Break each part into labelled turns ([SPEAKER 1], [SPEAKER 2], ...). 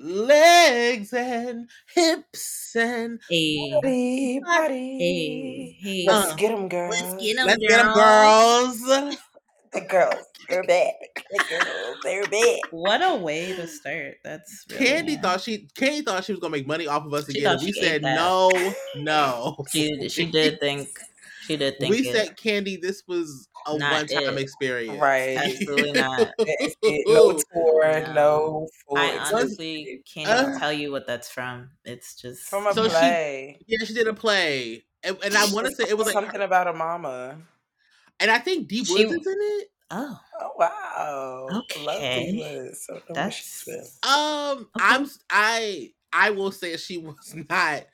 [SPEAKER 1] legs and hips and
[SPEAKER 2] Hey,
[SPEAKER 3] Body, body.
[SPEAKER 2] hey.
[SPEAKER 3] Let's
[SPEAKER 1] Uh,
[SPEAKER 3] get them, girls.
[SPEAKER 2] Let's get 'em,
[SPEAKER 1] let's get them,
[SPEAKER 2] girls.
[SPEAKER 1] girls.
[SPEAKER 3] The girls, they're back. The girls, they're back.
[SPEAKER 2] What a way to start. That's really
[SPEAKER 1] Candy
[SPEAKER 2] nice.
[SPEAKER 1] thought she Candy thought she was gonna make money off of us
[SPEAKER 2] She
[SPEAKER 1] again. We
[SPEAKER 2] she
[SPEAKER 1] said
[SPEAKER 2] that.
[SPEAKER 1] no, no.
[SPEAKER 2] She she did think she did think
[SPEAKER 1] we
[SPEAKER 2] it.
[SPEAKER 1] said Candy, this was a
[SPEAKER 2] Not
[SPEAKER 1] one time
[SPEAKER 2] it.
[SPEAKER 1] experience.
[SPEAKER 3] Right.
[SPEAKER 2] Absolutely not.
[SPEAKER 3] That's it. No tour,
[SPEAKER 2] No.
[SPEAKER 3] no full
[SPEAKER 2] I honestly can't
[SPEAKER 1] Uh,
[SPEAKER 2] tell you what that's from. It's just
[SPEAKER 3] From a
[SPEAKER 1] So she-
[SPEAKER 3] play.
[SPEAKER 1] Yeah, she did a play, and, and I want to say it was like,
[SPEAKER 3] something about a mama.
[SPEAKER 1] and I think Deep
[SPEAKER 2] She-
[SPEAKER 1] Woods is in it.
[SPEAKER 2] oh
[SPEAKER 3] Oh wow. Love
[SPEAKER 2] Okay.
[SPEAKER 3] Divas. So
[SPEAKER 2] That's-
[SPEAKER 3] she's with.
[SPEAKER 1] Um, I'm I I will say she was not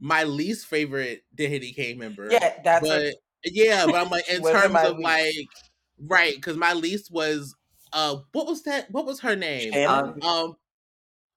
[SPEAKER 1] my least favorite Danity Kane member.
[SPEAKER 3] Yeah, that's
[SPEAKER 1] but
[SPEAKER 3] a,
[SPEAKER 1] yeah, but I'm like in terms of
[SPEAKER 3] least.
[SPEAKER 1] like right because my least was uh what was that? What was her name?
[SPEAKER 3] Shannon.
[SPEAKER 1] Um,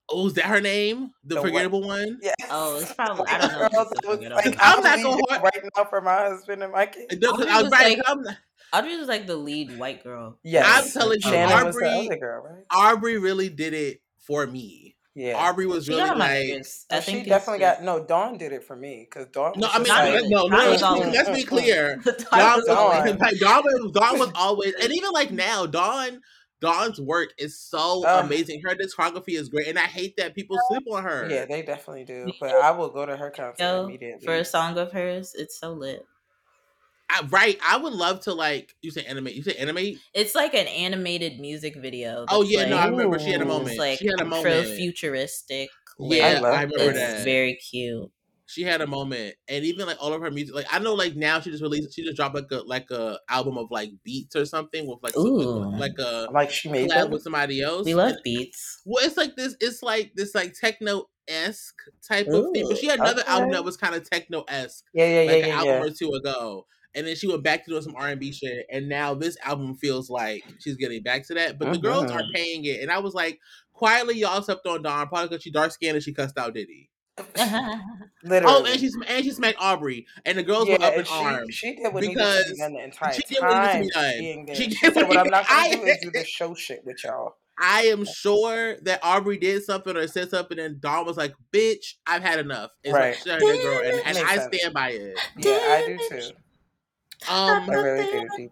[SPEAKER 1] oh, was that her name? The,
[SPEAKER 3] The what?
[SPEAKER 1] forgettable one.
[SPEAKER 3] Yeah.
[SPEAKER 2] Oh, it's probably- I don't know if
[SPEAKER 3] Girls,
[SPEAKER 2] it's
[SPEAKER 3] it was like,
[SPEAKER 1] I'm
[SPEAKER 3] I'll
[SPEAKER 1] not gonna
[SPEAKER 3] it right now for my husband and my kids.
[SPEAKER 1] No, 'cause
[SPEAKER 2] Audrey
[SPEAKER 1] I was
[SPEAKER 2] was
[SPEAKER 1] right.
[SPEAKER 2] like-
[SPEAKER 1] I'm,
[SPEAKER 2] Audrey was like the lead white girl.
[SPEAKER 3] Yeah,
[SPEAKER 1] I'm telling you,
[SPEAKER 3] Shannon was the
[SPEAKER 1] Aubrey-
[SPEAKER 3] girl, right?
[SPEAKER 1] Aubrey really did it for me.
[SPEAKER 3] Yeah.
[SPEAKER 1] Aubrey was
[SPEAKER 2] She
[SPEAKER 1] really
[SPEAKER 2] got on my
[SPEAKER 1] like.
[SPEAKER 2] favorites.
[SPEAKER 3] No,
[SPEAKER 2] I
[SPEAKER 3] she
[SPEAKER 2] think
[SPEAKER 3] definitely got no. Dawn did it for me because Dawn.
[SPEAKER 1] No,
[SPEAKER 3] was
[SPEAKER 1] I mean, I,
[SPEAKER 3] like,
[SPEAKER 1] no, no,
[SPEAKER 2] Dawn
[SPEAKER 1] no,
[SPEAKER 2] was
[SPEAKER 1] let's, be, let's be clear. Dawn,
[SPEAKER 2] Dawn
[SPEAKER 1] was
[SPEAKER 2] was
[SPEAKER 3] Dawn.
[SPEAKER 1] always, like, Dawn, was, Dawn was always, and even like now, Dawn, Dawn's work is so
[SPEAKER 3] Uh.
[SPEAKER 1] amazing. Her discography is great, and I hate that people sleep on her.
[SPEAKER 3] yeah, they definitely do. But I will go to her concert
[SPEAKER 2] Yo,
[SPEAKER 3] immediately.
[SPEAKER 2] for a song of hers. It's so lit.
[SPEAKER 1] I, right. I would love to like you say animate. You say animate.
[SPEAKER 2] It's like an animated music video.
[SPEAKER 1] Oh
[SPEAKER 2] that's
[SPEAKER 1] yeah, no, I remember she had a moment.
[SPEAKER 2] Like
[SPEAKER 1] she had a
[SPEAKER 2] pro
[SPEAKER 1] moment.
[SPEAKER 2] futuristic.
[SPEAKER 1] Yeah,
[SPEAKER 3] I
[SPEAKER 1] I, remember
[SPEAKER 3] that.
[SPEAKER 2] It's
[SPEAKER 1] that.
[SPEAKER 2] very cute.
[SPEAKER 1] she had a moment, and even like all of her music. Like I know, like now she just released. She just dropped like a like a album of like beats or something with like some,
[SPEAKER 2] Ooh.
[SPEAKER 1] like a
[SPEAKER 3] like she made
[SPEAKER 1] collab with somebody else.
[SPEAKER 2] We love
[SPEAKER 1] And-
[SPEAKER 2] beats.
[SPEAKER 1] Well, it's like this. It's like this, like techno esque type of thing. But she had another album that was kind of techno esque,
[SPEAKER 3] Yeah, yeah, yeah,
[SPEAKER 1] like an
[SPEAKER 3] yeah,
[SPEAKER 1] album
[SPEAKER 3] yeah.
[SPEAKER 1] or two ago. And then she went back to doing some R and B shit. And now this album feels like she's getting back to that. But oh, the girls are paying it. And I was like, quietly, y'all slept on Dawn probably because she dark skinned and she cussed out Diddy.
[SPEAKER 3] Literally.
[SPEAKER 1] Oh, and she's and she smacked Aubrey, and the girls
[SPEAKER 3] yeah,
[SPEAKER 1] were up in
[SPEAKER 3] she,
[SPEAKER 1] arms.
[SPEAKER 3] she did what needed to be done the entire
[SPEAKER 1] she did what needed to
[SPEAKER 3] time.
[SPEAKER 1] be done. She
[SPEAKER 3] She,
[SPEAKER 1] did
[SPEAKER 3] said,
[SPEAKER 1] what
[SPEAKER 3] "What I'm not going to
[SPEAKER 1] I-
[SPEAKER 3] do is do the show shit with y'all."
[SPEAKER 1] I am sure that Aubrey did something or said something, and Dawn was like, "Bitch, I've had enough." It's
[SPEAKER 3] Right.
[SPEAKER 1] like, shut that girl, and, and
[SPEAKER 3] Makes
[SPEAKER 1] I
[SPEAKER 3] sense.
[SPEAKER 1] stand by it.
[SPEAKER 3] Yeah, I do too.
[SPEAKER 1] Um,
[SPEAKER 3] I really do,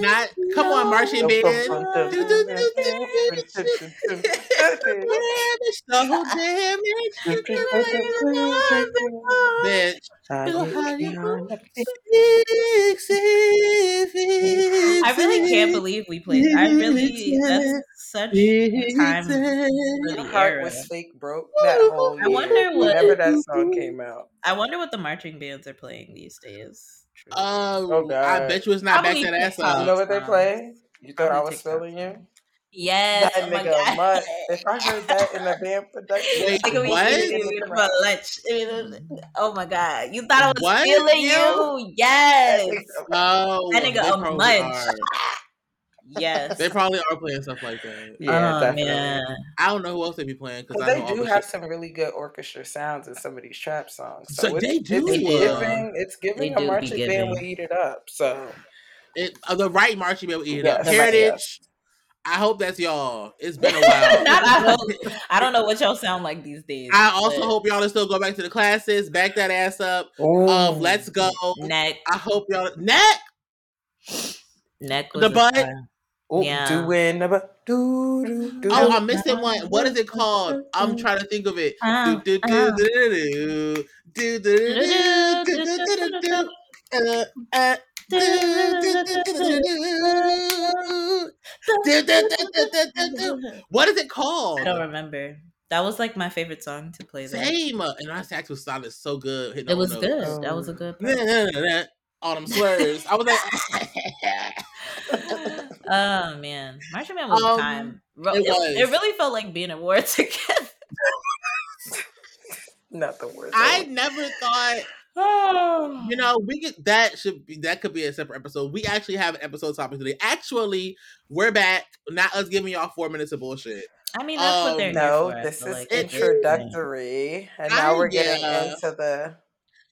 [SPEAKER 1] not come on, marching band.
[SPEAKER 2] I really can't believe we played. I really that's such a time for the
[SPEAKER 3] heart
[SPEAKER 2] era.
[SPEAKER 3] was fake broke that whole
[SPEAKER 2] I wonder what-
[SPEAKER 3] Whenever that song came out.
[SPEAKER 2] I wonder what the marching bands are playing these days. Truly.
[SPEAKER 1] Um,
[SPEAKER 3] Oh, God.
[SPEAKER 1] I bet you it's not
[SPEAKER 2] Probably
[SPEAKER 1] back that ass
[SPEAKER 2] TikTok.
[SPEAKER 3] You know what they play? You thought I
[SPEAKER 2] probably
[SPEAKER 3] was
[SPEAKER 2] TikTok.
[SPEAKER 3] feeling you?
[SPEAKER 2] yes,
[SPEAKER 3] That
[SPEAKER 2] oh my
[SPEAKER 3] nigga
[SPEAKER 2] God.
[SPEAKER 3] mutt. If I heard that in a band production,
[SPEAKER 1] Wait,
[SPEAKER 2] Nigga, we
[SPEAKER 1] what?
[SPEAKER 2] eating it for lunch. Oh my god! You thought I was
[SPEAKER 1] What?
[SPEAKER 2] feeling
[SPEAKER 1] You?
[SPEAKER 2] you? Yes,
[SPEAKER 1] Oh,
[SPEAKER 2] That nigga a
[SPEAKER 1] probably
[SPEAKER 2] munch.
[SPEAKER 1] Are.
[SPEAKER 2] yes.
[SPEAKER 1] They probably are playing stuff like that.
[SPEAKER 3] Yeah, definitely.
[SPEAKER 1] I don't know who else they be playing because
[SPEAKER 3] Because they do have
[SPEAKER 1] shit.
[SPEAKER 3] some really good orchestra sounds in some of these trap songs.
[SPEAKER 1] So
[SPEAKER 3] So, it's,
[SPEAKER 1] they do,
[SPEAKER 3] It's
[SPEAKER 2] uh,
[SPEAKER 3] giving. It's giving
[SPEAKER 2] they
[SPEAKER 3] a
[SPEAKER 2] do be
[SPEAKER 3] marching band will eat it up. So
[SPEAKER 1] It, uh, the right marching band will eat it
[SPEAKER 3] Yes,
[SPEAKER 1] up.
[SPEAKER 3] right,
[SPEAKER 1] Heritage. I hope that's y'all. It's been a while.
[SPEAKER 2] Not I hope. I don't know what y'all sound like these days.
[SPEAKER 1] I also
[SPEAKER 2] but
[SPEAKER 1] hope y'all to still go back to the classes, back that ass up.
[SPEAKER 3] Ooh.
[SPEAKER 1] Um, let's go.
[SPEAKER 2] neck,
[SPEAKER 1] I hope y'all neck.
[SPEAKER 2] neck was
[SPEAKER 1] The butt?
[SPEAKER 2] time.
[SPEAKER 3] Ooh,
[SPEAKER 2] yeah.
[SPEAKER 3] doing the bu- do do do.
[SPEAKER 1] Oh, I'm missing one. What is it called? I'm trying to think of it.
[SPEAKER 2] Uh,
[SPEAKER 1] Do, do, do,
[SPEAKER 2] uh.
[SPEAKER 1] do, do, do, do, do, do, do. Uh, uh. What is it called?
[SPEAKER 2] I don't remember. That was like my favorite song to play. There.
[SPEAKER 1] Same. uh, And our sax was sounded so good. hitting
[SPEAKER 2] It was
[SPEAKER 1] the
[SPEAKER 2] good.
[SPEAKER 1] notes.
[SPEAKER 2] That was a good.
[SPEAKER 1] Nah,
[SPEAKER 2] part.
[SPEAKER 1] them slurs. I was like,
[SPEAKER 2] Oh man, Martian Man was
[SPEAKER 1] Um,
[SPEAKER 2] a time.
[SPEAKER 1] It
[SPEAKER 2] It,
[SPEAKER 1] was.
[SPEAKER 2] it really felt like being at war together.
[SPEAKER 3] Not the word.
[SPEAKER 1] I never thought
[SPEAKER 2] Oh,
[SPEAKER 1] You know, we could that should be that could be a separate episode. We actually have an episode topic today. Actually, we're back. Not us giving y'all four minutes of bullshit.
[SPEAKER 2] I mean that's what they're
[SPEAKER 1] Um,
[SPEAKER 3] no,
[SPEAKER 2] for.
[SPEAKER 3] This
[SPEAKER 2] feel
[SPEAKER 3] is
[SPEAKER 2] like.
[SPEAKER 3] introductory, and
[SPEAKER 1] I-
[SPEAKER 3] now we're getting
[SPEAKER 1] yeah.
[SPEAKER 3] into the.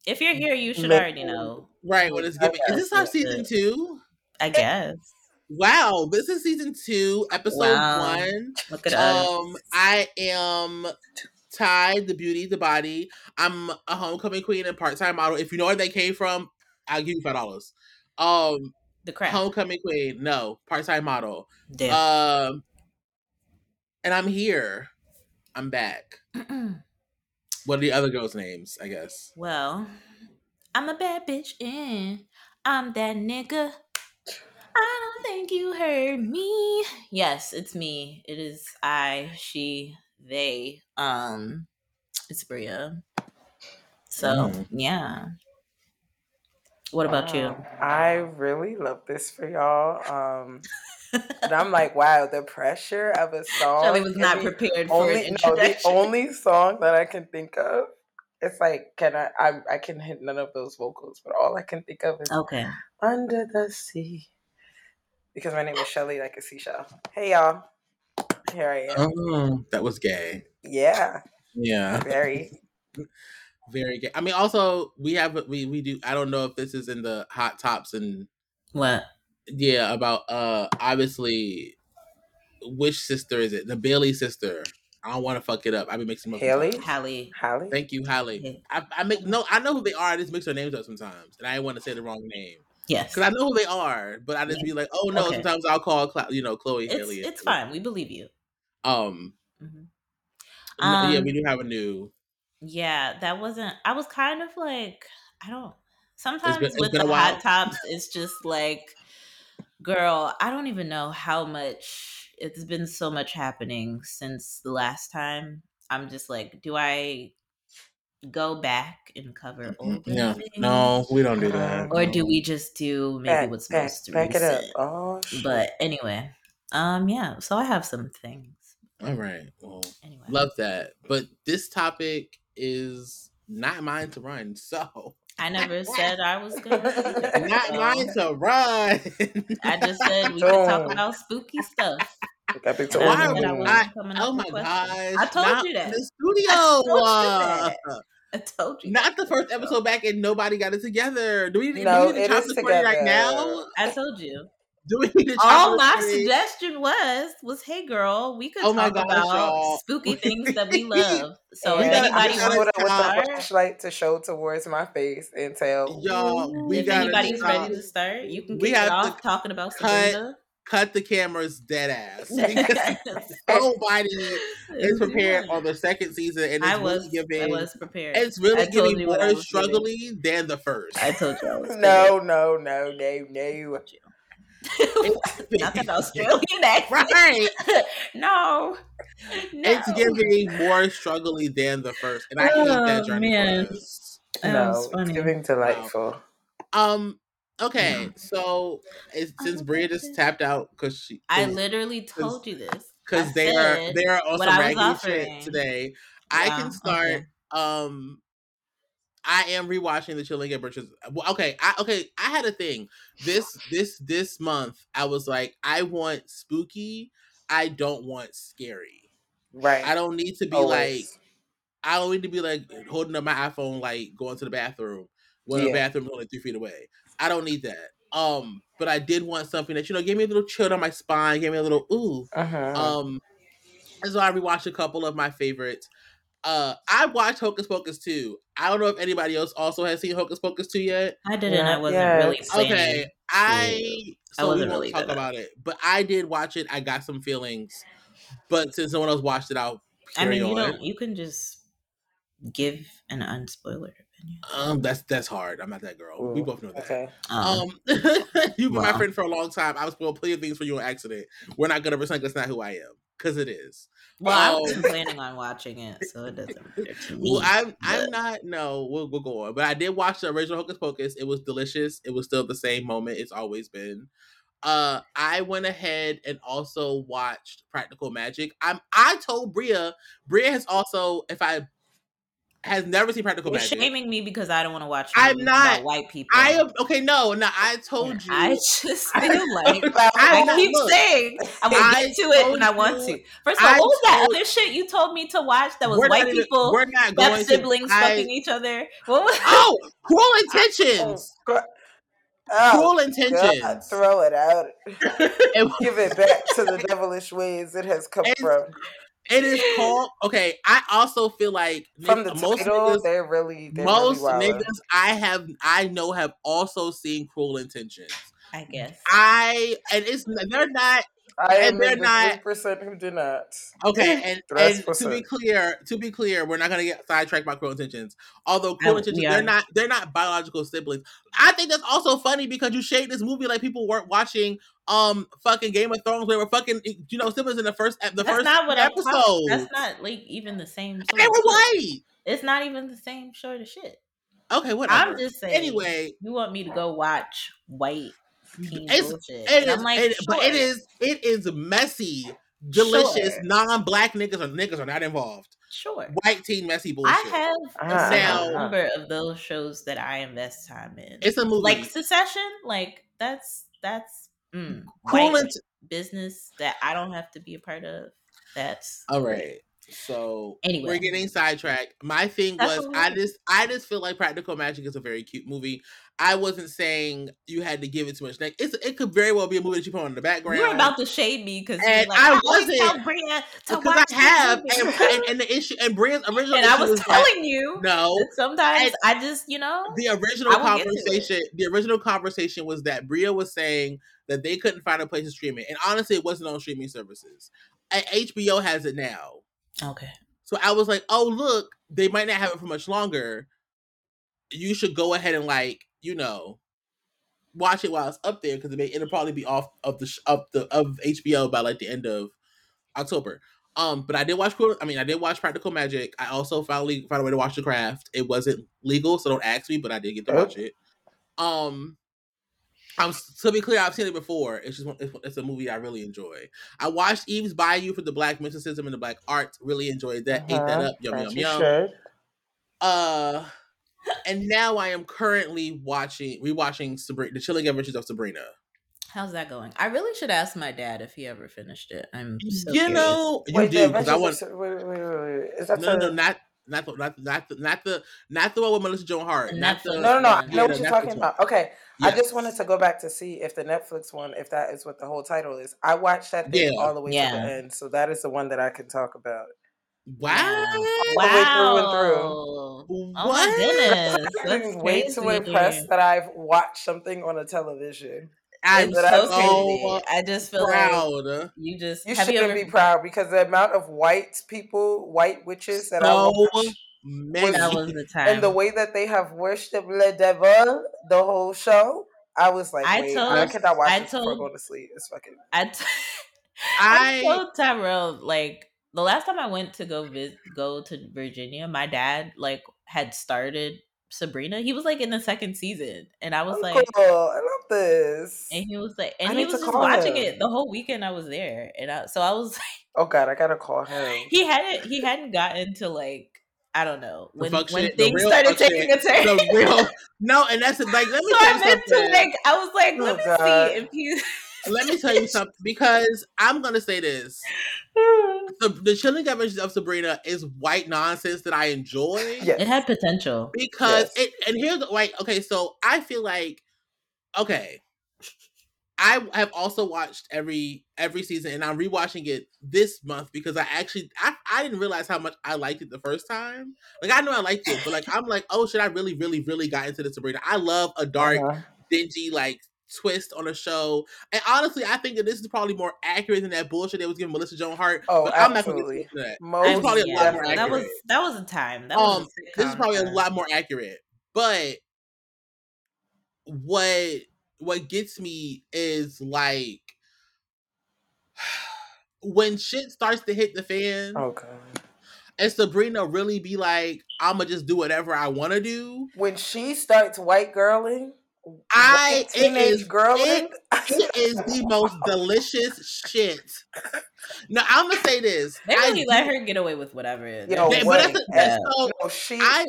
[SPEAKER 2] If you're here, you should
[SPEAKER 3] Let-
[SPEAKER 2] already know.
[SPEAKER 1] Right when it's giving. Is this our season two?
[SPEAKER 2] I guess.
[SPEAKER 1] Wow, this is season two, episode
[SPEAKER 2] Wow.
[SPEAKER 1] one.
[SPEAKER 2] Look at us.
[SPEAKER 1] Um, I am Ty, the beauty, the body. I'm a homecoming queen and part time model. If you know where they came from, I'll give you five dollars. Um,
[SPEAKER 2] the crap.
[SPEAKER 1] homecoming queen, no, part time model.
[SPEAKER 2] Damn.
[SPEAKER 1] Um, and I'm here. I'm back. What are the other girls' names? I guess.
[SPEAKER 2] well, I'm a bad bitch and I'm that nigga. I don't think you heard me. Yes, it's me. It is I, she, they. Um, it's Bria. So
[SPEAKER 1] Mm.
[SPEAKER 2] yeah. What about you?
[SPEAKER 3] Um, I really love this for y'all. Um, and I'm like, wow, the pressure of a song.
[SPEAKER 2] Shirley was not prepared for
[SPEAKER 3] only
[SPEAKER 2] an
[SPEAKER 3] no, the only song that I can think of. It's like, can I? I I can hit none of those vocals, but all I can think of is
[SPEAKER 2] okay.
[SPEAKER 3] "Under the Sea," because my name is Shelly, like a seashell. Hey y'all, here I am.
[SPEAKER 1] Oh, that was gay.
[SPEAKER 3] Yeah,
[SPEAKER 1] Yeah,
[SPEAKER 3] very.
[SPEAKER 1] very gay. I mean, also we have we we do. I don't know if this is in the hot tops and
[SPEAKER 2] What?
[SPEAKER 1] yeah about uh obviously which sister is it? The Bailey sister. I don't want to fuck it up. I've been mixing them up.
[SPEAKER 3] Haley?
[SPEAKER 1] sometimes.
[SPEAKER 2] Halle.
[SPEAKER 3] Halle.
[SPEAKER 1] Thank you, Halle.
[SPEAKER 2] Okay.
[SPEAKER 1] I, I make no. I know who they are. I just mix their names up sometimes, and I want to say the wrong name
[SPEAKER 2] Yes.
[SPEAKER 1] because I know who they are. But I just be like, oh no.
[SPEAKER 2] Okay.
[SPEAKER 1] Sometimes I'll call, Cla- you know, Chloe
[SPEAKER 2] It's
[SPEAKER 1] Haley.
[SPEAKER 2] it's fine. We believe you.
[SPEAKER 1] Um,
[SPEAKER 2] Mhm.
[SPEAKER 1] yeah,
[SPEAKER 2] Um,
[SPEAKER 1] we do have a new.
[SPEAKER 2] Yeah, that wasn't. I was kind of like, I don't. Sometimes
[SPEAKER 1] it's
[SPEAKER 2] with
[SPEAKER 1] been
[SPEAKER 2] the
[SPEAKER 1] a while.
[SPEAKER 2] hot tops, it's just like, girl, I don't even know how much. It's been so much happening since the last time. I'm just like, do I go back and cover older
[SPEAKER 1] No,
[SPEAKER 2] things?
[SPEAKER 1] no, we don't do that.
[SPEAKER 2] Or do we just do maybe
[SPEAKER 3] Back,
[SPEAKER 2] what's
[SPEAKER 3] back,
[SPEAKER 2] most
[SPEAKER 3] back it up.
[SPEAKER 2] recent?
[SPEAKER 3] Oh.
[SPEAKER 2] But anyway, um, yeah. So I have some things.
[SPEAKER 1] All right. Well,
[SPEAKER 2] Anyway,
[SPEAKER 1] love that. But this topic is not mine to run. So
[SPEAKER 2] I never said I was gonna. do that,
[SPEAKER 1] not
[SPEAKER 2] so
[SPEAKER 1] mine to run.
[SPEAKER 2] I just said we could talk about spooky stuff.
[SPEAKER 3] Got me
[SPEAKER 2] And I
[SPEAKER 1] Why
[SPEAKER 2] said
[SPEAKER 1] would
[SPEAKER 2] I wasn't
[SPEAKER 1] I- oh my
[SPEAKER 2] questions.
[SPEAKER 1] gosh!
[SPEAKER 2] I told
[SPEAKER 1] not
[SPEAKER 2] you that.
[SPEAKER 1] in the studio.
[SPEAKER 2] I told you
[SPEAKER 1] uh,
[SPEAKER 2] that. I told you.
[SPEAKER 1] Not the first episode back and nobody got it together. Do we, do we need to
[SPEAKER 3] it
[SPEAKER 1] chop
[SPEAKER 3] is
[SPEAKER 1] this party right now?
[SPEAKER 2] I told you.
[SPEAKER 1] Do we need to chop
[SPEAKER 2] All my
[SPEAKER 1] party?
[SPEAKER 2] suggestion was was, hey girl, we could
[SPEAKER 1] Oh my
[SPEAKER 2] talk
[SPEAKER 1] gosh,
[SPEAKER 2] about
[SPEAKER 1] y'all.
[SPEAKER 2] spooky things that we love. So
[SPEAKER 1] We
[SPEAKER 2] if
[SPEAKER 1] gotta-
[SPEAKER 2] anybody
[SPEAKER 1] gotta
[SPEAKER 2] wants
[SPEAKER 3] with
[SPEAKER 2] to
[SPEAKER 3] the
[SPEAKER 1] stop.
[SPEAKER 3] flashlight to show towards my face and tell.
[SPEAKER 1] Y'all, we
[SPEAKER 2] if
[SPEAKER 1] gotta
[SPEAKER 2] anybody's
[SPEAKER 1] stop.
[SPEAKER 2] ready to start, you can
[SPEAKER 1] get
[SPEAKER 2] kick it
[SPEAKER 1] to
[SPEAKER 2] talking about Sabrina.
[SPEAKER 1] Cut the cameras dead ass. Because nobody is prepared on the second season and it's
[SPEAKER 2] I
[SPEAKER 1] really
[SPEAKER 2] was,
[SPEAKER 1] giving
[SPEAKER 2] I was prepared.
[SPEAKER 1] it's really giving
[SPEAKER 2] you what I
[SPEAKER 1] more
[SPEAKER 2] struggling giving.
[SPEAKER 1] than the first.
[SPEAKER 2] I told you I was
[SPEAKER 3] No, no, no, no, no.
[SPEAKER 2] Not that Australian accent.
[SPEAKER 1] right.
[SPEAKER 2] no. no.
[SPEAKER 1] It's giving more struggling than the first. And I hate that
[SPEAKER 2] Oh,
[SPEAKER 1] journey
[SPEAKER 2] man. That
[SPEAKER 3] no,
[SPEAKER 2] was
[SPEAKER 3] it's giving delightful.
[SPEAKER 1] Um okay, so it's, since Bria just tapped out because she
[SPEAKER 2] I literally told you this.
[SPEAKER 1] because they are they are also
[SPEAKER 2] what I
[SPEAKER 1] raggedy shit
[SPEAKER 2] offering.
[SPEAKER 1] today. I can start
[SPEAKER 2] okay.
[SPEAKER 1] um I am rewatching the Chilling Adventures. Well, okay, I okay, I had a thing. This this this month I was like, I want spooky. I don't want scary.
[SPEAKER 3] Right.
[SPEAKER 1] I don't need to be
[SPEAKER 3] Always.
[SPEAKER 1] like I don't need to be like holding up my iPhone like going to the bathroom when the
[SPEAKER 3] Yeah.
[SPEAKER 1] bathroom is only three feet away. I don't need that. Um, but I did want something that you know gave me a little chill on my spine, gave me a little ooh.
[SPEAKER 3] Uh-huh.
[SPEAKER 1] Um, and so I rewatched a couple of my favorites. Uh, I watched Hocus Pocus 2. I don't know if anybody else also has seen Hocus Pocus 2 yet.
[SPEAKER 2] I didn't. I wasn't
[SPEAKER 3] yeah,
[SPEAKER 2] really planning.
[SPEAKER 1] Okay, I
[SPEAKER 2] I
[SPEAKER 1] so we
[SPEAKER 2] wasn't
[SPEAKER 1] won't
[SPEAKER 2] really
[SPEAKER 1] talk about it, but I did watch it. I got some feelings, but since someone else watched it, I'll
[SPEAKER 2] I
[SPEAKER 1] carry
[SPEAKER 2] mean, you
[SPEAKER 1] on.
[SPEAKER 2] don't. You can just give an unspoilered opinion.
[SPEAKER 1] Um, that's that's hard. I'm not that girl. We both know that.
[SPEAKER 3] Okay.
[SPEAKER 2] Um,
[SPEAKER 1] Um, you've been my friend for a long time. I've spoiled plenty of things for you on accident. We're not gonna pretend that's not who I am, because it is.
[SPEAKER 2] well, I
[SPEAKER 1] um,
[SPEAKER 2] wasn't planning on watching it, so it doesn't matter to me.
[SPEAKER 1] Well, I'm I'm not. No, we'll we'll go on. But I did watch the original Hocus Pocus. It was delicious. It was still the same moment it's always been. Uh, I went ahead and also watched Practical Magic. I'm. I told Bria. Bria has also, if I has never seen Practical
[SPEAKER 2] You're
[SPEAKER 1] Magic.
[SPEAKER 2] shaming me because I don't want to watch.
[SPEAKER 1] I'm not.
[SPEAKER 2] about white people.
[SPEAKER 1] I am okay. No, no. I told you.
[SPEAKER 2] I just feel like
[SPEAKER 1] I
[SPEAKER 2] I keep
[SPEAKER 1] look,
[SPEAKER 2] saying I will
[SPEAKER 1] I
[SPEAKER 2] get to it when I want
[SPEAKER 1] you-
[SPEAKER 2] to. First of all,
[SPEAKER 1] I
[SPEAKER 2] what was that other shit you told me to watch that was
[SPEAKER 1] we're
[SPEAKER 2] white
[SPEAKER 1] not even-
[SPEAKER 2] people
[SPEAKER 1] We're not
[SPEAKER 2] that
[SPEAKER 1] going
[SPEAKER 2] have siblings
[SPEAKER 1] to, I-
[SPEAKER 2] fucking each other? What was
[SPEAKER 1] Oh, Cruel
[SPEAKER 3] Oh,
[SPEAKER 1] Intentions.
[SPEAKER 3] God. Oh,
[SPEAKER 1] Cruel
[SPEAKER 3] God,
[SPEAKER 1] Intentions.
[SPEAKER 3] throw it out.
[SPEAKER 1] It-
[SPEAKER 3] Give it back to the devilish ways it has come
[SPEAKER 1] It's-
[SPEAKER 3] from.
[SPEAKER 1] It is called. Okay, I also feel like
[SPEAKER 3] From the
[SPEAKER 1] most
[SPEAKER 3] title,
[SPEAKER 1] niggas,
[SPEAKER 3] they're really they're
[SPEAKER 1] most
[SPEAKER 3] really
[SPEAKER 1] niggas I have I know have also seen Cruel Intentions.
[SPEAKER 2] I guess.
[SPEAKER 1] I and it's they're not
[SPEAKER 3] I
[SPEAKER 1] and they're
[SPEAKER 3] the
[SPEAKER 1] not
[SPEAKER 3] percent who do not.
[SPEAKER 1] okay. And, and to be clear, to be clear, we're not gonna get sidetracked by Cruel Intentions. Although Cruel
[SPEAKER 2] I-
[SPEAKER 1] Intentions,
[SPEAKER 2] we
[SPEAKER 1] they're
[SPEAKER 2] are.
[SPEAKER 1] not they're not biological siblings. I think that's also funny because you shade this movie like people weren't watching um fucking Game of Thrones where we're fucking you know siblings in the first the
[SPEAKER 2] That's
[SPEAKER 1] first
[SPEAKER 2] not what I'm
[SPEAKER 1] episode.
[SPEAKER 2] talking. That's not like even the same. Sort
[SPEAKER 1] they were white.
[SPEAKER 2] It's not even the same sort of shit.
[SPEAKER 1] Okay, whatever.
[SPEAKER 2] I'm just saying.
[SPEAKER 1] anyway.
[SPEAKER 2] you want me to go watch white teen
[SPEAKER 1] It's-
[SPEAKER 2] bullshit?
[SPEAKER 1] It
[SPEAKER 2] and
[SPEAKER 1] is,
[SPEAKER 2] I'm like,
[SPEAKER 1] it- but it
[SPEAKER 2] sure.
[SPEAKER 1] is it is messy, delicious.
[SPEAKER 2] Sure.
[SPEAKER 1] Non-black niggas or niggas are not involved.
[SPEAKER 2] Sure.
[SPEAKER 1] White teen messy bullshit.
[SPEAKER 2] I have a
[SPEAKER 3] Ah.
[SPEAKER 2] certain number of those shows that I invest time in.
[SPEAKER 1] it's a movie.
[SPEAKER 2] like Succession. Like that's that's mm,
[SPEAKER 1] Int-
[SPEAKER 2] business that I don't have to be a part of. That's
[SPEAKER 1] All right. So
[SPEAKER 2] Anyway.
[SPEAKER 1] we're getting sidetracked. My thing
[SPEAKER 2] That's
[SPEAKER 1] was I just I just feel like Practical Magic is a very cute movie. I wasn't saying you had to give it too much. Like it's it could very well be a movie that you put on in the background.
[SPEAKER 2] You're about to shade me because like,
[SPEAKER 1] I
[SPEAKER 2] I,
[SPEAKER 1] wasn't,
[SPEAKER 2] tell Bria to
[SPEAKER 1] because
[SPEAKER 2] watch
[SPEAKER 1] I have and, and, and the issue and Bria's original
[SPEAKER 2] And I was
[SPEAKER 1] was
[SPEAKER 2] telling you
[SPEAKER 1] no
[SPEAKER 2] sometimes I just you know
[SPEAKER 1] the original
[SPEAKER 2] I will get to it.
[SPEAKER 1] conversation the original conversation was that Bria was saying that they couldn't find a place to stream it. And honestly it wasn't on streaming services. And HBO has it now.
[SPEAKER 2] okay.
[SPEAKER 1] So I was like, oh look, they might not have it for much longer. You should go ahead and like, you know, watch it while it's up there because it may it'll probably be off of the of the of HBO by like the end of October. Um, but I did watch. I mean, I did watch Practical Magic. I also finally found a way to watch The Craft. It wasn't legal, so don't ask me, but I did get to watch it. Um, I'm to be clear, I've seen it before. It's just it's, it's a movie I really enjoy. I watched Eve's Bayou for the Black mysticism and the Black arts. Really enjoyed that. Ate that
[SPEAKER 3] Uh-huh.
[SPEAKER 1] up. Yum yum yum.
[SPEAKER 3] should.
[SPEAKER 1] Uh, and now I am currently watching, rewatching Sabrina, The Chilling Adventures of Sabrina.
[SPEAKER 2] How's that going? I really should ask my dad if he ever finished it. I'm so
[SPEAKER 1] you
[SPEAKER 2] curious.
[SPEAKER 1] know, you
[SPEAKER 3] Wait,
[SPEAKER 1] do because I want.
[SPEAKER 3] of- wait, wait, wait, wait, wait. Is that
[SPEAKER 1] No, no,
[SPEAKER 3] the-
[SPEAKER 1] no, not not the not not the not the not the one with Melissa Joan Hart.
[SPEAKER 2] The
[SPEAKER 1] Not the
[SPEAKER 2] Netflix
[SPEAKER 3] No, no, no. I know
[SPEAKER 1] Yeah,
[SPEAKER 3] what you're
[SPEAKER 1] Netflix
[SPEAKER 3] talking
[SPEAKER 1] one.
[SPEAKER 3] about. Okay. I just wanted to go back to see if the Netflix one, if that is what the whole title is. I watched that thing
[SPEAKER 1] Yeah.
[SPEAKER 3] all the way to the end, so that is the one that I can talk about.
[SPEAKER 1] Wow.
[SPEAKER 3] the way through and through.
[SPEAKER 2] Wow. Oh my
[SPEAKER 1] What?
[SPEAKER 2] goodness.
[SPEAKER 3] I'm way too impressed that I've watched something on a television.
[SPEAKER 1] I'm
[SPEAKER 3] that
[SPEAKER 2] so
[SPEAKER 3] I've
[SPEAKER 1] so.
[SPEAKER 2] I just feel like
[SPEAKER 1] proud.
[SPEAKER 2] you just
[SPEAKER 3] You
[SPEAKER 2] have you
[SPEAKER 3] shouldn't
[SPEAKER 2] ever
[SPEAKER 3] be proud because the amount of white people, white witches that I
[SPEAKER 1] So
[SPEAKER 3] watched,
[SPEAKER 1] many.
[SPEAKER 2] that was the time.
[SPEAKER 3] and the way that they have worshipped the devil the whole show, I was like,
[SPEAKER 2] I
[SPEAKER 3] wait,
[SPEAKER 2] told-
[SPEAKER 3] I cannot watch
[SPEAKER 2] I
[SPEAKER 3] this before
[SPEAKER 2] told-
[SPEAKER 3] going to sleep. It's fucking.
[SPEAKER 2] I, t-
[SPEAKER 1] I-
[SPEAKER 2] I told Tyrell like the last time I went to go visit, go to Virginia, my dad like had started Sabrina. He was like in the second season, and I was
[SPEAKER 3] Oh,
[SPEAKER 2] like,
[SPEAKER 3] cool. I love this.
[SPEAKER 2] and he was like,
[SPEAKER 3] I
[SPEAKER 2] and he was just watching
[SPEAKER 3] him.
[SPEAKER 2] it the whole weekend. I was there, and I, so I was like,
[SPEAKER 3] Oh God, I gotta call him.
[SPEAKER 2] he hadn't he hadn't gotten to like I don't know when
[SPEAKER 1] fuck
[SPEAKER 2] when things started
[SPEAKER 1] fuck
[SPEAKER 2] taking a turn.
[SPEAKER 1] the real no, and that's. Like, let me
[SPEAKER 2] so I
[SPEAKER 1] you
[SPEAKER 2] meant to like I was like,
[SPEAKER 3] Oh,
[SPEAKER 2] let me
[SPEAKER 3] God.
[SPEAKER 2] see if he.
[SPEAKER 1] let me tell you something because I'm gonna say this. The, the Chilling Adventures of Sabrina is white nonsense that I enjoy.
[SPEAKER 3] Yes.
[SPEAKER 2] It had potential.
[SPEAKER 1] because
[SPEAKER 3] Yes.
[SPEAKER 1] it and here's the like okay so i feel like okay i have also watched every every season and i'm rewatching it this month because i actually I, I didn't realize how much i liked it the first time like i know i liked it but like i'm like oh shit i really really really got into the sabrina i love a dark
[SPEAKER 3] Uh-huh.
[SPEAKER 1] dingy like twist on a show and honestly i think that this is probably more accurate than that bullshit they was giving melissa joan hart
[SPEAKER 3] Oh,
[SPEAKER 1] but i'm not gonna
[SPEAKER 3] absolutely.
[SPEAKER 1] get into that
[SPEAKER 3] Most
[SPEAKER 1] It's probably a lot more
[SPEAKER 3] definitely.
[SPEAKER 2] that was that was a time. That was
[SPEAKER 1] um
[SPEAKER 2] a
[SPEAKER 1] this is
[SPEAKER 2] sitcom
[SPEAKER 1] probably a lot more accurate but what what gets me is like when shit starts to hit the fan
[SPEAKER 3] Okay.
[SPEAKER 1] And Sabrina really be like, I'ma just do whatever I wanna do.
[SPEAKER 3] When she starts white girling,
[SPEAKER 1] I-
[SPEAKER 3] white
[SPEAKER 1] it
[SPEAKER 3] teenage
[SPEAKER 1] is-
[SPEAKER 3] girling.
[SPEAKER 1] It is the most delicious shit. Now I'm gonna say this.
[SPEAKER 2] They really
[SPEAKER 1] do-
[SPEAKER 2] let her get away with whatever.
[SPEAKER 3] Yo,
[SPEAKER 1] They- but
[SPEAKER 3] what?
[SPEAKER 1] that's, that's
[SPEAKER 2] Yeah.
[SPEAKER 1] so
[SPEAKER 3] no, she
[SPEAKER 1] I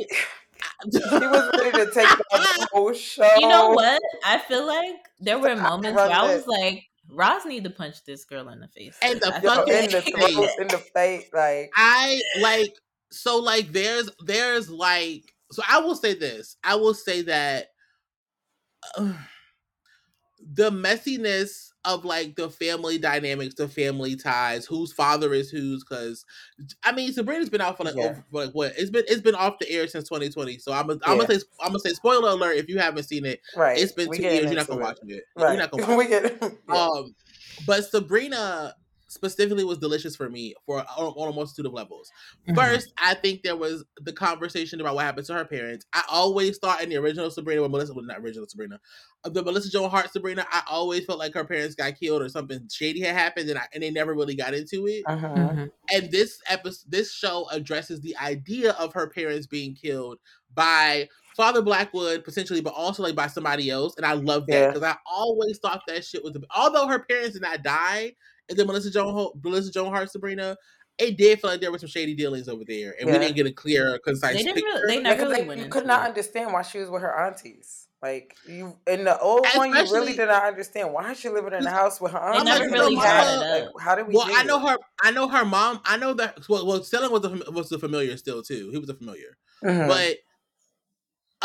[SPEAKER 3] she was ready to take down the whole show.
[SPEAKER 2] You know what? I feel like there were moments
[SPEAKER 3] run
[SPEAKER 2] where I
[SPEAKER 3] it.
[SPEAKER 2] was like, Roz need to punch this girl in the face.
[SPEAKER 1] And the
[SPEAKER 2] I
[SPEAKER 3] Yo,
[SPEAKER 2] feel
[SPEAKER 1] fucking
[SPEAKER 3] in the throat, in the face, like
[SPEAKER 1] I like so like there's there's like so I will say this. I will say that uh, the messiness of like the family dynamics, the family ties, whose father is whose. Because I mean, Sabrina's been out for like,
[SPEAKER 3] Yeah.
[SPEAKER 1] over, for like what? It's been it's been off the air since 2020. So I'm gonna I'm
[SPEAKER 3] Yeah.
[SPEAKER 1] gonna say I'm gonna say spoiler alert if you haven't seen it.
[SPEAKER 3] Right.
[SPEAKER 1] It's been
[SPEAKER 3] We
[SPEAKER 1] two years. You're not gonna
[SPEAKER 3] it.
[SPEAKER 1] watch it.
[SPEAKER 3] Right.
[SPEAKER 1] You're not gonna watch
[SPEAKER 3] we get. yeah.
[SPEAKER 1] um, but Sabrina specifically was delicious for me for on, on a multitude of levels.
[SPEAKER 2] Mhm.
[SPEAKER 1] First, I think there was the conversation about what happened to her parents. I always thought in the original Sabrina, when Melissa, well, not original Sabrina, uh, the Melissa Joan Hart Sabrina, I always felt like her parents got killed or something shady had happened, and I, and they never really got into it.
[SPEAKER 3] Uh-huh.
[SPEAKER 2] Mhm.
[SPEAKER 1] And this episode, this show addresses the idea of her parents being killed by Father Blackwood potentially, but also like by somebody else. And I love that
[SPEAKER 3] Yeah.
[SPEAKER 1] because I always thought that shit was. Although her parents did not die, and then Melissa Joan Ho- Melissa Joan Hart Sabrina, it did feel like there were some shady dealings over there, and we didn't get a clear, concise
[SPEAKER 2] They didn't
[SPEAKER 1] picture.
[SPEAKER 2] really- they
[SPEAKER 3] Like,
[SPEAKER 2] really
[SPEAKER 3] they-
[SPEAKER 2] went
[SPEAKER 3] you could not
[SPEAKER 2] it.
[SPEAKER 3] understand why she was with her aunties. Like you in the old one, you really did not understand why is she living in the house with her
[SPEAKER 2] They
[SPEAKER 3] aunties.
[SPEAKER 2] never
[SPEAKER 1] like,
[SPEAKER 2] really
[SPEAKER 1] no,
[SPEAKER 2] brought
[SPEAKER 1] Mama-
[SPEAKER 2] it.
[SPEAKER 3] Like, how did we?
[SPEAKER 1] well,
[SPEAKER 3] get
[SPEAKER 1] I know
[SPEAKER 3] here?
[SPEAKER 1] her. I know her mom. I know that. Well, well Salem was the was the familiar still too. He was a familiar.
[SPEAKER 3] Mhm.
[SPEAKER 1] but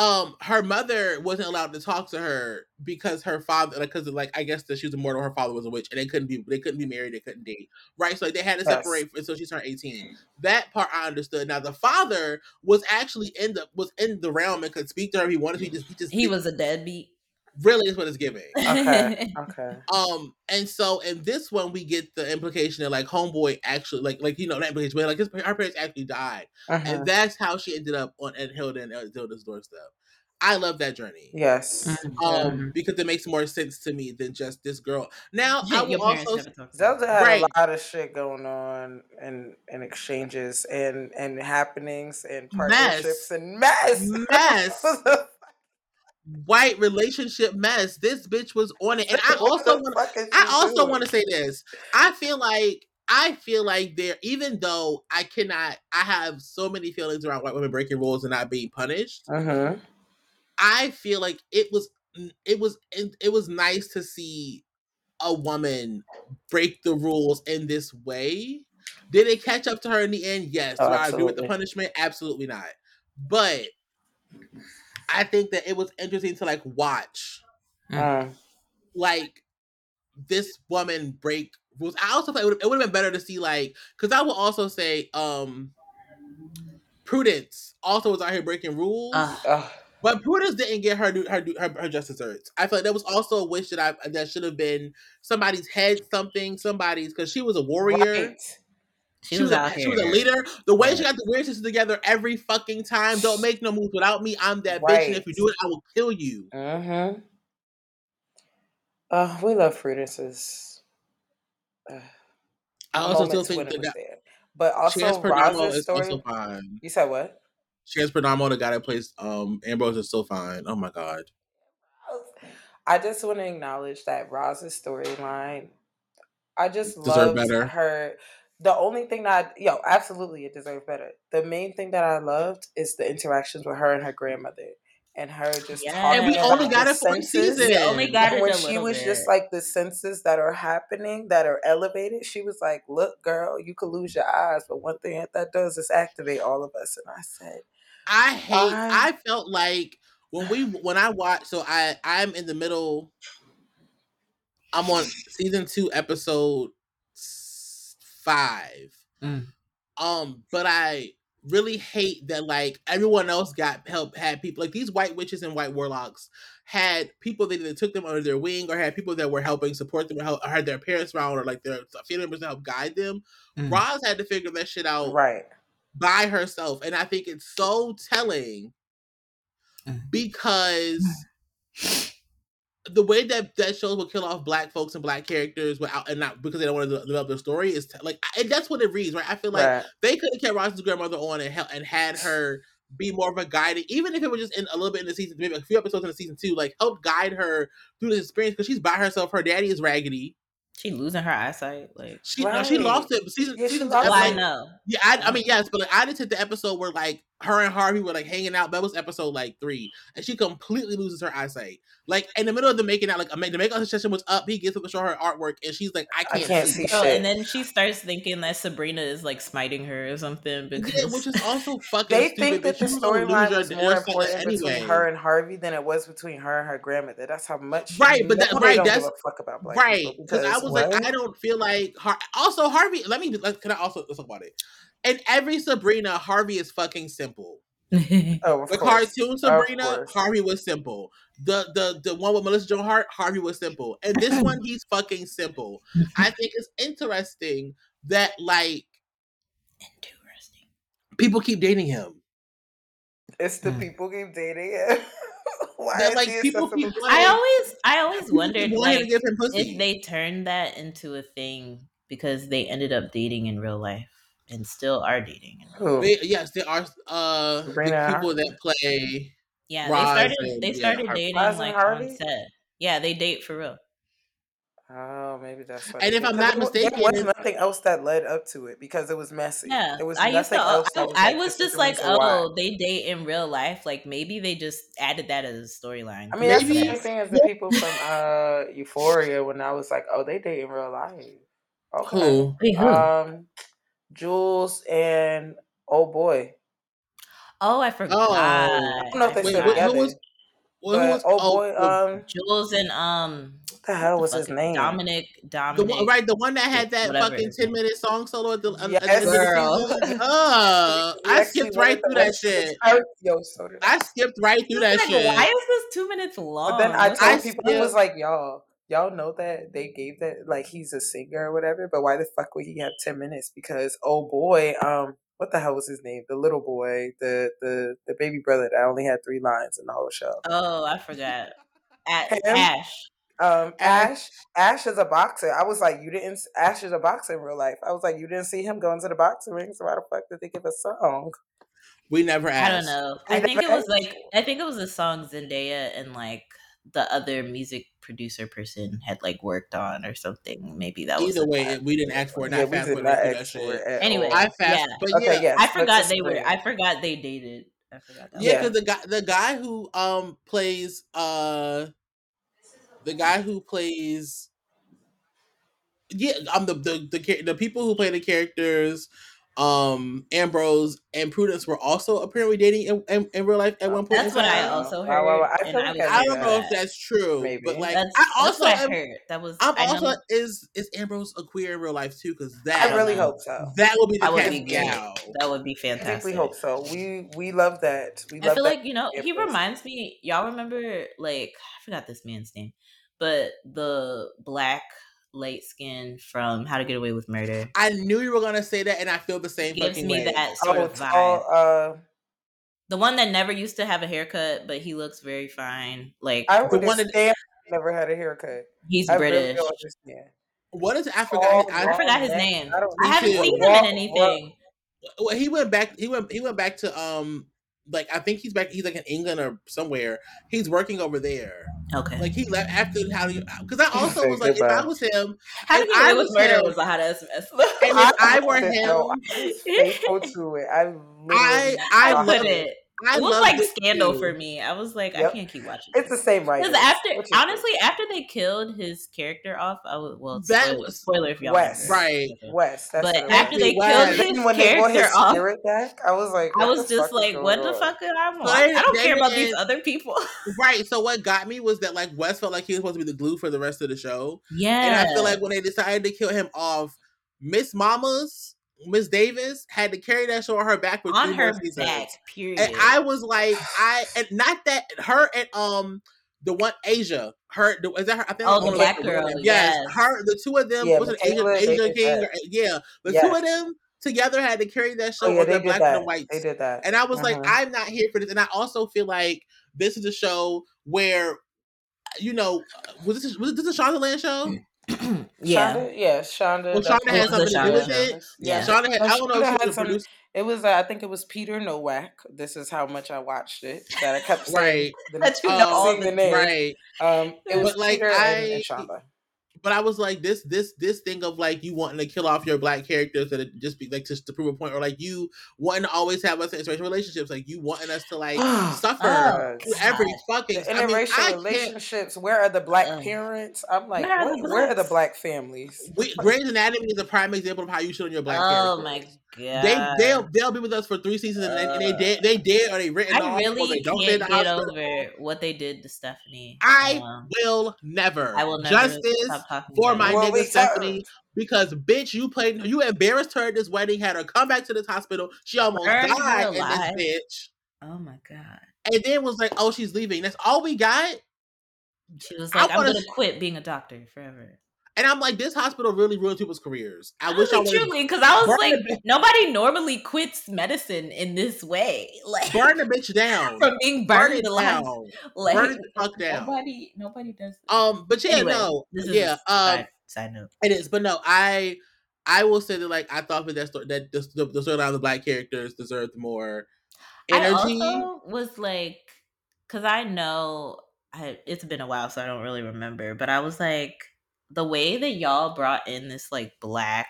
[SPEAKER 1] um her mother wasn't allowed to talk to her because her father like because like i guess that she was immortal her father was a witch and they couldn't be they couldn't be married they couldn't date right? So like, they had to separate until she turned 18 that part i understood. Now the father was actually in the was in the realm and could speak to her if he wanted to. He just he just
[SPEAKER 2] He was a deadbeat.
[SPEAKER 1] Really is what it's giving
[SPEAKER 3] okay, okay.
[SPEAKER 1] um, and so in this one, we get the implication that like homeboy actually like like you know that implication, but like his our parents actually died,
[SPEAKER 3] Mhm.
[SPEAKER 1] and that's how she ended up on at Hilda and at Hilda's doorstep. I love that journey.
[SPEAKER 3] Yes.
[SPEAKER 2] Mhm.
[SPEAKER 1] Um, because it makes more sense to me than just this girl. Now I will also
[SPEAKER 2] never talked about
[SPEAKER 3] Zelda had
[SPEAKER 1] Right.
[SPEAKER 3] a lot of shit going on and and exchanges and and happenings and partnerships
[SPEAKER 1] Mess.
[SPEAKER 3] and mess.
[SPEAKER 1] Mess. white relationship mess. This bitch was on it, and I also want.
[SPEAKER 3] fuck
[SPEAKER 1] I also want to say this. I feel like I feel like there, even though I cannot, I have so many feelings around white women breaking rules and not being punished.
[SPEAKER 3] Mhm.
[SPEAKER 1] I feel like it was, it was, it was nice to see a woman break the rules in this way. Did it catch up to her in the end? Yes.
[SPEAKER 3] Oh,
[SPEAKER 1] Do I agree with the punishment? Absolutely not. But I think that it was interesting to like watch
[SPEAKER 3] Mm.
[SPEAKER 1] like this woman break rules. I also thought it would, have been better to see like because I will also say um Prudence also was out here breaking rules,
[SPEAKER 2] Ugh.
[SPEAKER 3] Ugh.
[SPEAKER 1] but Prudence didn't get her her her, her just desserts. I feel like that was also a wish that I that should have been somebody's head something somebody's because she was a warrior.
[SPEAKER 3] Right.
[SPEAKER 2] She,
[SPEAKER 1] She, was,
[SPEAKER 2] out
[SPEAKER 1] a,
[SPEAKER 2] here.
[SPEAKER 1] she was a leader. The way she got the weird sisters together every fucking time. Don't make no moves without me. I'm that bitch, and if you do it, I will kill you.
[SPEAKER 3] Mm-hmm. Uh, we love Prudence's. Uh,
[SPEAKER 1] I also still think that, that.
[SPEAKER 3] But also
[SPEAKER 1] is
[SPEAKER 3] story.
[SPEAKER 1] also fine.
[SPEAKER 3] You said what?
[SPEAKER 1] Chance Perdomo, the guy that plays um Ambrose, is still fine. Oh my god.
[SPEAKER 3] I just want to acknowledge that Roz's storyline. I just
[SPEAKER 1] better.
[SPEAKER 3] her. The only thing that I, yo, absolutely, it deserves better. The main thing that I loved is the interactions with her and her grandmother, and her just
[SPEAKER 2] Yes.
[SPEAKER 3] talking
[SPEAKER 1] And we
[SPEAKER 3] about
[SPEAKER 1] only
[SPEAKER 3] the
[SPEAKER 1] got it for one season.
[SPEAKER 2] We only got
[SPEAKER 3] And
[SPEAKER 2] it
[SPEAKER 3] when
[SPEAKER 2] a
[SPEAKER 3] she was
[SPEAKER 2] bit.
[SPEAKER 3] just like the senses that are happening that are elevated, she was like, "Look, girl, you could lose your eyes, but one thing that that does is activate all of us." And I said,
[SPEAKER 1] I hate.
[SPEAKER 3] Why?
[SPEAKER 1] I felt like when we when I watched. So I I'm in the middle. I'm on season two, episode s- five.
[SPEAKER 2] Mm.
[SPEAKER 1] Um, but I really hate that like everyone else got help had people like these white witches and white warlocks had people that either took them under their wing or had people that were helping support them or, help, or had their parents around or like their family members to help guide them.
[SPEAKER 2] Mm.
[SPEAKER 1] Roz had to figure that shit out
[SPEAKER 3] "Right,
[SPEAKER 1] by herself. And I think it's so telling
[SPEAKER 2] Mm.
[SPEAKER 1] because the way that that shows will kill off black folks and black characters without and not because they don't want to develop their story is t- like and that's what it reads right. I feel like
[SPEAKER 3] right,
[SPEAKER 1] they could have kept Roz's grandmother on and hel- and had her be more of a guiding, even if it was just in a little bit in the season, maybe a few episodes in the season two, like help guide her through this experience because she's by herself. Her daddy is raggedy.
[SPEAKER 2] she losing her eyesight. Like,
[SPEAKER 1] She no, she lost it. Season,
[SPEAKER 3] Yeah, she lost
[SPEAKER 2] well, oh,
[SPEAKER 3] it.
[SPEAKER 2] I know.
[SPEAKER 1] Yeah, I, I mean yes, but like I did take the episode where like her and Harvey were like hanging out. That was episode like three, and she completely loses her eyesight. Like in the middle of the making out, like the makeup session was up. He gets up to show her artwork, and she's like, "I can't,
[SPEAKER 3] I can't
[SPEAKER 1] see."
[SPEAKER 3] see
[SPEAKER 2] Oh, and then she starts thinking that Sabrina is like smiting her or something because
[SPEAKER 1] Yeah, which is also fucking.
[SPEAKER 3] They
[SPEAKER 1] stupid
[SPEAKER 3] think that the
[SPEAKER 1] you was gonna
[SPEAKER 3] storyline
[SPEAKER 1] your-
[SPEAKER 3] was more
[SPEAKER 1] sight
[SPEAKER 3] important between her and Harvey than it was between her and her grandmother. That's how much.
[SPEAKER 1] Right, but that- right,
[SPEAKER 3] don't
[SPEAKER 1] that's-
[SPEAKER 3] give a fuck about black
[SPEAKER 1] right because I was like. I don't feel like Har- also Harvey. Let me. Let, can I also let's talk about it? In every Sabrina, Harvey is fucking simple.
[SPEAKER 3] oh, of
[SPEAKER 1] The
[SPEAKER 3] course.
[SPEAKER 1] cartoon Sabrina,
[SPEAKER 3] course.
[SPEAKER 1] Harvey was simple. The the the one with Melissa Joan Hart, Harvey was simple. And this one, he's fucking simple. I think it's interesting that like
[SPEAKER 2] interesting.
[SPEAKER 1] people keep dating him.
[SPEAKER 3] It's the
[SPEAKER 2] Hmm.
[SPEAKER 3] people keep dating him. Why
[SPEAKER 1] That
[SPEAKER 3] is
[SPEAKER 1] like people keep
[SPEAKER 2] I always, I always wondered like
[SPEAKER 1] to give him pussy.
[SPEAKER 2] if they turned that into a thing because they ended up dating in real life and still are dating. In real
[SPEAKER 3] Who?
[SPEAKER 1] They- yes, there are uh the
[SPEAKER 3] and
[SPEAKER 1] people that play.
[SPEAKER 2] Yeah,
[SPEAKER 1] Roz
[SPEAKER 2] they started.
[SPEAKER 1] and-
[SPEAKER 2] They started
[SPEAKER 1] Har-
[SPEAKER 2] dating
[SPEAKER 3] Roz
[SPEAKER 2] like on set. Yeah, they date for real.
[SPEAKER 3] Oh, maybe that's what.
[SPEAKER 1] And if. I'm not mistaken,
[SPEAKER 3] there was nothing else that led up to it because it was messy.
[SPEAKER 2] Yeah,
[SPEAKER 3] it was
[SPEAKER 2] I used to.
[SPEAKER 3] nothing else.
[SPEAKER 2] I,
[SPEAKER 3] that was
[SPEAKER 2] I
[SPEAKER 3] like,
[SPEAKER 2] was just like,
[SPEAKER 3] reason why.
[SPEAKER 2] oh, they date in real life. Like maybe they just added that as a storyline.
[SPEAKER 3] I mean, that's the
[SPEAKER 1] Maybe-
[SPEAKER 3] same thing as the people from uh Euphoria when I was like, oh, they date in real life. Okay.
[SPEAKER 1] Who?
[SPEAKER 2] Wait, who?
[SPEAKER 3] Um, Jules and oh boy,
[SPEAKER 2] oh, I forgot.
[SPEAKER 1] Oh.
[SPEAKER 3] I don't know if they
[SPEAKER 2] I
[SPEAKER 1] Wait,
[SPEAKER 3] still
[SPEAKER 1] what-
[SPEAKER 2] forgot.
[SPEAKER 1] who was? Who was?
[SPEAKER 3] oh boy, um,
[SPEAKER 2] Jules and um,
[SPEAKER 3] what the hell was
[SPEAKER 2] the
[SPEAKER 3] his name?
[SPEAKER 2] Dominic.
[SPEAKER 1] The
[SPEAKER 2] Dominic.
[SPEAKER 1] one, right, the one that had that
[SPEAKER 2] Whatever
[SPEAKER 1] fucking ten minute song solo at the,
[SPEAKER 3] Yes.
[SPEAKER 1] end of the
[SPEAKER 2] Girl.
[SPEAKER 1] season. Uh, I skipped right through that shit.
[SPEAKER 3] I, yo, so I.
[SPEAKER 1] I skipped right through that
[SPEAKER 2] Like,
[SPEAKER 1] shit.
[SPEAKER 2] Why is this two minutes long?
[SPEAKER 3] But then I told
[SPEAKER 1] I
[SPEAKER 3] people, I was like, y'all, y'all know that they gave that, like, he's a singer or whatever, but why the fuck would he have 10 minutes? Because, oh boy, um, what the hell was his name? The little boy, the, the, the baby brother that only had three lines in the whole show.
[SPEAKER 2] Oh, I forgot. At
[SPEAKER 3] Him?
[SPEAKER 2] Ash.
[SPEAKER 3] Um,
[SPEAKER 1] Ash-
[SPEAKER 3] Ash, Ash is a boxer. I was like, you didn't, Ash is a boxer in real life. I was like, you didn't see him going to the boxing ring, so why the fuck did they give a song?
[SPEAKER 1] We never asked.
[SPEAKER 2] I don't know.
[SPEAKER 3] We
[SPEAKER 2] I think it
[SPEAKER 3] never
[SPEAKER 2] was like. I think it was a song Zendaya and like the other music producer person had like worked on or something. Maybe that was
[SPEAKER 1] Either way,
[SPEAKER 2] vibe.
[SPEAKER 1] we didn't ask for it.
[SPEAKER 3] Yeah,
[SPEAKER 1] Not
[SPEAKER 3] we
[SPEAKER 1] fast
[SPEAKER 3] did not
[SPEAKER 1] that
[SPEAKER 3] ask for it
[SPEAKER 2] Anyway,
[SPEAKER 3] all.
[SPEAKER 1] I fast,
[SPEAKER 2] Yeah.
[SPEAKER 1] but
[SPEAKER 3] Okay,
[SPEAKER 1] yeah,
[SPEAKER 3] yes.
[SPEAKER 2] I forgot
[SPEAKER 3] to
[SPEAKER 2] they were. I forgot they dated. I forgot that.
[SPEAKER 1] yeah,
[SPEAKER 3] Yeah.
[SPEAKER 1] because the guy, the guy who um plays uh, the guy who plays. Yeah, um, the the the the people who play the characters, um, Ambrose and Prudence were also apparently dating in, in, in real life at one point.
[SPEAKER 2] That's
[SPEAKER 1] in
[SPEAKER 2] what I also
[SPEAKER 3] Wow, wow,
[SPEAKER 2] heard.
[SPEAKER 3] wow. I
[SPEAKER 2] and I
[SPEAKER 3] like I
[SPEAKER 1] I don't know if that's true,
[SPEAKER 3] Maybe.
[SPEAKER 1] but like
[SPEAKER 2] That's,
[SPEAKER 1] I
[SPEAKER 2] that's
[SPEAKER 1] also
[SPEAKER 2] what I
[SPEAKER 1] am,
[SPEAKER 2] heard. That was.
[SPEAKER 1] I'm
[SPEAKER 2] I know-
[SPEAKER 1] also is is Ambrose a queer in real life too? Because that I
[SPEAKER 3] really
[SPEAKER 2] know.
[SPEAKER 3] hope so.
[SPEAKER 1] that would be the
[SPEAKER 2] That would be
[SPEAKER 1] gal.
[SPEAKER 2] That would be
[SPEAKER 3] I think
[SPEAKER 2] fantastic.
[SPEAKER 3] we hope so. We we love that. We
[SPEAKER 2] I
[SPEAKER 3] love
[SPEAKER 2] feel
[SPEAKER 3] that.
[SPEAKER 2] like you know he reminds me. Y'all remember like I forgot this man's name, but the black light skin from How to Get Away with Murder
[SPEAKER 1] I knew you were gonna say that, and I feel the same
[SPEAKER 2] gives
[SPEAKER 1] fucking
[SPEAKER 2] me
[SPEAKER 1] way.
[SPEAKER 2] that sort
[SPEAKER 3] oh,
[SPEAKER 2] of vibe.
[SPEAKER 3] tall, uh,
[SPEAKER 2] The one that never used to have a haircut, but he looks very fine. Like
[SPEAKER 3] I
[SPEAKER 1] The one that-
[SPEAKER 3] understand. Never had a haircut.
[SPEAKER 2] he's
[SPEAKER 3] I
[SPEAKER 2] British.
[SPEAKER 3] really.
[SPEAKER 1] What is I
[SPEAKER 3] Oh,
[SPEAKER 1] forgot? I,
[SPEAKER 2] I forgot his
[SPEAKER 3] man.
[SPEAKER 2] name.
[SPEAKER 3] I
[SPEAKER 2] I haven't
[SPEAKER 1] too.
[SPEAKER 2] seen him in
[SPEAKER 3] Well,
[SPEAKER 2] anything.
[SPEAKER 1] well, he went back. He went. He went back to um. Like I think he's back. He's like in England or somewhere. He's working over there.
[SPEAKER 2] Okay.
[SPEAKER 1] Like he left after how do you? Uh, because I also was like, if. I was him,
[SPEAKER 2] How to
[SPEAKER 1] if I was
[SPEAKER 2] Murder
[SPEAKER 1] him-
[SPEAKER 2] was a hot ass mess.
[SPEAKER 1] and if I were him,
[SPEAKER 3] no, I was to it. I literally.
[SPEAKER 1] I I
[SPEAKER 2] I
[SPEAKER 1] love
[SPEAKER 2] couldn't.
[SPEAKER 1] it. I
[SPEAKER 2] it was like scandal
[SPEAKER 1] too.
[SPEAKER 2] for me. I was like,
[SPEAKER 3] Yep.
[SPEAKER 2] I can't keep watching.
[SPEAKER 3] It's the same right.
[SPEAKER 2] Because after, honestly, after they killed his character off, I was well.
[SPEAKER 1] That
[SPEAKER 2] spoiler,
[SPEAKER 1] was-
[SPEAKER 2] spoiler if y'all
[SPEAKER 3] Wes.
[SPEAKER 2] remember.
[SPEAKER 1] Right.
[SPEAKER 3] Wes. That's
[SPEAKER 2] But
[SPEAKER 3] what
[SPEAKER 2] after they
[SPEAKER 1] Wes.
[SPEAKER 2] killed
[SPEAKER 1] And
[SPEAKER 2] his
[SPEAKER 3] Then when they
[SPEAKER 2] character
[SPEAKER 3] his
[SPEAKER 2] off,
[SPEAKER 3] spirit back, I was like,
[SPEAKER 2] I was just like, what the fuck did I want?
[SPEAKER 1] But
[SPEAKER 2] I don't care about these other people.
[SPEAKER 1] Right. So what got me was that like Wes felt like he was supposed to be the glue for the rest of the show.
[SPEAKER 2] Yeah.
[SPEAKER 1] And I feel like when they decided to kill him off, Miss Mamas, Miss Davis had to carry that show on her back for
[SPEAKER 2] on
[SPEAKER 1] three
[SPEAKER 2] her
[SPEAKER 1] more seasons.
[SPEAKER 2] back, period.
[SPEAKER 1] And I was like, I and not that her and um the one Aja, her the, is that her? I think
[SPEAKER 2] Oh,
[SPEAKER 1] I'm
[SPEAKER 2] the black
[SPEAKER 1] look-
[SPEAKER 2] girl,
[SPEAKER 1] Yes,
[SPEAKER 2] yes.
[SPEAKER 1] her. The two of them
[SPEAKER 3] Yeah,
[SPEAKER 1] was it Aja,
[SPEAKER 3] Michaela, they Aja
[SPEAKER 1] King? or- yeah, the
[SPEAKER 3] Yes.
[SPEAKER 1] two of them together had to carry that show
[SPEAKER 3] Oh yeah,
[SPEAKER 1] on
[SPEAKER 3] they
[SPEAKER 1] black
[SPEAKER 3] that.
[SPEAKER 1] and whites.
[SPEAKER 3] They did that.
[SPEAKER 1] And I was like,
[SPEAKER 3] Mhm.
[SPEAKER 1] I'm not here for this. And I also feel like this is a show where, you know, was this was this a Shondaland show?
[SPEAKER 2] yeah.
[SPEAKER 3] Shonda, yeah, Shonda.
[SPEAKER 1] Well, Shonda
[SPEAKER 3] what
[SPEAKER 1] had
[SPEAKER 3] it
[SPEAKER 2] something to do with
[SPEAKER 1] it.
[SPEAKER 2] Yeah.
[SPEAKER 1] Shonda had,
[SPEAKER 3] No,
[SPEAKER 1] I don't know
[SPEAKER 3] Shonda
[SPEAKER 1] if she was a
[SPEAKER 3] some-
[SPEAKER 1] producer.
[SPEAKER 3] It was, uh, I think it was Peter Nowalk. This is how much I watched it. That I kept saying.
[SPEAKER 1] Right.
[SPEAKER 3] the-
[SPEAKER 2] That you
[SPEAKER 1] know
[SPEAKER 3] kept
[SPEAKER 1] all
[SPEAKER 2] the-
[SPEAKER 3] the name.
[SPEAKER 1] Right.
[SPEAKER 3] Um, it was
[SPEAKER 1] But, like,
[SPEAKER 3] Peter and,
[SPEAKER 1] I-
[SPEAKER 3] and Shonda.
[SPEAKER 1] But I was like this this this thing of like you wanting to kill off your black characters that just be like just to prove a point, or like you wanting to always have us in interracial relationships, like you wanting us to like suffer
[SPEAKER 2] Oh,
[SPEAKER 1] every fucking.
[SPEAKER 3] The
[SPEAKER 1] I mean,
[SPEAKER 3] interracial
[SPEAKER 1] I can't.
[SPEAKER 3] relationships. Where are the black
[SPEAKER 2] Ugh.
[SPEAKER 3] parents? I'm like,
[SPEAKER 2] Where are the
[SPEAKER 3] where are the black families?
[SPEAKER 1] We, Grey's Anatomy is a prime example of how you should on your black
[SPEAKER 2] oh
[SPEAKER 1] characters.
[SPEAKER 2] my
[SPEAKER 1] They
[SPEAKER 2] god.
[SPEAKER 1] they'll they'll be with us for three seasons and, then and they
[SPEAKER 2] Uh,
[SPEAKER 1] dead they dead or they written
[SPEAKER 2] I
[SPEAKER 1] off
[SPEAKER 2] really
[SPEAKER 1] they don't stay in
[SPEAKER 2] can't get
[SPEAKER 1] hospital.
[SPEAKER 2] over what they did to Stephanie.
[SPEAKER 1] I
[SPEAKER 2] Um,
[SPEAKER 1] will never.
[SPEAKER 2] I will never
[SPEAKER 1] justice for my.
[SPEAKER 3] Well,
[SPEAKER 1] nigga
[SPEAKER 3] we
[SPEAKER 1] Stephanie because bitch you played you embarrassed her at this wedding had her come back to this hospital she almost
[SPEAKER 2] her
[SPEAKER 1] died in
[SPEAKER 2] alive.
[SPEAKER 1] this bitch
[SPEAKER 2] Oh my god.
[SPEAKER 1] and then was like oh she's leaving that's all we got
[SPEAKER 2] She was
[SPEAKER 1] I
[SPEAKER 2] like, I'm
[SPEAKER 1] wanna-
[SPEAKER 2] gonna quit being a doctor forever.
[SPEAKER 1] And I'm like this hospital really ruined people's careers I wish I
[SPEAKER 2] truly because I was
[SPEAKER 1] burn
[SPEAKER 2] like, nobody normally quits medicine in this way, like
[SPEAKER 1] burn the bitch down
[SPEAKER 2] from being
[SPEAKER 1] burn
[SPEAKER 2] burned
[SPEAKER 1] it
[SPEAKER 2] alive.
[SPEAKER 1] down
[SPEAKER 2] Like
[SPEAKER 1] burn the fuck down
[SPEAKER 2] nobody, nobody does. That.
[SPEAKER 1] um but yeah
[SPEAKER 2] Anyway,
[SPEAKER 1] no
[SPEAKER 2] this is
[SPEAKER 1] yeah um
[SPEAKER 2] side, side note.
[SPEAKER 1] It is, but no, I I will say that like I thought that that story that the the, the storyline of the black characters deserved more energy.
[SPEAKER 2] I also was like, because I know I, it's been a while, so I don't really remember. But I was like, the way that y'all brought in this like black,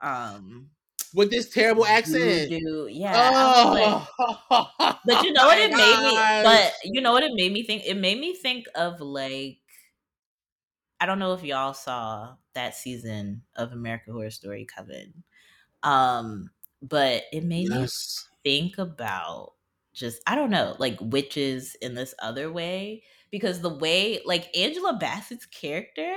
[SPEAKER 2] um,
[SPEAKER 1] with this terrible accent.
[SPEAKER 2] voodoo- yeah. Was like,
[SPEAKER 1] Oh,
[SPEAKER 2] but you know what it made me but you know what it made me think it made me think of like i don't know if y'all saw that season of american horror story coven um but it made me think about just i don't know like witches in this other way because the way like angela bassett's character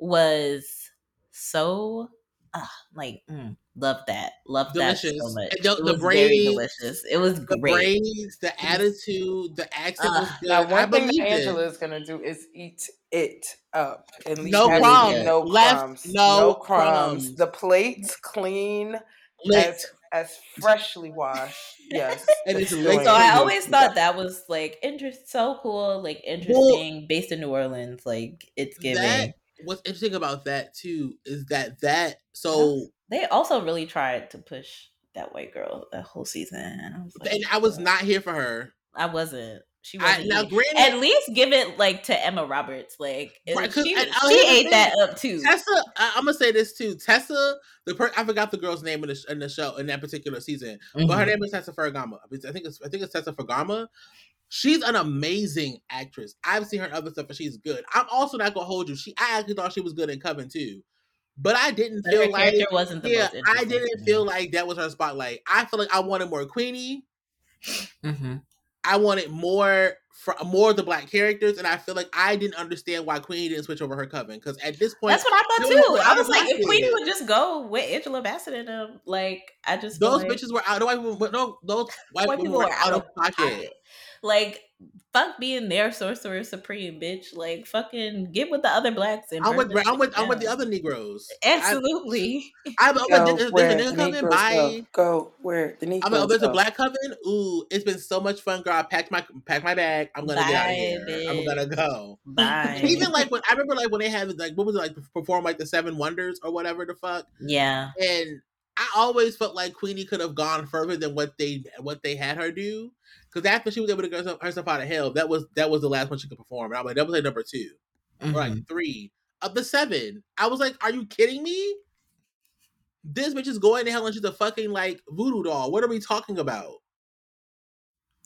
[SPEAKER 2] was so uh, like mm, love that love that so much
[SPEAKER 1] And the-
[SPEAKER 2] it
[SPEAKER 1] the
[SPEAKER 2] was very
[SPEAKER 1] braids,
[SPEAKER 2] delicious it was
[SPEAKER 1] The
[SPEAKER 2] great
[SPEAKER 1] braids, the attitude, the accent was
[SPEAKER 2] Ugh.
[SPEAKER 1] good.
[SPEAKER 3] Now,
[SPEAKER 1] I
[SPEAKER 3] one thing
[SPEAKER 1] believed
[SPEAKER 3] that. Angela is gonna do is eat it up and leave
[SPEAKER 1] No
[SPEAKER 3] everything-
[SPEAKER 2] crumbs.
[SPEAKER 3] no
[SPEAKER 1] Left,
[SPEAKER 3] crumbs,
[SPEAKER 1] no
[SPEAKER 3] crumbs.
[SPEAKER 1] crumbs.
[SPEAKER 3] The plates clean
[SPEAKER 1] Lit.
[SPEAKER 3] as as freshly washed. Yes,
[SPEAKER 1] And it's
[SPEAKER 3] doing
[SPEAKER 1] lit.
[SPEAKER 2] So I always thought that was like interest, so cool, like interesting, based in New Orleans. Like it's giving.
[SPEAKER 1] That what's interesting about that too is that that so
[SPEAKER 2] They also really tried to push that white girl that whole season. And I was like,
[SPEAKER 1] and I was not here for her.
[SPEAKER 2] I wasn't. She wasn't.
[SPEAKER 1] now, granted,
[SPEAKER 2] At least give it like to Emma Roberts. Like
[SPEAKER 1] Right,
[SPEAKER 2] she, she ate that up too.
[SPEAKER 1] Tessa, I, I'm gonna say this too. Tessa, the per- I forgot the girl's name in the, sh- in the show in that particular season, but her
[SPEAKER 2] Mhm.
[SPEAKER 1] name is Tessa Ferragamo. I think it's I think it's Tessa Ferragamo. She's an amazing actress. I've seen her in other stuff, and she's good. I'm also not gonna hold you. She, I actually thought she was good in Coven too, but I didn't
[SPEAKER 2] But her
[SPEAKER 1] feel like
[SPEAKER 2] character wasn't the
[SPEAKER 1] yeah,
[SPEAKER 2] most
[SPEAKER 1] I didn't
[SPEAKER 2] to
[SPEAKER 1] feel like that was her spotlight. I feel like I wanted more Queenie.
[SPEAKER 2] Mhm.
[SPEAKER 1] I wanted more for more of the black characters, and I feel like I didn't understand why Queenie didn't switch over her Coven because at this point,
[SPEAKER 2] That's what I thought too. I was like, if
[SPEAKER 1] pocket.
[SPEAKER 2] Queenie would just go with Angela Bassett and them, like I just feel
[SPEAKER 1] those
[SPEAKER 2] like-
[SPEAKER 1] bitches were out. No, white women- no, those white,
[SPEAKER 2] white
[SPEAKER 1] women
[SPEAKER 2] people
[SPEAKER 1] were
[SPEAKER 2] are
[SPEAKER 1] out of pocket.
[SPEAKER 2] pocket. Like, fuck being their sorcerer supreme, bitch. Like, fucking get with the other blacks and
[SPEAKER 1] I'm with I'm with
[SPEAKER 2] shit
[SPEAKER 1] I'm with the other Negroes.
[SPEAKER 2] Absolutely.
[SPEAKER 1] I, I'm oh,
[SPEAKER 3] Go
[SPEAKER 1] with there's,
[SPEAKER 3] where
[SPEAKER 1] there's a
[SPEAKER 3] the
[SPEAKER 1] nigga coming
[SPEAKER 3] Negroes go. Go where the oh, Negroes
[SPEAKER 1] I'm like, oh, there's a
[SPEAKER 3] go.
[SPEAKER 1] black coven. Ooh, it's been so much fun, girl. I packed my packed my bag. I'm gonna get out of
[SPEAKER 2] Bye,
[SPEAKER 1] here. I'm gonna go.
[SPEAKER 2] Bye.
[SPEAKER 1] Even like when I remember like when they had like what was it like perform like the Seven Wonders or whatever the fuck.
[SPEAKER 2] yeah.
[SPEAKER 1] And I always felt like Queenie could have gone further than what they what they had her do. Because after she was able to get herself, out of hell, that was that was the last one she could perform. And I'm like, that was like number two, or
[SPEAKER 2] Mhm.
[SPEAKER 1] like three of the seven. I was like, are you kidding me? This bitch is going to hell and she's a fucking like voodoo doll. What are we talking about?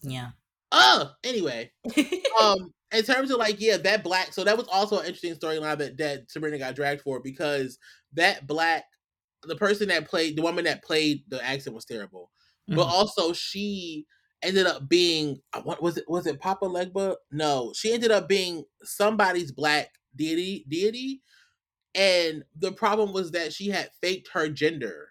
[SPEAKER 2] Yeah.
[SPEAKER 1] Oh, anyway. um in terms of like yeah that black so that was also an interesting storyline that that Sabrina got dragged for because that black the person that played the woman that played the accent was terrible but
[SPEAKER 2] Mhm.
[SPEAKER 1] also she ended up being uh, what was it was it Papa Legba no she ended up being somebody's black deity deity and the problem was that she had faked her gender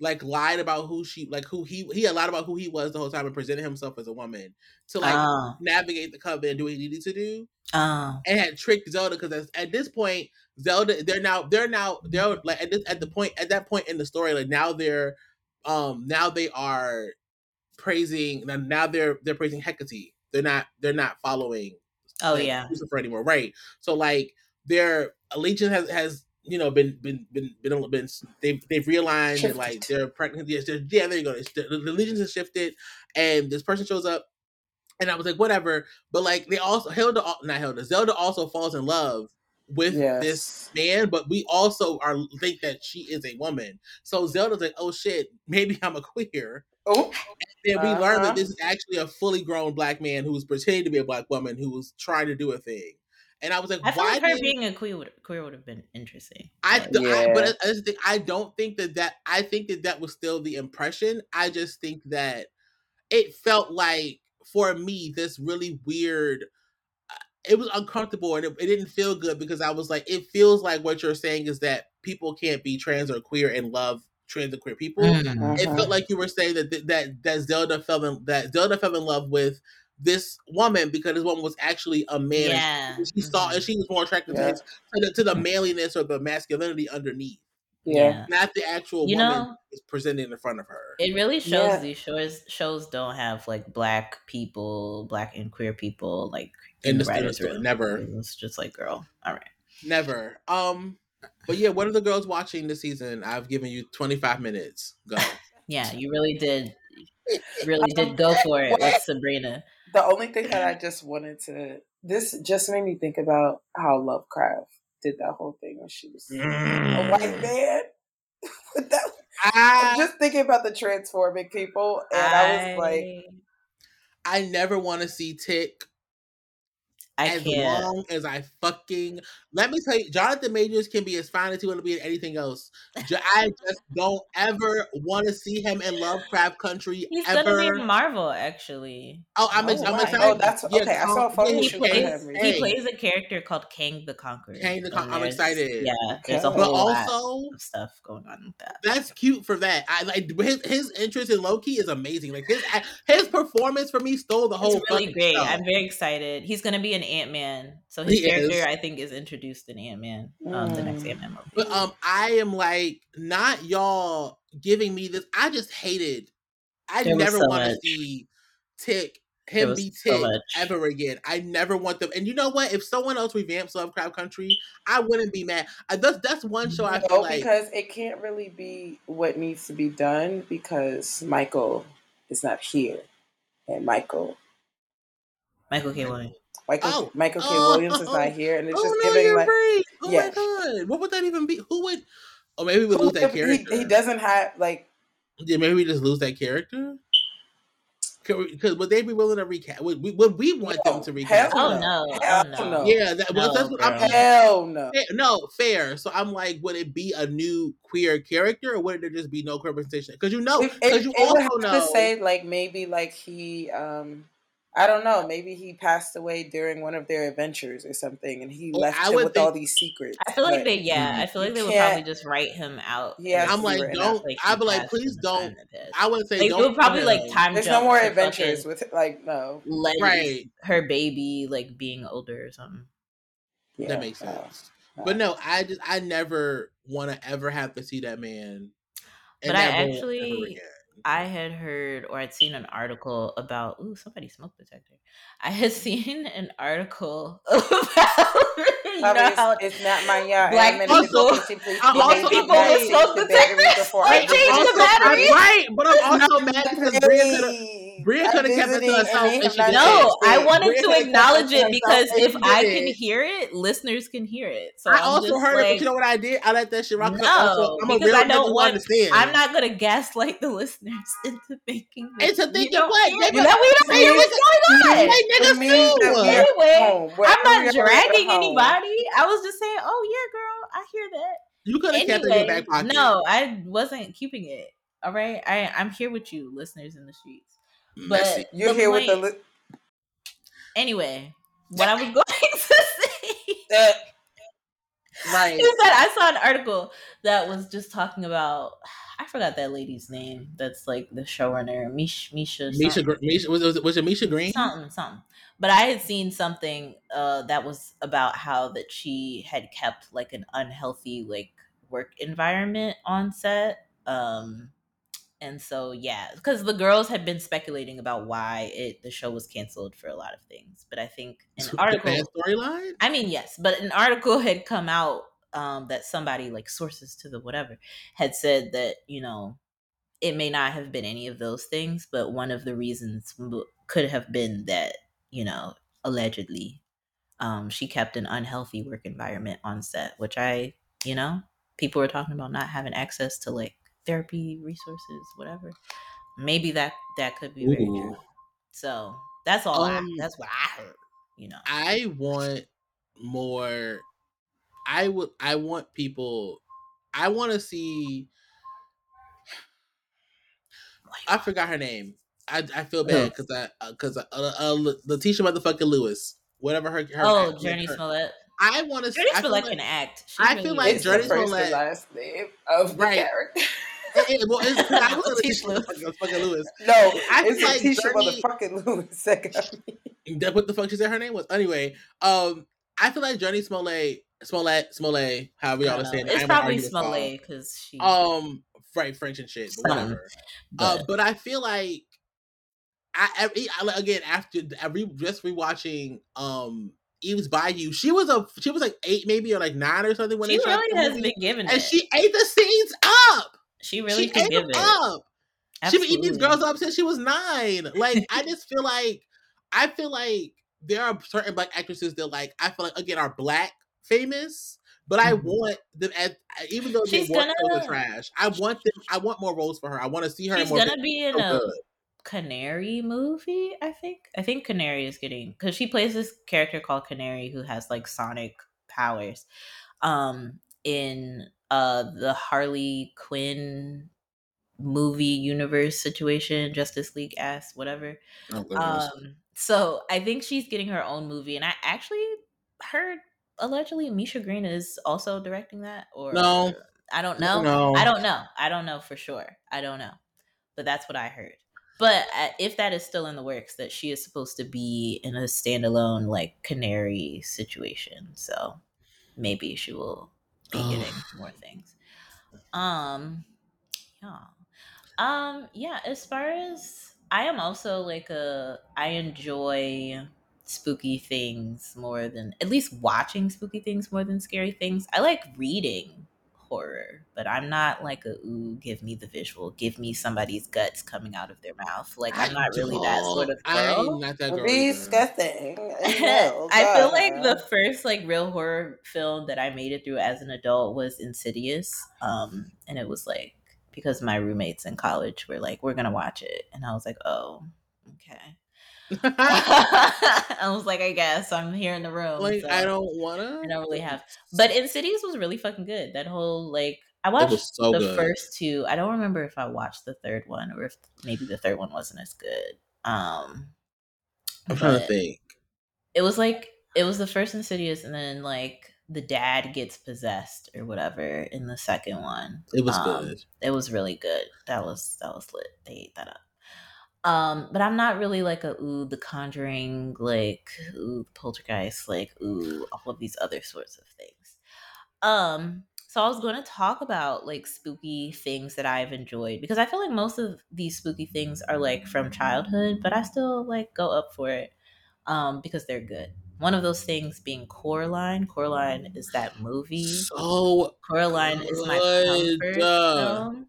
[SPEAKER 1] like lied about who she like who he he had lied about who he was the whole time and presented himself as a woman to like
[SPEAKER 2] oh.
[SPEAKER 1] navigate the coven and do what he needed to do
[SPEAKER 2] Oh.
[SPEAKER 1] and had tricked Zelda because at this point Zelda they're now they're now they're like at this at the point at that point in the story like now they're um now they are praising now- now they're they're praising Hecate they're not they're not following
[SPEAKER 2] Oh
[SPEAKER 1] like,
[SPEAKER 2] yeah.
[SPEAKER 1] Lucifer anymore right so like their allegiance has has you know been been been been, been they've they've realigned and like they're pregnant yes, they're- yeah there you go the, the allegiance has shifted and this person shows up and I was like, whatever. But like they also Hilda, not Hilda, Zelda also falls in love with
[SPEAKER 3] Yes.
[SPEAKER 1] this man, but we also are think that she is a woman. So Zelda's like, oh shit, maybe I'm a queer.
[SPEAKER 3] Oh,
[SPEAKER 1] Then we learn
[SPEAKER 3] Uh-huh.
[SPEAKER 1] that this is actually a fully grown black man who's pretending to be a black woman who was trying to do a thing. And I was like,
[SPEAKER 2] I feel
[SPEAKER 1] why
[SPEAKER 2] like her
[SPEAKER 1] didn't-
[SPEAKER 2] being a queer would queer would have been interesting.
[SPEAKER 1] I,
[SPEAKER 2] but-
[SPEAKER 1] I but I, I just think I don't think that that I think that that was still the impression. I just think that it felt like for me this really weird. It was uncomfortable and it, it didn't feel good because I was like, it feels like what you're saying is that people can't be trans or queer and love trans and queer people.
[SPEAKER 2] Mm.
[SPEAKER 1] It felt like you were saying that that that Zelda fell in that Zelda fell in love with this woman because this woman was actually a man.
[SPEAKER 2] Yeah.
[SPEAKER 1] she saw and she was more attracted to,
[SPEAKER 3] Yeah.
[SPEAKER 1] his, to the to the manliness or the masculinity underneath,
[SPEAKER 3] yeah.
[SPEAKER 1] not the actual
[SPEAKER 2] You
[SPEAKER 1] woman
[SPEAKER 2] know-
[SPEAKER 1] is presented in front of her.
[SPEAKER 2] It really shows
[SPEAKER 3] Yeah.
[SPEAKER 2] these shows shows don't have like black people, black and queer people like
[SPEAKER 1] In
[SPEAKER 2] in
[SPEAKER 1] the
[SPEAKER 2] the
[SPEAKER 1] in the
[SPEAKER 2] writers'
[SPEAKER 1] story,
[SPEAKER 2] room.
[SPEAKER 1] never,
[SPEAKER 2] It's just like, girl, all right.
[SPEAKER 1] never. Um, but yeah, what are the girls watching this season? I've given you twenty five minutes. Go.
[SPEAKER 2] Yeah, you really did, really did go for it with Sabrina.
[SPEAKER 3] The only thing that I just wanted to this just made me think about how Lovecraft did that whole thing when she was a
[SPEAKER 1] Mm.
[SPEAKER 3] white man. With that,
[SPEAKER 1] I,
[SPEAKER 3] I'm just thinking about the transforming people, and I, was like,
[SPEAKER 1] I never want to see Tic
[SPEAKER 2] I
[SPEAKER 1] as
[SPEAKER 2] can't.
[SPEAKER 1] long as I fucking let me tell you, Jonathan Majors can be as fine as he want to be in anything else. I just don't ever want to see him in Lovecraft Country
[SPEAKER 2] He's
[SPEAKER 1] ever.
[SPEAKER 2] gonna be in Marvel, actually.
[SPEAKER 1] oh, I'm, oh ex-
[SPEAKER 3] Oh,
[SPEAKER 1] I'm excited.
[SPEAKER 3] Oh, that's- okay, I um, saw a photo
[SPEAKER 2] He
[SPEAKER 3] shoot
[SPEAKER 2] plays, he plays a character called Kang the Conqueror.
[SPEAKER 1] Kang the
[SPEAKER 2] and
[SPEAKER 1] Con- I'm excited.
[SPEAKER 2] Yeah, there's a
[SPEAKER 3] Okay.
[SPEAKER 1] but
[SPEAKER 2] whole lot
[SPEAKER 1] also
[SPEAKER 2] of stuff going on with that.
[SPEAKER 1] that's cute for that. I like his his interest in Loki is amazing. Like his his performance for me stole the whole.
[SPEAKER 2] It's really great.
[SPEAKER 1] show.
[SPEAKER 2] I'm very excited. He's gonna be an Ant Man, so his
[SPEAKER 1] He
[SPEAKER 2] character
[SPEAKER 1] is.
[SPEAKER 2] I think is introduced in Ant Man, um, the next
[SPEAKER 3] Mm.
[SPEAKER 2] Ant Man movie.
[SPEAKER 1] But um, I am like not y'all giving me this. I just hated. I
[SPEAKER 2] There
[SPEAKER 1] never
[SPEAKER 2] so
[SPEAKER 1] want to see
[SPEAKER 2] Tic
[SPEAKER 1] him be Tic
[SPEAKER 2] much.
[SPEAKER 1] ever again. I never want them. And you know what? If someone else revamps Lovecraft Country, I wouldn't be mad. I, that's that's one show I feel
[SPEAKER 3] no,
[SPEAKER 1] like.
[SPEAKER 3] because it can't really be what needs to be done because Michael is not here, and Michael.
[SPEAKER 2] Michael K. Williams.
[SPEAKER 3] Michael,
[SPEAKER 1] Oh,
[SPEAKER 3] Michael K.
[SPEAKER 1] oh,
[SPEAKER 3] Williams is not here, and it's
[SPEAKER 1] oh
[SPEAKER 3] just
[SPEAKER 1] no,
[SPEAKER 3] giving
[SPEAKER 1] you're
[SPEAKER 3] like
[SPEAKER 1] right. Oh
[SPEAKER 3] Yeah.
[SPEAKER 1] my god, what would that even be? Who would? Oh, maybe we
[SPEAKER 3] Who-
[SPEAKER 1] lose that
[SPEAKER 3] he,
[SPEAKER 1] character.
[SPEAKER 3] he doesn't have like
[SPEAKER 1] Yeah, maybe we just lose that character. Because would they be willing to recast? Would we, would we want
[SPEAKER 3] No,
[SPEAKER 1] them to recast?
[SPEAKER 3] hell
[SPEAKER 2] Oh no!
[SPEAKER 3] Hell
[SPEAKER 2] Oh no!
[SPEAKER 3] no.
[SPEAKER 1] Yeah, that, well,
[SPEAKER 2] No,
[SPEAKER 1] that's what I'm.
[SPEAKER 3] hell no.
[SPEAKER 1] Fair- No, fair. So I'm like, would it be a new queer character, or would there just be no queer representation? Because you know,
[SPEAKER 3] It,
[SPEAKER 1] because you
[SPEAKER 3] it
[SPEAKER 1] also
[SPEAKER 3] have
[SPEAKER 1] know.
[SPEAKER 3] to say like maybe like he um I don't know maybe he passed away during one of their adventures or something and he left him
[SPEAKER 1] would
[SPEAKER 3] with all these secrets.
[SPEAKER 2] I feel like they, yeah, I feel like they would probably just write him out.
[SPEAKER 3] He has
[SPEAKER 2] and
[SPEAKER 3] to
[SPEAKER 1] I'm like, don't.
[SPEAKER 2] like
[SPEAKER 1] I'd be like, please don't.
[SPEAKER 2] time that passed.
[SPEAKER 1] I wouldn't say
[SPEAKER 2] Like,
[SPEAKER 1] don't.
[SPEAKER 2] it would probably
[SPEAKER 1] uh,
[SPEAKER 2] like time
[SPEAKER 3] There's no more adventures with like no.
[SPEAKER 2] Leti,
[SPEAKER 1] Right.
[SPEAKER 2] her baby like being older or something.
[SPEAKER 3] Yeah,
[SPEAKER 1] That makes
[SPEAKER 3] no,
[SPEAKER 1] sense.
[SPEAKER 3] no.
[SPEAKER 1] But no, I just I never want to ever have to see that man.
[SPEAKER 2] But I
[SPEAKER 1] that role ever
[SPEAKER 2] actually-
[SPEAKER 1] again.
[SPEAKER 2] I had heard or I'd seen an article about ooh somebody smoke detector. I had seen an article about you know
[SPEAKER 3] Probably
[SPEAKER 2] how
[SPEAKER 3] it's, it's not my yard.
[SPEAKER 2] black
[SPEAKER 3] I'm in
[SPEAKER 1] people-
[SPEAKER 3] the kitchen, please
[SPEAKER 1] I'm also- people
[SPEAKER 2] with smoke
[SPEAKER 3] change the battery
[SPEAKER 2] detectors. They
[SPEAKER 3] I
[SPEAKER 2] change the battery.
[SPEAKER 1] Right, but I'm also mad because Bria could have.
[SPEAKER 3] Really?
[SPEAKER 1] Bria
[SPEAKER 3] I'm
[SPEAKER 1] coulda kept it to herself and she.
[SPEAKER 2] No, I wanted
[SPEAKER 3] Bria
[SPEAKER 2] to acknowledge it because if I can
[SPEAKER 3] it.
[SPEAKER 2] hear it, listeners can hear it. So
[SPEAKER 1] I
[SPEAKER 2] I'm
[SPEAKER 1] also
[SPEAKER 2] just
[SPEAKER 1] heard it, but you know what I did? I let that shit rock. 'cause
[SPEAKER 2] No,
[SPEAKER 1] also, I'm a
[SPEAKER 2] because
[SPEAKER 1] real
[SPEAKER 2] I don't want-
[SPEAKER 1] understand.
[SPEAKER 2] I'm not gonna gaslight the listeners into thinking that
[SPEAKER 1] Into thinking what?
[SPEAKER 2] hear
[SPEAKER 1] They
[SPEAKER 2] it,
[SPEAKER 1] be-
[SPEAKER 2] that we don't hear what's going on.
[SPEAKER 1] Like niggas
[SPEAKER 3] It
[SPEAKER 1] do.
[SPEAKER 2] Anyway, I'm not dragging anybody. I was just saying, oh yeah, girl, I hear that.
[SPEAKER 1] You could have kept it in your back pocket.
[SPEAKER 2] no, I wasn't keeping it. All right, I I'm here with you, listeners in the streets. But
[SPEAKER 1] Messy.
[SPEAKER 3] You're
[SPEAKER 2] the
[SPEAKER 3] here with the.
[SPEAKER 2] point-
[SPEAKER 3] Li-
[SPEAKER 2] anyway, what I was going to say
[SPEAKER 3] uh,
[SPEAKER 1] right.
[SPEAKER 2] is that I saw an article that was just talking about. I forgot that lady's name. That's like the showrunner, Misha. Misha.
[SPEAKER 1] Misha, Misha was, was, was it Misha Green?
[SPEAKER 2] something something but i had seen something uh that was about how that she had kept like an unhealthy like work environment on set um and so yeah because the girls had been speculating about why it the show was canceled for a lot of things but i think an
[SPEAKER 1] The
[SPEAKER 2] article
[SPEAKER 1] storyline.
[SPEAKER 2] I mean, yes, but an article had come out um, that somebody, like sources to the whatever, had said that, you know, it may not have been any of those things, but one of the reasons could have been that, you know, allegedly, um, she kept an unhealthy work environment on set, which I, you know, people were talking about not having access to like therapy resources, whatever. Maybe that that could be very
[SPEAKER 1] Ooh.
[SPEAKER 2] true. So that's all. I,
[SPEAKER 1] Um,
[SPEAKER 2] that's what I heard. You know.
[SPEAKER 1] I want more. I would. I want people. I want to see. I forgot her name. I, I feel bad because I because uh, uh, Letitia motherfucking Lewis, whatever her. her
[SPEAKER 2] oh,
[SPEAKER 1] her-
[SPEAKER 2] Jurnee
[SPEAKER 1] her-
[SPEAKER 2] Smollett.
[SPEAKER 1] I want to.
[SPEAKER 2] Jurnee
[SPEAKER 1] I feel
[SPEAKER 2] Smollett
[SPEAKER 1] like,
[SPEAKER 2] can act. She
[SPEAKER 1] I
[SPEAKER 2] really
[SPEAKER 1] feel like
[SPEAKER 3] It's
[SPEAKER 2] is.
[SPEAKER 1] Jurnee
[SPEAKER 3] first
[SPEAKER 1] Smollett-
[SPEAKER 3] and last name of the
[SPEAKER 1] Right.
[SPEAKER 3] character.
[SPEAKER 1] it- it- well, it's 'cause I was
[SPEAKER 2] Letitia
[SPEAKER 1] Letitia
[SPEAKER 2] Lewis.
[SPEAKER 1] motherfucking Lewis.
[SPEAKER 3] No,
[SPEAKER 1] I
[SPEAKER 3] it's
[SPEAKER 1] like Jurnee-
[SPEAKER 3] motherfucking Lewis. that
[SPEAKER 1] what the fuck she said her name was. Anyway, um, I feel like Jurnee Smollett, Smollett, Smollett, however
[SPEAKER 2] I
[SPEAKER 1] y'all
[SPEAKER 2] don't
[SPEAKER 1] are
[SPEAKER 2] know.
[SPEAKER 1] saying. it.
[SPEAKER 2] It's probably
[SPEAKER 1] argue with y'all.
[SPEAKER 2] Smollett because she.
[SPEAKER 1] Um, right, French and shit, but whatever.
[SPEAKER 2] but,
[SPEAKER 1] Uh, but I feel like I, I, again after I re, just rewatching um Eve's Bayou, she was a she was like eight maybe or like nine or something when
[SPEAKER 2] she really has been given
[SPEAKER 1] and
[SPEAKER 2] it.
[SPEAKER 1] she ate the scenes up.
[SPEAKER 2] She really
[SPEAKER 1] she ate
[SPEAKER 2] give it.
[SPEAKER 1] up. She been eating these girls up since she was nine. Like I just feel like I feel like there are certain black actresses that like I feel like again are black famous, but I
[SPEAKER 2] Mhm.
[SPEAKER 1] want them as even though
[SPEAKER 2] She's
[SPEAKER 1] they
[SPEAKER 2] gonna-
[SPEAKER 1] are trash. I want them. I want more roles for her. I want to see her. in
[SPEAKER 2] She's
[SPEAKER 1] more
[SPEAKER 2] gonna be in
[SPEAKER 1] So
[SPEAKER 2] a
[SPEAKER 1] good.
[SPEAKER 2] Canary movie, I think. I think Canary is getting because she plays this character called Canary who has like sonic powers. Um, in uh the Harley Quinn movie universe situation, Justice League ass, whatever.
[SPEAKER 1] Oh.
[SPEAKER 2] Um, so I think she's getting her own movie, and I actually heard allegedly Misha Green is also directing that. Or
[SPEAKER 1] No.
[SPEAKER 2] I don't know.
[SPEAKER 1] No.
[SPEAKER 2] I don't know. I don't know for sure. I don't know, but that's what I heard. But uh, if that is still in the works, that she is supposed to be in a standalone like Canary situation, so maybe she will be getting more things. Um, yeah. Um, yeah, as far as I am also like a I enjoy spooky things more than at least watching spooky things more than scary things. I like reading horror, but I'm not like a ooh, give me the visual, give me somebody's guts coming out of their mouth. Like I'm not really that sort of
[SPEAKER 1] I'm not that girl.
[SPEAKER 3] Be
[SPEAKER 1] either.
[SPEAKER 3] disgusting.
[SPEAKER 2] I feel like the first like real horror film that I made it through as an adult was Insidious. Um, and it was like because my roommates in college were like, "We're gonna watch it," and I was like, "Oh, okay." I was like, "I guess I'm here in the room."
[SPEAKER 1] like
[SPEAKER 2] so
[SPEAKER 1] I don't wanna.
[SPEAKER 2] I don't really have. But Insidious was really fucking good. That whole like I watched
[SPEAKER 1] was so
[SPEAKER 2] the
[SPEAKER 1] good.
[SPEAKER 2] first two. I don't remember if I watched the third one or if maybe the third one wasn't as good. Um,
[SPEAKER 1] I'm trying to think.
[SPEAKER 2] it was like it was the first insidious and then like the dad gets possessed or whatever in the second one
[SPEAKER 1] It was
[SPEAKER 2] Um,
[SPEAKER 1] good.
[SPEAKER 2] it was really good that was that was lit they ate that up um but i'm not really like a ooh the conjuring like ooh poltergeist like ooh all of these other sorts of things um so i was going to talk about like spooky things that i've enjoyed because i feel like most of these spooky things are like from childhood but i still like go up for it um because they're good one of those things being coraline coraline is that movie
[SPEAKER 1] So
[SPEAKER 2] Coraline is my
[SPEAKER 1] good.
[SPEAKER 2] comfort film.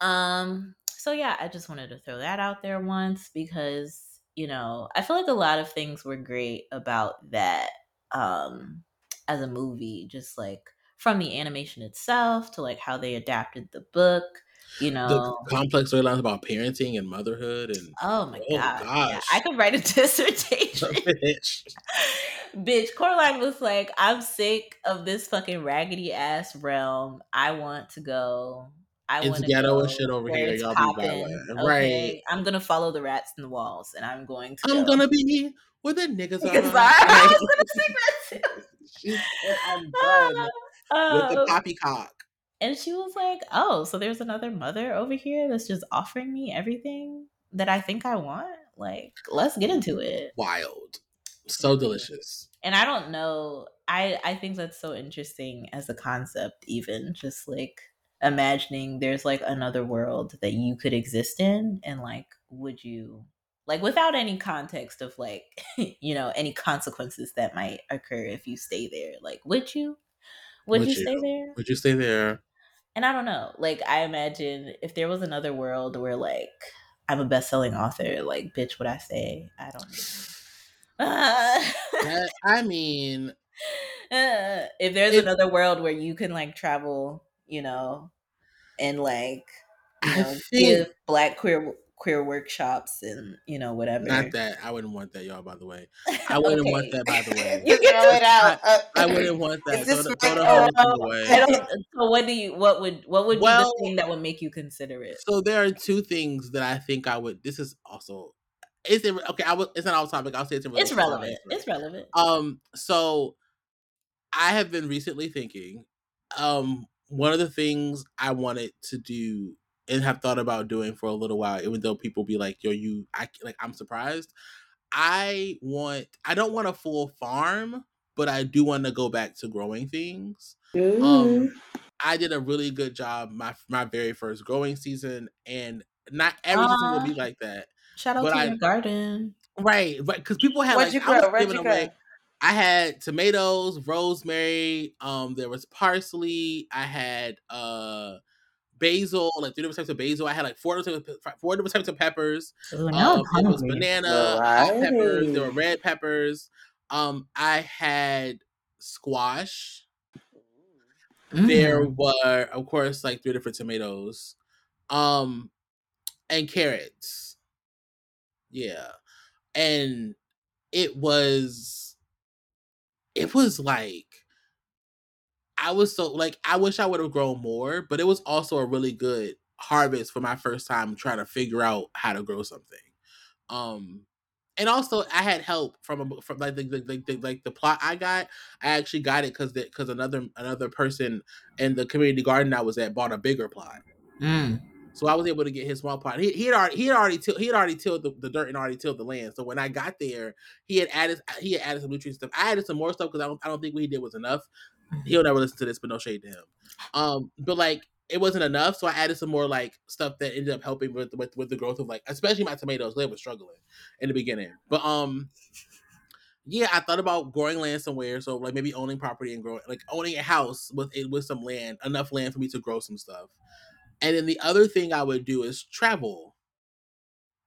[SPEAKER 2] Um, so yeah, I just wanted to throw that out there once because you know I feel like a lot of things were great about that um as a movie, just like from the animation itself to like how they adapted the book. You know the
[SPEAKER 1] complex storylines about parenting and motherhood and
[SPEAKER 2] oh my
[SPEAKER 1] oh
[SPEAKER 2] god, yeah. I could write a dissertation.
[SPEAKER 1] bitch.
[SPEAKER 2] Bitch, Coraline was like, I'm sick of this fucking raggedy ass realm. I want to go. I
[SPEAKER 1] It's ghetto and shit over here. Y'all be
[SPEAKER 2] poppin',
[SPEAKER 1] violent.
[SPEAKER 2] okay? I'm gonna follow the rats in the walls, and I'm going to.
[SPEAKER 1] I'm
[SPEAKER 2] go.
[SPEAKER 1] gonna be where the niggas are.
[SPEAKER 2] I, was gonna sing that too.
[SPEAKER 1] I'm done with the
[SPEAKER 2] Um,
[SPEAKER 1] poppycock.
[SPEAKER 2] and she was like, "Oh, so there's another mother over here that's just offering me everything that I think I want. Like, let's get into it."
[SPEAKER 1] Wild. So delicious.
[SPEAKER 2] and i don't know i i think that's so interesting as a concept even just like imagining there's like another world that you could exist in and like would you like without any context of like you know any consequences that might occur if you stay there like would you would,
[SPEAKER 1] Would
[SPEAKER 2] you,
[SPEAKER 1] you?
[SPEAKER 2] stay there
[SPEAKER 1] Would you stay there?
[SPEAKER 2] and i don't know like i imagine if there was another world where like i'm a best-selling author like bitch would i say i don't know
[SPEAKER 1] I mean,
[SPEAKER 2] Uh, if there's
[SPEAKER 1] It-
[SPEAKER 2] another world where you can like travel, you know, and like you
[SPEAKER 1] I
[SPEAKER 2] know give black queer queer workshops and you know whatever.
[SPEAKER 1] not that. I wouldn't want that, y'all. By the way, I wouldn't want that. By the way,
[SPEAKER 2] You get
[SPEAKER 3] Throw it out. Uh,
[SPEAKER 1] I wouldn't want that. Throw the, throw the whole
[SPEAKER 3] oh,
[SPEAKER 1] thing away.
[SPEAKER 2] So what do you? What would? What would
[SPEAKER 1] Well-
[SPEAKER 2] be the thing that would make you consider it?
[SPEAKER 1] So there are two things that I think I would. This is also. Is it okay? I would. It's not off topic. I'll say it's
[SPEAKER 2] It's
[SPEAKER 1] relation to my
[SPEAKER 2] relevant. It's relevant.
[SPEAKER 1] Um, so I have been recently thinking, um, one of the things I wanted to do and have thought about doing for a little while, even though people be like, yo, you I like I'm surprised. I want I don't want a full farm, but I do want to go back to growing things. Um I did a really good job my my very first growing season and not every season will be like that.
[SPEAKER 2] Shout out to
[SPEAKER 1] I-
[SPEAKER 2] your garden.
[SPEAKER 1] Right, but because people had
[SPEAKER 3] What'd
[SPEAKER 1] like
[SPEAKER 3] you
[SPEAKER 1] I was?
[SPEAKER 3] Where'd
[SPEAKER 1] giving
[SPEAKER 3] you
[SPEAKER 1] away
[SPEAKER 3] grow?
[SPEAKER 1] I had tomatoes, rosemary, um, there was parsley, I had uh basil, like three different types of basil. I had like four different types of, four different types of peppers.
[SPEAKER 2] Ooh,
[SPEAKER 1] Um,
[SPEAKER 2] I'm
[SPEAKER 1] it was banana, hot peppers, there were red peppers. Um, I had squash. There
[SPEAKER 2] Mm.
[SPEAKER 1] were, of course, like three different tomatoes. Um, and carrots. Yeah. And it was it was like I was so like I wish I would have grown more, but it was also a really good harvest for my first time trying to figure out how to grow something. Um and also I had help from a from like the, the, the, like the plot I got. I actually got it because because another another person in the community garden I was at bought a bigger plot.
[SPEAKER 2] Mm.
[SPEAKER 1] So I was able to get his small plot. He, he had already he had already till, he had already tilled the, the dirt and already tilled the land. So when I got there, he had added he had added some nutrient stuff. I added some more stuff because I don't I don't think what he did was enough. He'll never listen to this, but no shade to him. Um, but like it wasn't enough, so I added some more like stuff that ended up helping with with, with the growth of like especially my tomatoes. They were struggling in the beginning, but um. Yeah, I thought about growing land somewhere, so like maybe owning property and growing, like owning a house with with some land, enough land for me to grow some stuff. And then the other thing I would do is travel.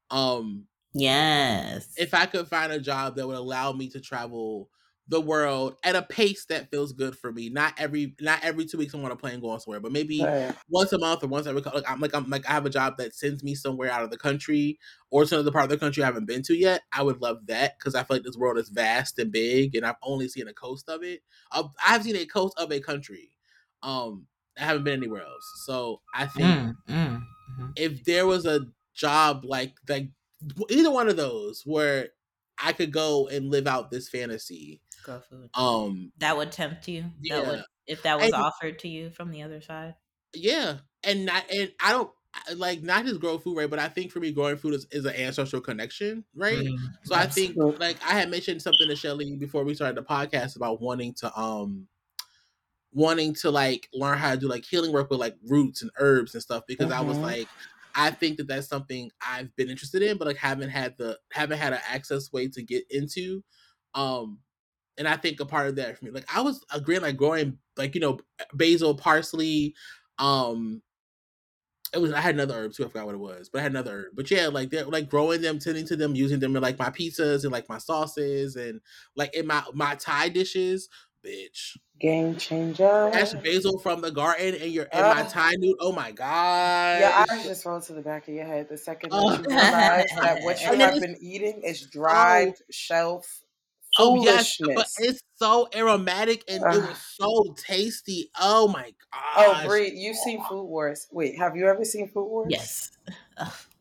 [SPEAKER 1] Um,
[SPEAKER 2] Yes.
[SPEAKER 1] if I could find a job that would allow me to travel the world at a pace that feels good for me. Not every not every two weeks I'm on a plane going somewhere, but maybe
[SPEAKER 3] Right.
[SPEAKER 1] once a month or once every cou- like I'm like I'm like I have a job that sends me somewhere out of the country or to another part of the country I haven't been to yet. I would love that because I feel like this world is vast and big, and I've only seen a coast of it. Of- I've seen a coast of a country. Um, I haven't been anywhere else. So I think
[SPEAKER 2] Mm, mm, mhm.
[SPEAKER 1] if there was a job like like either one of those where I could go and live out this fantasy.
[SPEAKER 2] Grow food.
[SPEAKER 1] Um,
[SPEAKER 2] That would tempt you. That
[SPEAKER 1] Yeah.
[SPEAKER 2] would if that was
[SPEAKER 1] And-
[SPEAKER 2] offered to you from the other side.
[SPEAKER 1] yeah, and not and I don't like not just grow food right, but I think for me growing food is, is an ancestral connection, right?
[SPEAKER 2] Mm,
[SPEAKER 1] So I think
[SPEAKER 3] Absolutely.
[SPEAKER 1] like I had mentioned something to Shelly before we started the podcast about wanting to um wanting to like learn how to do like healing work with like roots and herbs and stuff because I was
[SPEAKER 3] Mhm.
[SPEAKER 1] like I think that that's something I've been interested in but like haven't had the haven't had an access way to get into um and I think a part of that for me like I was agreeing like growing like you know basil parsley um it was I had another herb too. I forgot what it was, but I had another herb. But yeah, like they're like growing them, tending to them, using them in like my pizzas and like my sauces and like in my my Thai dishes. Bitch,
[SPEAKER 3] Game changer.
[SPEAKER 1] that's basil from the garden and you're in my
[SPEAKER 3] Uh,
[SPEAKER 1] Thai noodle. Oh my god!
[SPEAKER 3] Your eyes just roll to the back of your head the second that
[SPEAKER 1] Oh.
[SPEAKER 3] you realize that what you have been eating is dried shelf
[SPEAKER 1] Oh yes, but it's so aromatic and it was so tasty. Oh my god!
[SPEAKER 3] Oh,
[SPEAKER 1] gosh!
[SPEAKER 3] Bree, you've seen Food Wars. Wait, have you ever seen Food Wars?
[SPEAKER 2] Yes.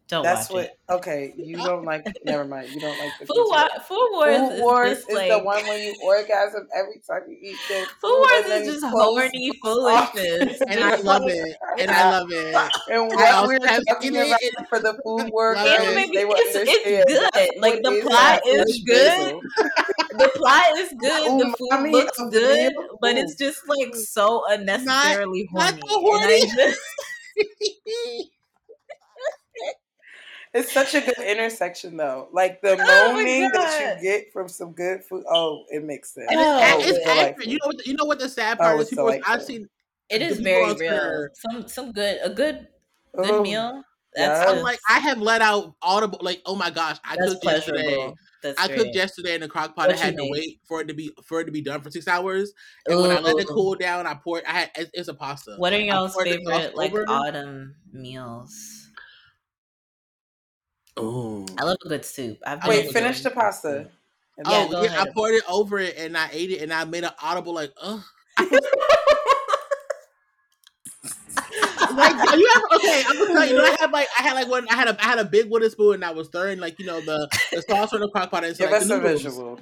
[SPEAKER 2] Ugh, don't
[SPEAKER 3] That's
[SPEAKER 2] watch
[SPEAKER 3] what. Okay, you don't like. Never mind. You don't like the.
[SPEAKER 2] Food, wa- Food Wars
[SPEAKER 3] Food Wars
[SPEAKER 2] just
[SPEAKER 3] is
[SPEAKER 2] like
[SPEAKER 3] the one when you orgasm every time you eat good
[SPEAKER 2] Food
[SPEAKER 3] food,
[SPEAKER 2] Wars is just horny foolishness.
[SPEAKER 1] And I love it. And I love it.
[SPEAKER 3] And what we're
[SPEAKER 1] have
[SPEAKER 3] talking
[SPEAKER 1] seen it
[SPEAKER 3] for the food
[SPEAKER 1] Love
[SPEAKER 3] workers,
[SPEAKER 1] it.
[SPEAKER 3] They will
[SPEAKER 2] it's, it's good. Like the plot
[SPEAKER 3] that?
[SPEAKER 2] is
[SPEAKER 3] Fresh
[SPEAKER 2] good. The plot is good. The um, food
[SPEAKER 3] Umami
[SPEAKER 2] looks
[SPEAKER 3] of
[SPEAKER 2] good,
[SPEAKER 3] real
[SPEAKER 2] but it's just like so unnecessarily
[SPEAKER 1] not
[SPEAKER 2] horny.
[SPEAKER 1] so horny.
[SPEAKER 2] Just
[SPEAKER 3] It's such a good intersection, though. Like the
[SPEAKER 2] Oh
[SPEAKER 3] moaning that you get from some good food. Oh, it makes sense.
[SPEAKER 1] And it's,
[SPEAKER 2] Oh,
[SPEAKER 1] it's
[SPEAKER 3] it's
[SPEAKER 1] accurate. You know what? You know what the sad
[SPEAKER 3] Oh,
[SPEAKER 1] part is? People, was- I've seen
[SPEAKER 2] it
[SPEAKER 1] the
[SPEAKER 2] is
[SPEAKER 1] people
[SPEAKER 2] very
[SPEAKER 1] on
[SPEAKER 2] real.
[SPEAKER 1] Twitter-
[SPEAKER 2] Some some good a good good
[SPEAKER 3] Oh.
[SPEAKER 2] meal That's
[SPEAKER 3] Yeah.
[SPEAKER 1] I'm like, I have let out audible. Like, oh my gosh, I
[SPEAKER 2] that's
[SPEAKER 1] cooked yesterday.
[SPEAKER 2] That's
[SPEAKER 1] I
[SPEAKER 2] great.
[SPEAKER 1] cooked yesterday in the crock pot. I
[SPEAKER 2] What you
[SPEAKER 1] had to
[SPEAKER 2] made?
[SPEAKER 1] wait for it to be for it to be done for six hours. And when I let it cool down, I poured. I had it's, it's a pasta.
[SPEAKER 2] What are y'all's
[SPEAKER 1] poured the sauce
[SPEAKER 2] favorite like
[SPEAKER 1] over.
[SPEAKER 2] autumn meals?
[SPEAKER 1] Oh,
[SPEAKER 2] I love a good soup. I've
[SPEAKER 1] I
[SPEAKER 2] been
[SPEAKER 3] Wait, finish the pasta. And
[SPEAKER 2] Yeah,
[SPEAKER 1] oh
[SPEAKER 2] go
[SPEAKER 1] yeah, I poured it over it and I ate it and I made an audible like, ugh. like you ever, okay, I'm gonna tell you. you know, I had like I had like one I had a I had a big wooden spoon and I was stirring like you know the, the sauce from the crock pot into
[SPEAKER 3] Give
[SPEAKER 1] like
[SPEAKER 3] us
[SPEAKER 1] the
[SPEAKER 3] a visual.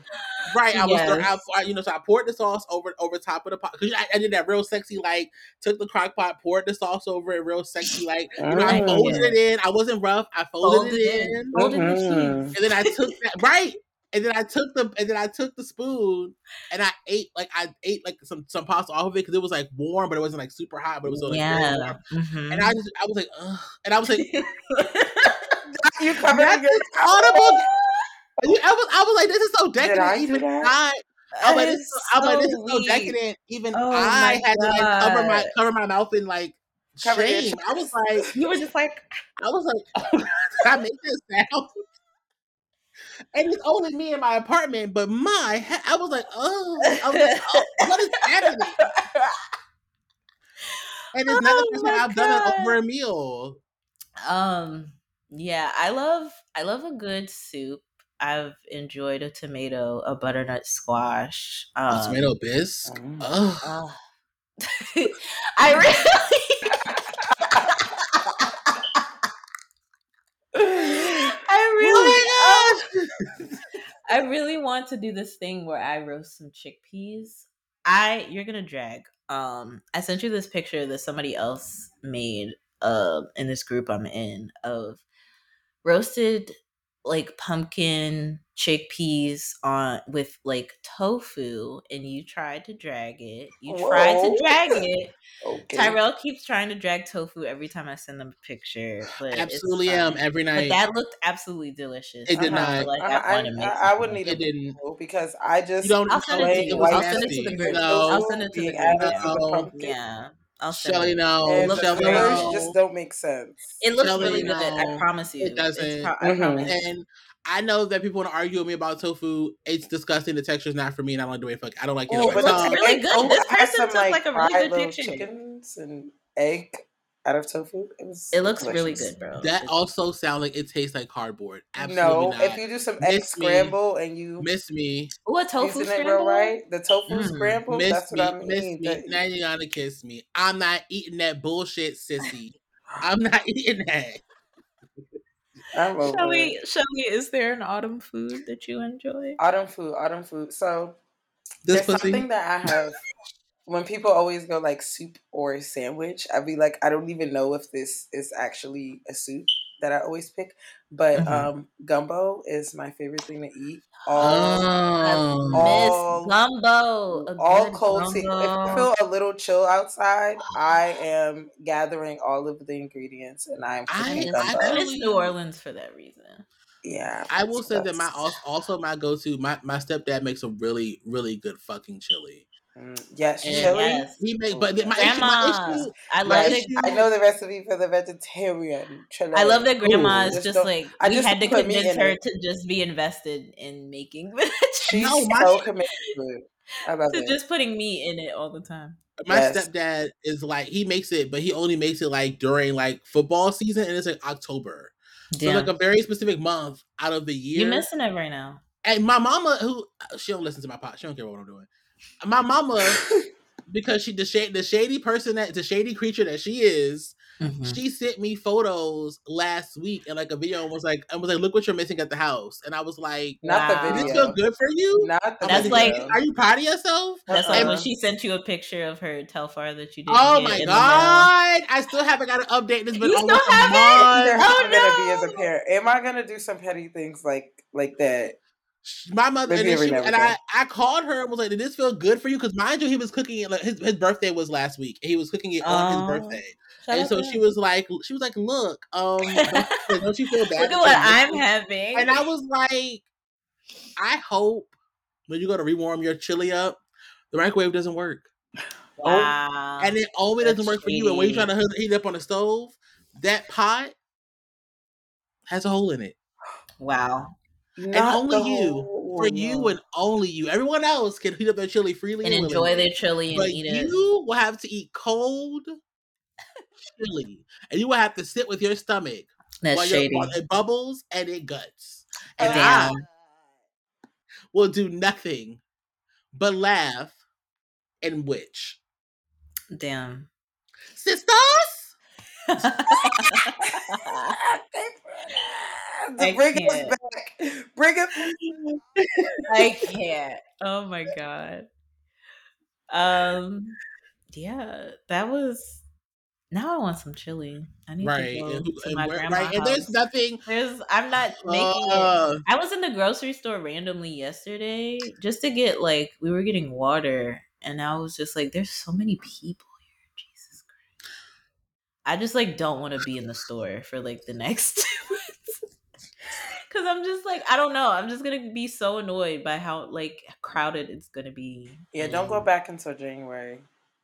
[SPEAKER 1] Right, I was stir-
[SPEAKER 2] Yes.
[SPEAKER 1] I, I- you know so I poured the sauce over over top of the pot because I, I did that real sexy like took the crock pot poured the sauce over it real sexy like you know I folded it in I wasn't rough I folded,
[SPEAKER 2] Folded
[SPEAKER 1] it
[SPEAKER 2] in.
[SPEAKER 1] in
[SPEAKER 2] Folded the
[SPEAKER 3] mm-hmm.
[SPEAKER 2] cheese.
[SPEAKER 1] and then I took that right and then I took the and then I took the spoon and I ate like I ate like some some pasta off of it because it was like warm but it wasn't like super hot but it was still like
[SPEAKER 2] yeah.
[SPEAKER 1] warm.
[SPEAKER 2] Mhm.
[SPEAKER 1] and I just I was like Ugh. and I was like
[SPEAKER 3] You covered your
[SPEAKER 1] audible. I was I was like this is so decadent even? I I'm like, this,
[SPEAKER 2] is
[SPEAKER 1] is- I'm like, this
[SPEAKER 2] so
[SPEAKER 1] is so decadent. Even
[SPEAKER 2] Oh
[SPEAKER 1] I had to like cover my cover my mouth in like
[SPEAKER 3] Cover
[SPEAKER 1] shame. I was like,
[SPEAKER 2] You were just like,
[SPEAKER 1] I was like, oh, did I make this sound? And it's only me in my apartment, but my, I was like, oh, I was like, oh what is happening? And it's not the
[SPEAKER 2] Oh
[SPEAKER 1] first time I've done it over a meal.
[SPEAKER 2] um, yeah, I love, I love a good soup. I've enjoyed a tomato, a butternut squash.
[SPEAKER 1] A
[SPEAKER 2] Um,
[SPEAKER 1] tomato bisque.
[SPEAKER 2] Uh, I really, I really, I really want to do this thing where I roast some chickpeas. I you're gonna drag. Um, I sent you this picture that somebody else made uh in this group I'm in of roasted like pumpkin chickpeas on with like tofu and you tried to drag it. You tried to drag it.
[SPEAKER 3] Okay.
[SPEAKER 2] Tyrell keeps trying to drag tofu every time I send them a picture. But
[SPEAKER 1] Absolutely am
[SPEAKER 2] fine.
[SPEAKER 1] every
[SPEAKER 2] But
[SPEAKER 1] night.
[SPEAKER 2] that looked absolutely delicious.
[SPEAKER 1] It did
[SPEAKER 2] I
[SPEAKER 1] not.
[SPEAKER 2] feel Like
[SPEAKER 3] I,
[SPEAKER 2] I,
[SPEAKER 3] I, I, I
[SPEAKER 2] wouldn't
[SPEAKER 3] need
[SPEAKER 1] It didn't.
[SPEAKER 3] because I just
[SPEAKER 1] You don't.
[SPEAKER 2] I'll send it to you. I'll send it to the
[SPEAKER 1] nasty.
[SPEAKER 2] group.
[SPEAKER 1] No.
[SPEAKER 2] I'll send it to the
[SPEAKER 3] being
[SPEAKER 2] group.
[SPEAKER 3] added
[SPEAKER 2] Yeah.
[SPEAKER 3] to the
[SPEAKER 1] No.
[SPEAKER 2] Yeah. I'll send
[SPEAKER 1] Shelly,
[SPEAKER 2] it.
[SPEAKER 1] no.
[SPEAKER 3] And the
[SPEAKER 1] Shelly, no.
[SPEAKER 3] just don't make sense.
[SPEAKER 2] It looks
[SPEAKER 1] Shelly,
[SPEAKER 2] really good. I promise you.
[SPEAKER 1] It doesn't.
[SPEAKER 2] Pro- I
[SPEAKER 3] Mhm.
[SPEAKER 2] promise.
[SPEAKER 1] And I know that people want to argue with me about tofu. It's disgusting. The texture is not for me, and I don't like the way it fuck. I don't like it.
[SPEAKER 3] Oh,
[SPEAKER 2] but
[SPEAKER 1] my
[SPEAKER 2] looks really good.
[SPEAKER 3] tofu
[SPEAKER 2] This person
[SPEAKER 3] some,
[SPEAKER 2] took, like, a really good
[SPEAKER 3] little
[SPEAKER 2] picture.
[SPEAKER 3] Chickens and egg out of tofu. It was.
[SPEAKER 2] It looks really good, bro.
[SPEAKER 1] That
[SPEAKER 2] It's-
[SPEAKER 1] also sounds like it tastes like cardboard. Absolutely
[SPEAKER 3] No,
[SPEAKER 1] not.
[SPEAKER 3] if you do some egg
[SPEAKER 1] Miss me.
[SPEAKER 3] scramble and you
[SPEAKER 1] miss me,
[SPEAKER 2] Ooh, a tofu
[SPEAKER 3] season it
[SPEAKER 2] scramble.
[SPEAKER 3] real right, the tofu
[SPEAKER 2] Mm.
[SPEAKER 3] scramble.
[SPEAKER 1] miss
[SPEAKER 3] That's
[SPEAKER 1] me,
[SPEAKER 3] what I
[SPEAKER 1] miss
[SPEAKER 3] mean.
[SPEAKER 1] me.
[SPEAKER 3] That-
[SPEAKER 1] Now you gotta kiss me. I'm not eating that bullshit, sissy. I'm not eating that.
[SPEAKER 3] I'm over
[SPEAKER 2] Shelly,
[SPEAKER 3] it.
[SPEAKER 2] Shelly, is there an autumn food that you enjoy?
[SPEAKER 3] Autumn food, autumn food. So
[SPEAKER 1] This
[SPEAKER 3] there's
[SPEAKER 1] pussy.
[SPEAKER 3] something that I have. When people always go like soup or sandwich, I'd be like, I don't even know if this is actually a soup that I always pick. But
[SPEAKER 2] Mhm.
[SPEAKER 3] um, gumbo is my favorite thing to eat. All
[SPEAKER 1] Oh.
[SPEAKER 3] all-
[SPEAKER 2] Miss Gumbo. a
[SPEAKER 3] all
[SPEAKER 2] good
[SPEAKER 3] cold. Se- if I feel a little chill outside, I am gathering all of the ingredients and I'm
[SPEAKER 1] I-
[SPEAKER 3] cooking
[SPEAKER 1] I
[SPEAKER 3] gumbo.
[SPEAKER 2] I miss New Orleans for that reason.
[SPEAKER 3] yeah,
[SPEAKER 1] I will say that my also, also my go to my my stepdad makes a really really good fucking chili.
[SPEAKER 3] Mm, yes, chili.
[SPEAKER 2] Yes.
[SPEAKER 1] He make
[SPEAKER 3] Oh,
[SPEAKER 1] but
[SPEAKER 3] yeah.
[SPEAKER 1] my issue, my
[SPEAKER 2] Grandma.
[SPEAKER 1] issue
[SPEAKER 2] I love
[SPEAKER 1] issue-
[SPEAKER 2] that.
[SPEAKER 3] I know the recipe for the vegetarian chili.
[SPEAKER 2] I love that grandma
[SPEAKER 3] Ooh.
[SPEAKER 2] is
[SPEAKER 3] Just
[SPEAKER 2] just like
[SPEAKER 3] I
[SPEAKER 2] we
[SPEAKER 3] just
[SPEAKER 2] had to
[SPEAKER 3] don't put meat
[SPEAKER 2] convince her
[SPEAKER 3] it.
[SPEAKER 2] to just be invested in making
[SPEAKER 3] She's
[SPEAKER 1] No, my
[SPEAKER 3] so committed to it. I
[SPEAKER 2] to
[SPEAKER 3] it.
[SPEAKER 2] just putting meat in it all the time.
[SPEAKER 1] my
[SPEAKER 3] Yes.
[SPEAKER 1] stepdad is like he makes it, but he only makes it like during like football season, and it's like October, so like a very specific month out of the year.
[SPEAKER 2] You're missing it right now.
[SPEAKER 1] and my mama, who she don't listen to my pot, she don't care what I'm doing. My mama, because she the shady the shady person that the shady creature that she is,
[SPEAKER 2] Mhm.
[SPEAKER 1] she sent me photos last week and like a video and was like, and was like, look what you're missing at the house, and I was like,
[SPEAKER 3] Not
[SPEAKER 2] Wow.
[SPEAKER 3] the
[SPEAKER 1] does
[SPEAKER 3] video.
[SPEAKER 1] this feel good for you?
[SPEAKER 3] Not the
[SPEAKER 2] That's
[SPEAKER 3] video.
[SPEAKER 2] like-
[SPEAKER 1] are you proud of yourself?
[SPEAKER 2] That's like when
[SPEAKER 3] Uh-uh.
[SPEAKER 2] she sent you a picture of her Telfar that you didn't
[SPEAKER 1] Oh
[SPEAKER 2] get
[SPEAKER 1] my
[SPEAKER 2] in the mail.
[SPEAKER 1] god! I still haven't got an update. This been
[SPEAKER 2] You
[SPEAKER 1] almost
[SPEAKER 2] still
[SPEAKER 1] a
[SPEAKER 2] haven't?
[SPEAKER 3] Either
[SPEAKER 1] month.
[SPEAKER 3] how
[SPEAKER 2] Oh,
[SPEAKER 3] I'm gonna be as a parent. Am I gonna do some petty things like like that?
[SPEAKER 1] My mother and, she,
[SPEAKER 3] and
[SPEAKER 1] and I. I called her and was like, "Did this feel good for you?" Because mind you, he was cooking it. Like his, his birthday was last week. He was cooking it on
[SPEAKER 2] Oh.
[SPEAKER 1] his birthday, and so
[SPEAKER 2] to
[SPEAKER 1] she was like, "She was like, look, um, don't, don't you feel bad?"
[SPEAKER 2] Look at what I'm
[SPEAKER 1] missing?"
[SPEAKER 2] having.
[SPEAKER 1] And I was like, I hope when you go to rewarm your chili up, the microwave doesn't work,
[SPEAKER 2] wow.
[SPEAKER 1] and it only
[SPEAKER 2] That's
[SPEAKER 1] doesn't work for you. And when you try
[SPEAKER 2] shady.
[SPEAKER 1] to heat it up on the stove, that pot has a hole in it.
[SPEAKER 2] Wow.
[SPEAKER 1] And only you, for you and only you. Everyone else can heat up their chili freely
[SPEAKER 2] And
[SPEAKER 1] and
[SPEAKER 2] enjoy
[SPEAKER 1] willingly.
[SPEAKER 2] their chili and
[SPEAKER 1] but
[SPEAKER 2] eat it.
[SPEAKER 1] you will have to eat cold chili, and you will have to sit with your stomach
[SPEAKER 2] That's
[SPEAKER 1] while,
[SPEAKER 2] shady.
[SPEAKER 1] while it bubbles and it guts. And I will do nothing but laugh and witch.
[SPEAKER 2] Damn.
[SPEAKER 1] Sisters,
[SPEAKER 3] bring us
[SPEAKER 2] can't.
[SPEAKER 3] back. Bring us
[SPEAKER 2] I can't. Oh my god. Um yeah, that was now I want some chili. I need
[SPEAKER 1] right?
[SPEAKER 2] to go
[SPEAKER 1] And,
[SPEAKER 2] to my
[SPEAKER 1] where-
[SPEAKER 2] grandma's
[SPEAKER 1] right, and there's nothing.
[SPEAKER 2] There's I'm not making it.
[SPEAKER 1] Uh,
[SPEAKER 2] I was in the grocery store randomly yesterday just to get like we were getting water and I was just like there's so many people here. Jesus Christ. I just like don't want to be in the store for like the next two months. Cuz I'm just like I don't know. I'm just going to be so annoyed by how like crowded it's going to be.
[SPEAKER 3] Yeah, don't go back until January.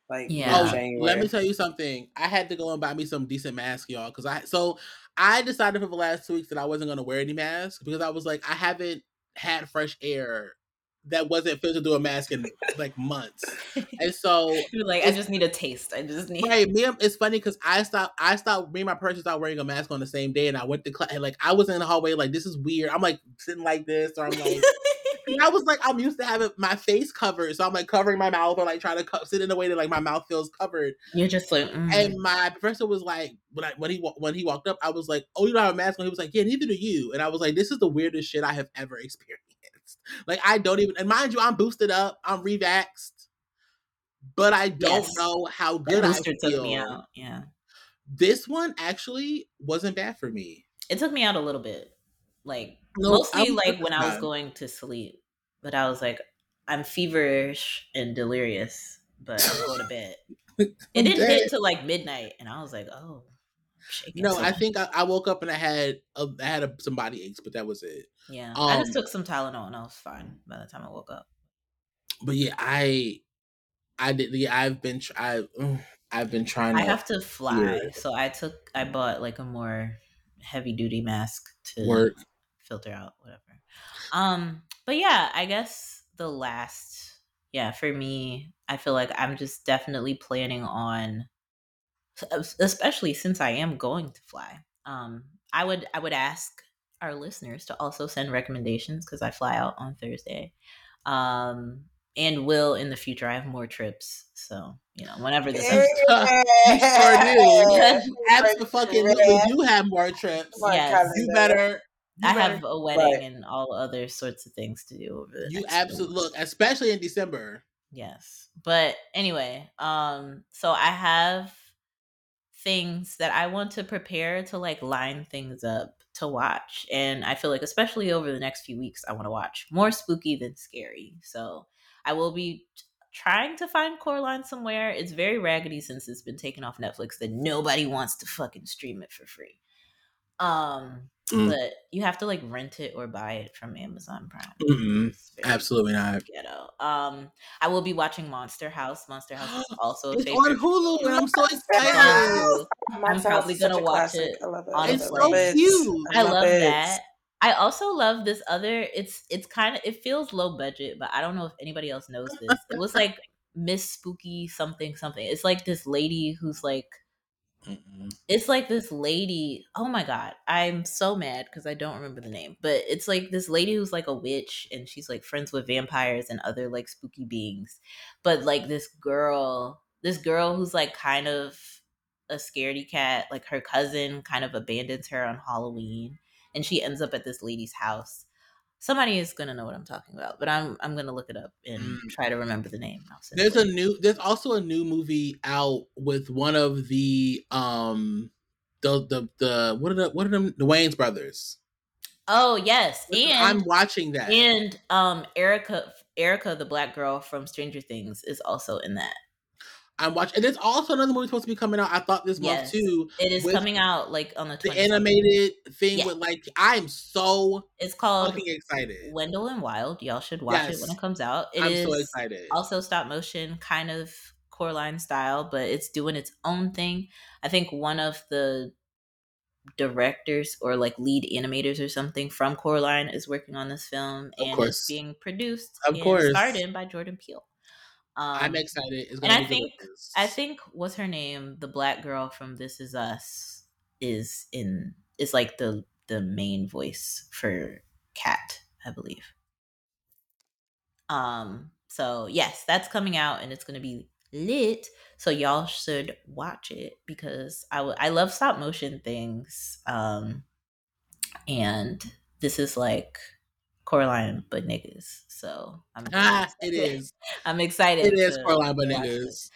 [SPEAKER 3] Like
[SPEAKER 2] Yeah.
[SPEAKER 1] Oh,
[SPEAKER 3] January.
[SPEAKER 1] let me tell you something. I had to go and buy me some decent masks, y'all, because I so I decided for the last two weeks that I wasn't going to wear any masks because I was like, I haven't had fresh air that wasn't filtered through a mask in like months, and so
[SPEAKER 2] You're like I just need a taste. I just need
[SPEAKER 1] Right, me. It's funny because I stopped. I stopped. Me and my person stopped wearing a mask on the same day, and I went to class. Like I was in the hallway, like this is weird. I'm like sitting like this, or I'm like. I was like, I'm used to having my face covered, so I'm like covering my mouth or like trying to co- sit in a way that like my mouth feels covered.
[SPEAKER 2] You're just like mm.
[SPEAKER 1] And my professor was like, when I when he when he walked up, I was like, "Oh, you don't have a mask on." He was like, "Yeah, neither do you." And I was like, "This is the weirdest shit I have ever experienced." Like I don't even. And mind you, I'm boosted up. I'm revaxed, but I don't
[SPEAKER 2] Yes.
[SPEAKER 1] know how good I feel.
[SPEAKER 2] took me out. Yeah.
[SPEAKER 1] This one actually wasn't bad for me.
[SPEAKER 2] It took me out a little bit. Like
[SPEAKER 1] No,
[SPEAKER 2] mostly like when I was going to sleep. But I was like, I'm feverish and delirious, but I'm going to bed. It didn't
[SPEAKER 1] dead.
[SPEAKER 2] hit till like midnight, and I was like, oh, shaking.
[SPEAKER 1] No,
[SPEAKER 2] so
[SPEAKER 1] I think I, I woke up and I had a, I had a, some body aches, but that was it.
[SPEAKER 2] yeah. I just
[SPEAKER 1] um,
[SPEAKER 2] took some Tylenol and I was fine by the time I woke up.
[SPEAKER 1] But yeah, I I did. Yeah, I've been I I've been trying to
[SPEAKER 2] I have to fly,
[SPEAKER 1] Yeah.
[SPEAKER 2] so I took I bought like a more heavy duty mask to
[SPEAKER 1] work.
[SPEAKER 2] filter out whatever. Um, but yeah, I guess the last, yeah, for me, I feel like I'm just definitely planning on, especially since I am going to fly. Um, I would I would ask our listeners to also send recommendations because I fly out on Thursday. Um, and will in the future. I have more trips, so you know whenever this episode.
[SPEAKER 1] Absolutely, do You have more trips.
[SPEAKER 2] Yes.
[SPEAKER 1] You better. you
[SPEAKER 2] I
[SPEAKER 1] better-
[SPEAKER 2] have a wedding and all other sorts of things to do over the
[SPEAKER 1] You absolutely look, especially in December.
[SPEAKER 2] Yes. But anyway, um so I have things that I want to prepare to like line things up to watch and I feel like especially over the next few weeks I want to watch more spooky than scary. So I will be trying to find Coraline somewhere. It's very raggedy since it's been taken off Netflix that nobody wants to fucking stream it for free. Um
[SPEAKER 1] Mm.
[SPEAKER 2] but you have to like rent it or buy it from Amazon Prime.
[SPEAKER 1] Mm-mm, absolutely not.
[SPEAKER 2] ghetto. Um, I will be watching Monster House. Monster House is also a
[SPEAKER 1] It's
[SPEAKER 2] favorite.
[SPEAKER 1] on Hulu, and I'm so excited.
[SPEAKER 2] on Hulu.
[SPEAKER 3] Monster
[SPEAKER 2] I'm
[SPEAKER 3] House
[SPEAKER 2] probably gonna watch
[SPEAKER 3] classic.
[SPEAKER 2] it
[SPEAKER 3] I love it.
[SPEAKER 2] on
[SPEAKER 1] It's
[SPEAKER 2] Netflix.
[SPEAKER 1] so
[SPEAKER 3] it.
[SPEAKER 1] cute.
[SPEAKER 2] I love
[SPEAKER 3] it.
[SPEAKER 2] that. I also love this other. It's it's kind of it feels low budget, but I don't know if anybody else knows this. It was like Miss Spooky something something. It's like this lady who's like
[SPEAKER 1] Mm-mm.
[SPEAKER 2] it's like this lady. Oh my god, I'm so mad because I don't remember the name. But it's like this lady who's like a witch and she's like friends with vampires and other like spooky beings. But like this girl, this girl who's like kind of a scaredy cat. Like her cousin kind of abandons her on Halloween, and she ends up at this lady's house. Somebody is gonna know what I'm talking about, but I'm I'm gonna look it up and
[SPEAKER 1] Mm.
[SPEAKER 2] try to remember the name.
[SPEAKER 1] There's a new. There's also a new movie out with one of the um the the the what are the what are them the Wayans brothers.
[SPEAKER 2] oh yes, and
[SPEAKER 1] I'm watching that.
[SPEAKER 2] And um Erica Erica the black girl from Stranger Things is also in that.
[SPEAKER 1] I'm watching. And there's also another movie supposed to be coming out. I thought this month too.
[SPEAKER 2] It is coming out like on the
[SPEAKER 1] The animated thing
[SPEAKER 2] Yeah.
[SPEAKER 1] with like I'm so
[SPEAKER 2] It's called
[SPEAKER 1] fucking excited.
[SPEAKER 2] Wendell and Wild. Y'all should watch it when it comes out. It
[SPEAKER 1] I'm
[SPEAKER 2] is
[SPEAKER 1] so excited.
[SPEAKER 2] also stop motion kind of Coraline style, but it's doing its own thing. I think one of the directors or like lead animators or something from Coraline is working on this film, and it's being produced
[SPEAKER 1] Of
[SPEAKER 2] and
[SPEAKER 1] course.
[SPEAKER 2] starred in by Jordan Peele. Um,
[SPEAKER 1] I'm excited. It's
[SPEAKER 2] and I think- I think what's her name, the black girl from This Is Us, is in is like the the main voice for Cat, I believe. Um. So yes, that's coming out and it's gonna be lit. So y'all should watch it because I would I love stop motion things. Um. And this is like Coraline but niggas. So I'm
[SPEAKER 1] ah, it is.
[SPEAKER 2] I'm excited.
[SPEAKER 1] It is Coraline but niggas.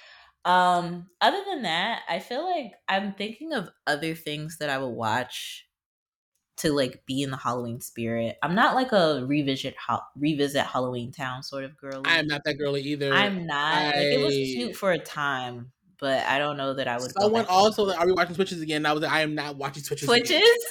[SPEAKER 2] Um, other than that, I feel like I'm thinking of other things that I would watch to like be in the Halloween spirit. I'm not like a revisit ho- revisit Halloween Town sort of girl.
[SPEAKER 1] I am not that girly either.
[SPEAKER 2] I'm not. like it was cute for a time, but I don't know that I would.
[SPEAKER 1] Someone also are we watching Switches again? I was like, I am not watching Switches. again.
[SPEAKER 2] Twitches.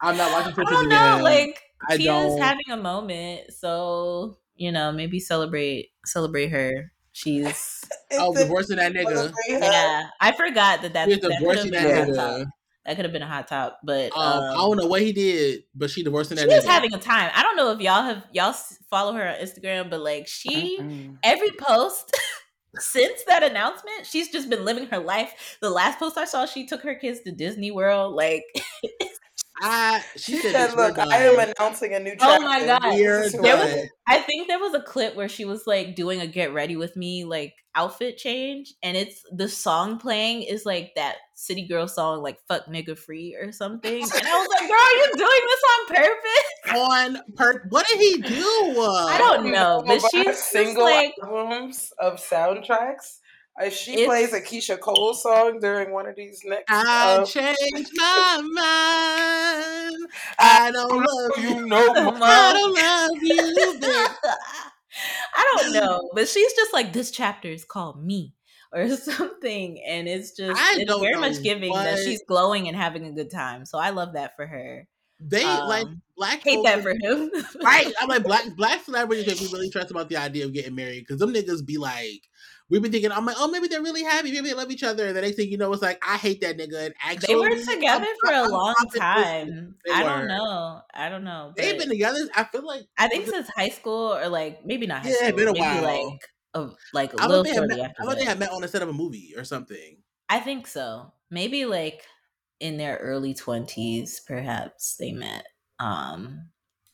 [SPEAKER 1] I'm not watching
[SPEAKER 2] I
[SPEAKER 1] Twitches
[SPEAKER 2] don't know.
[SPEAKER 1] again.
[SPEAKER 2] Like
[SPEAKER 1] I
[SPEAKER 2] Tia's
[SPEAKER 1] don't.
[SPEAKER 2] having a moment, so you know maybe celebrate celebrate her. She's
[SPEAKER 1] oh, divorcing that nigga.
[SPEAKER 2] yeah. I forgot that that
[SPEAKER 1] She's
[SPEAKER 2] that could have
[SPEAKER 1] divorcing
[SPEAKER 2] been
[SPEAKER 1] that
[SPEAKER 2] a hot
[SPEAKER 1] nigga.
[SPEAKER 2] That could have been a hot top, but
[SPEAKER 1] Um,
[SPEAKER 2] um,
[SPEAKER 1] I don't know what he did, but she divorcing that
[SPEAKER 2] she is
[SPEAKER 1] nigga.
[SPEAKER 2] having a time. I don't know if y'all have y'all follow her on Instagram, but like she every post since that announcement, she's just been living her life. The last post I saw, she took her kids to Disney World. Like,
[SPEAKER 1] I, she,
[SPEAKER 3] She
[SPEAKER 1] said,
[SPEAKER 3] said, "Look,
[SPEAKER 1] we're
[SPEAKER 3] I am announcing a new
[SPEAKER 2] Oh my God.
[SPEAKER 1] We're
[SPEAKER 3] This is
[SPEAKER 2] There was- I think there was a clip where she was like doing a get ready with me like outfit change, and it's the song playing is like that City Girl song, like "Fuck Nigga Free" or something. And I was like, "Girl, you doing this on purpose?"
[SPEAKER 1] on per. What did he do?
[SPEAKER 2] I don't know, but
[SPEAKER 3] about
[SPEAKER 2] she's just
[SPEAKER 3] single
[SPEAKER 2] like-
[SPEAKER 3] albums of soundtracks. If she
[SPEAKER 2] It's-
[SPEAKER 3] plays a Keyshia Cole song during one of these next,
[SPEAKER 1] I
[SPEAKER 3] um,
[SPEAKER 1] changed my mind. I don't love you.
[SPEAKER 3] you know,
[SPEAKER 2] Mom.
[SPEAKER 1] I don't love you. bitch.
[SPEAKER 2] I don't know, but she's just like this chapter is called me or something, and it's just
[SPEAKER 1] I
[SPEAKER 2] it's
[SPEAKER 1] don't
[SPEAKER 2] very
[SPEAKER 1] know
[SPEAKER 2] much giving that she's glowing and having a good time. So I love that for her.
[SPEAKER 1] They like
[SPEAKER 2] Um,
[SPEAKER 1] black.
[SPEAKER 2] Hate that for him.
[SPEAKER 1] right. I'm like black black celebrities make me really trust about the idea of getting married because them niggas be like, we be thinking, I'm like, oh, maybe they're really happy, maybe they love each other, and the next thing you know, it's like, I hate that nigga, and actually,
[SPEAKER 2] They were together
[SPEAKER 1] I'm-
[SPEAKER 2] for a
[SPEAKER 1] I'm
[SPEAKER 2] long
[SPEAKER 1] fucking pussy.
[SPEAKER 2] time. I don't know. I don't know.
[SPEAKER 1] They've been together. I feel like
[SPEAKER 2] I think since high school, or like maybe not high
[SPEAKER 1] Yeah,
[SPEAKER 2] school.
[SPEAKER 1] been a while.
[SPEAKER 2] like a like a
[SPEAKER 1] I
[SPEAKER 2] little
[SPEAKER 1] thought they had
[SPEAKER 2] shortly
[SPEAKER 1] met,
[SPEAKER 2] after
[SPEAKER 1] I thought they
[SPEAKER 2] that.
[SPEAKER 1] had met on the set of a movie or something.
[SPEAKER 2] I think so. Maybe like in their early twenties, perhaps they met. Um,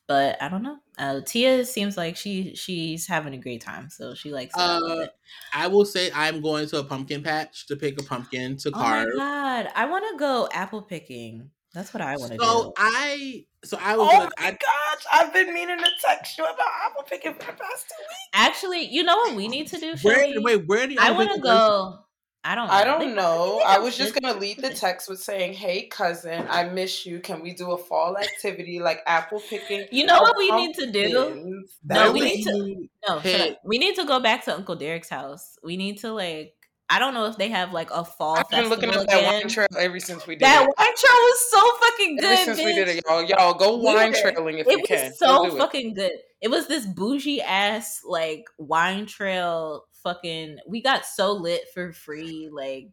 [SPEAKER 2] but I don't know. Uh, Tia seems like she she's having a great time, so she likes it. I
[SPEAKER 1] Uh,
[SPEAKER 2] it.
[SPEAKER 1] I will say I'm going to a pumpkin patch to pick a pumpkin to
[SPEAKER 2] Oh my
[SPEAKER 1] carve.
[SPEAKER 2] god, I want to go apple picking. That's what I want to
[SPEAKER 1] so
[SPEAKER 2] do.
[SPEAKER 1] So I so I was
[SPEAKER 3] Oh
[SPEAKER 1] gonna,
[SPEAKER 3] my
[SPEAKER 1] I,
[SPEAKER 3] gosh, I've been meaning to text you about apple picking for the past two weeks.
[SPEAKER 2] Actually, you know what we need to do?
[SPEAKER 1] where
[SPEAKER 2] Shelby?
[SPEAKER 1] wait where do you
[SPEAKER 2] I want to go. I don't. Know.
[SPEAKER 3] I don't know. I
[SPEAKER 2] I'm
[SPEAKER 3] was just gonna lead the text with saying, "Hey cousin, I miss you. Can we do a fall activity like apple picking?"
[SPEAKER 2] You know what we need to do?
[SPEAKER 3] pumpkins?
[SPEAKER 2] No, we need to- No, shut
[SPEAKER 1] Hey.
[SPEAKER 2] We need to go back to Uncle Derek's house. We need to like. I don't know if they have like a fall
[SPEAKER 3] I've been looking at that
[SPEAKER 2] again.
[SPEAKER 3] wine trail ever since we did
[SPEAKER 2] That
[SPEAKER 3] it.
[SPEAKER 2] wine trail was so fucking good.
[SPEAKER 3] Ever since we did it, y'all, y'all go wine
[SPEAKER 2] were-
[SPEAKER 3] trailing if
[SPEAKER 2] It
[SPEAKER 3] you
[SPEAKER 2] was
[SPEAKER 3] can.
[SPEAKER 2] so
[SPEAKER 3] Go do it.
[SPEAKER 2] fucking good. It was this bougie ass like wine trail fucking. We got so lit for free, like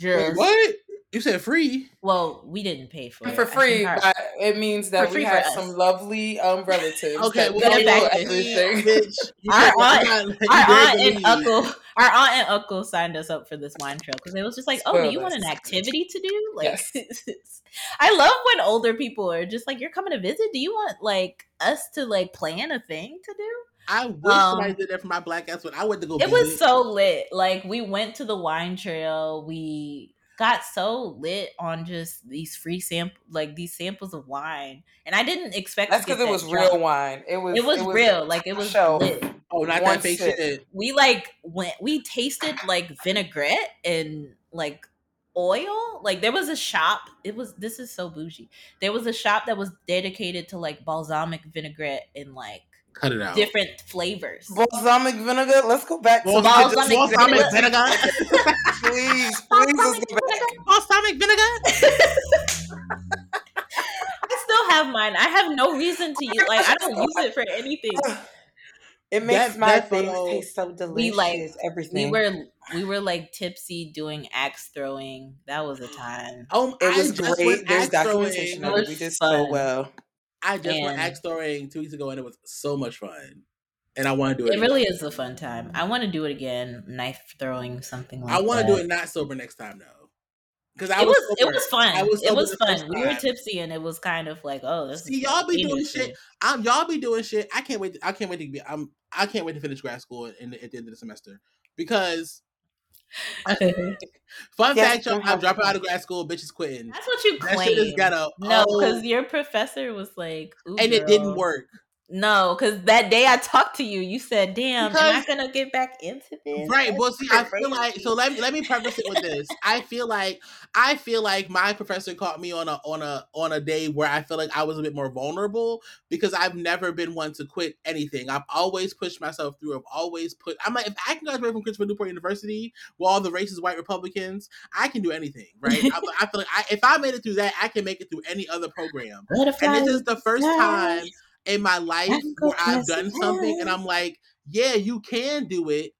[SPEAKER 2] just
[SPEAKER 1] Wait, what? You said free?
[SPEAKER 2] well, we didn't pay for it
[SPEAKER 3] for free,
[SPEAKER 2] our-
[SPEAKER 3] but it means that we
[SPEAKER 2] for
[SPEAKER 3] have some lovely um relatives.
[SPEAKER 1] Okay,
[SPEAKER 3] that
[SPEAKER 1] well,
[SPEAKER 2] Get
[SPEAKER 3] pay
[SPEAKER 2] it back
[SPEAKER 3] for
[SPEAKER 2] then.
[SPEAKER 3] everything.
[SPEAKER 1] bitch.
[SPEAKER 2] Our aunt-
[SPEAKER 1] you better- you
[SPEAKER 2] our aunt and
[SPEAKER 1] believe.
[SPEAKER 2] uncle, our aunt and uncle signed us up for this wine trail because it was just like, oh, do you want an activity to do? Like,
[SPEAKER 3] Yes.
[SPEAKER 2] I love when older people are just like, you're coming to visit. Do you want like us to like plan a thing to do?
[SPEAKER 1] I wish
[SPEAKER 2] Um,
[SPEAKER 1] somebody did that for my black ass when I went to go.
[SPEAKER 2] It was
[SPEAKER 1] visit.
[SPEAKER 2] so lit. Like we went to the wine trail. We got so lit on just these free sample, like these samples of wine, and I didn't expect.
[SPEAKER 3] That's because it
[SPEAKER 2] that
[SPEAKER 3] was
[SPEAKER 2] drunk.
[SPEAKER 3] real wine. It was.
[SPEAKER 2] It was real. Like it was
[SPEAKER 3] shelf.
[SPEAKER 2] lit.
[SPEAKER 1] oh, not
[SPEAKER 3] one
[SPEAKER 1] that fake
[SPEAKER 3] sip.
[SPEAKER 1] shit.
[SPEAKER 2] we like went we tasted like vinaigrette and like oil like there was a shop it was this is so bougie there was a shop that was dedicated to like balsamic vinaigrette and like
[SPEAKER 1] Cut it out.
[SPEAKER 2] different flavors
[SPEAKER 3] balsamic vinegar. Let's go back to
[SPEAKER 2] Balsamic
[SPEAKER 1] balsamic
[SPEAKER 2] vinegar.
[SPEAKER 1] vinegar.
[SPEAKER 3] please, please, let's go back.
[SPEAKER 1] balsamic vinegar.
[SPEAKER 2] i still have mine i have no reason to use like i don't use it for anything
[SPEAKER 3] It makes
[SPEAKER 1] That-
[SPEAKER 3] my
[SPEAKER 1] that
[SPEAKER 3] things taste so delicious.
[SPEAKER 2] We, like,
[SPEAKER 3] everything.
[SPEAKER 2] We were we were like tipsy doing axe throwing. That was a time.
[SPEAKER 1] Oh,
[SPEAKER 3] It
[SPEAKER 1] I
[SPEAKER 3] was
[SPEAKER 1] just
[SPEAKER 3] great. There's
[SPEAKER 1] axe
[SPEAKER 3] documentation
[SPEAKER 1] throwing.
[SPEAKER 3] of it. We did so well.
[SPEAKER 1] I just went
[SPEAKER 2] And-
[SPEAKER 1] axe throwing two weeks ago, and it was so much fun. And I want to do it.
[SPEAKER 2] It
[SPEAKER 1] again.
[SPEAKER 2] really is a fun time. I want to do it again. Knife throwing, something like
[SPEAKER 1] I want to do it not sober next time though, because I
[SPEAKER 2] it
[SPEAKER 1] was,
[SPEAKER 2] was it was fun.
[SPEAKER 1] Was
[SPEAKER 2] it was fun. We were tipsy, and it was kind of like, oh, this.
[SPEAKER 1] See, y'all be doing
[SPEAKER 2] dangerous
[SPEAKER 1] shit. I'm y'all be doing shit. I can't wait. I can't wait to be. I'm. I can't wait to finish grad school in, at the end of the semester because. Fun
[SPEAKER 3] Yes,
[SPEAKER 1] fact, y'all, I'm dropping out of grad school. Bitches quitting.
[SPEAKER 2] That's what you
[SPEAKER 1] That
[SPEAKER 2] claim.
[SPEAKER 1] shit is ghetto.
[SPEAKER 2] No,
[SPEAKER 1] Oh.
[SPEAKER 2] because your professor was like, Ooh,
[SPEAKER 1] and it didn't work.
[SPEAKER 2] No, because that day I talked to you, you said, "Damn, am I gonna get back into this?"
[SPEAKER 1] Right.
[SPEAKER 2] That's
[SPEAKER 1] Well, see, I feel like so. Let me let me preface it with this. I feel like I feel like my professor caught me on a on a on a day where I feel like I was a bit more vulnerable because I've never been one to quit anything. I've always pushed myself through. I've always put. I'm like, if I can graduate from Christopher Newport University with all the racist white Republicans, I can do anything. Right. I, I feel like I, if I made it through that, I can make it through any other program.
[SPEAKER 2] Butterfly
[SPEAKER 1] And this is the first time in my life where I've done something and. I'm like, yeah, you can do it.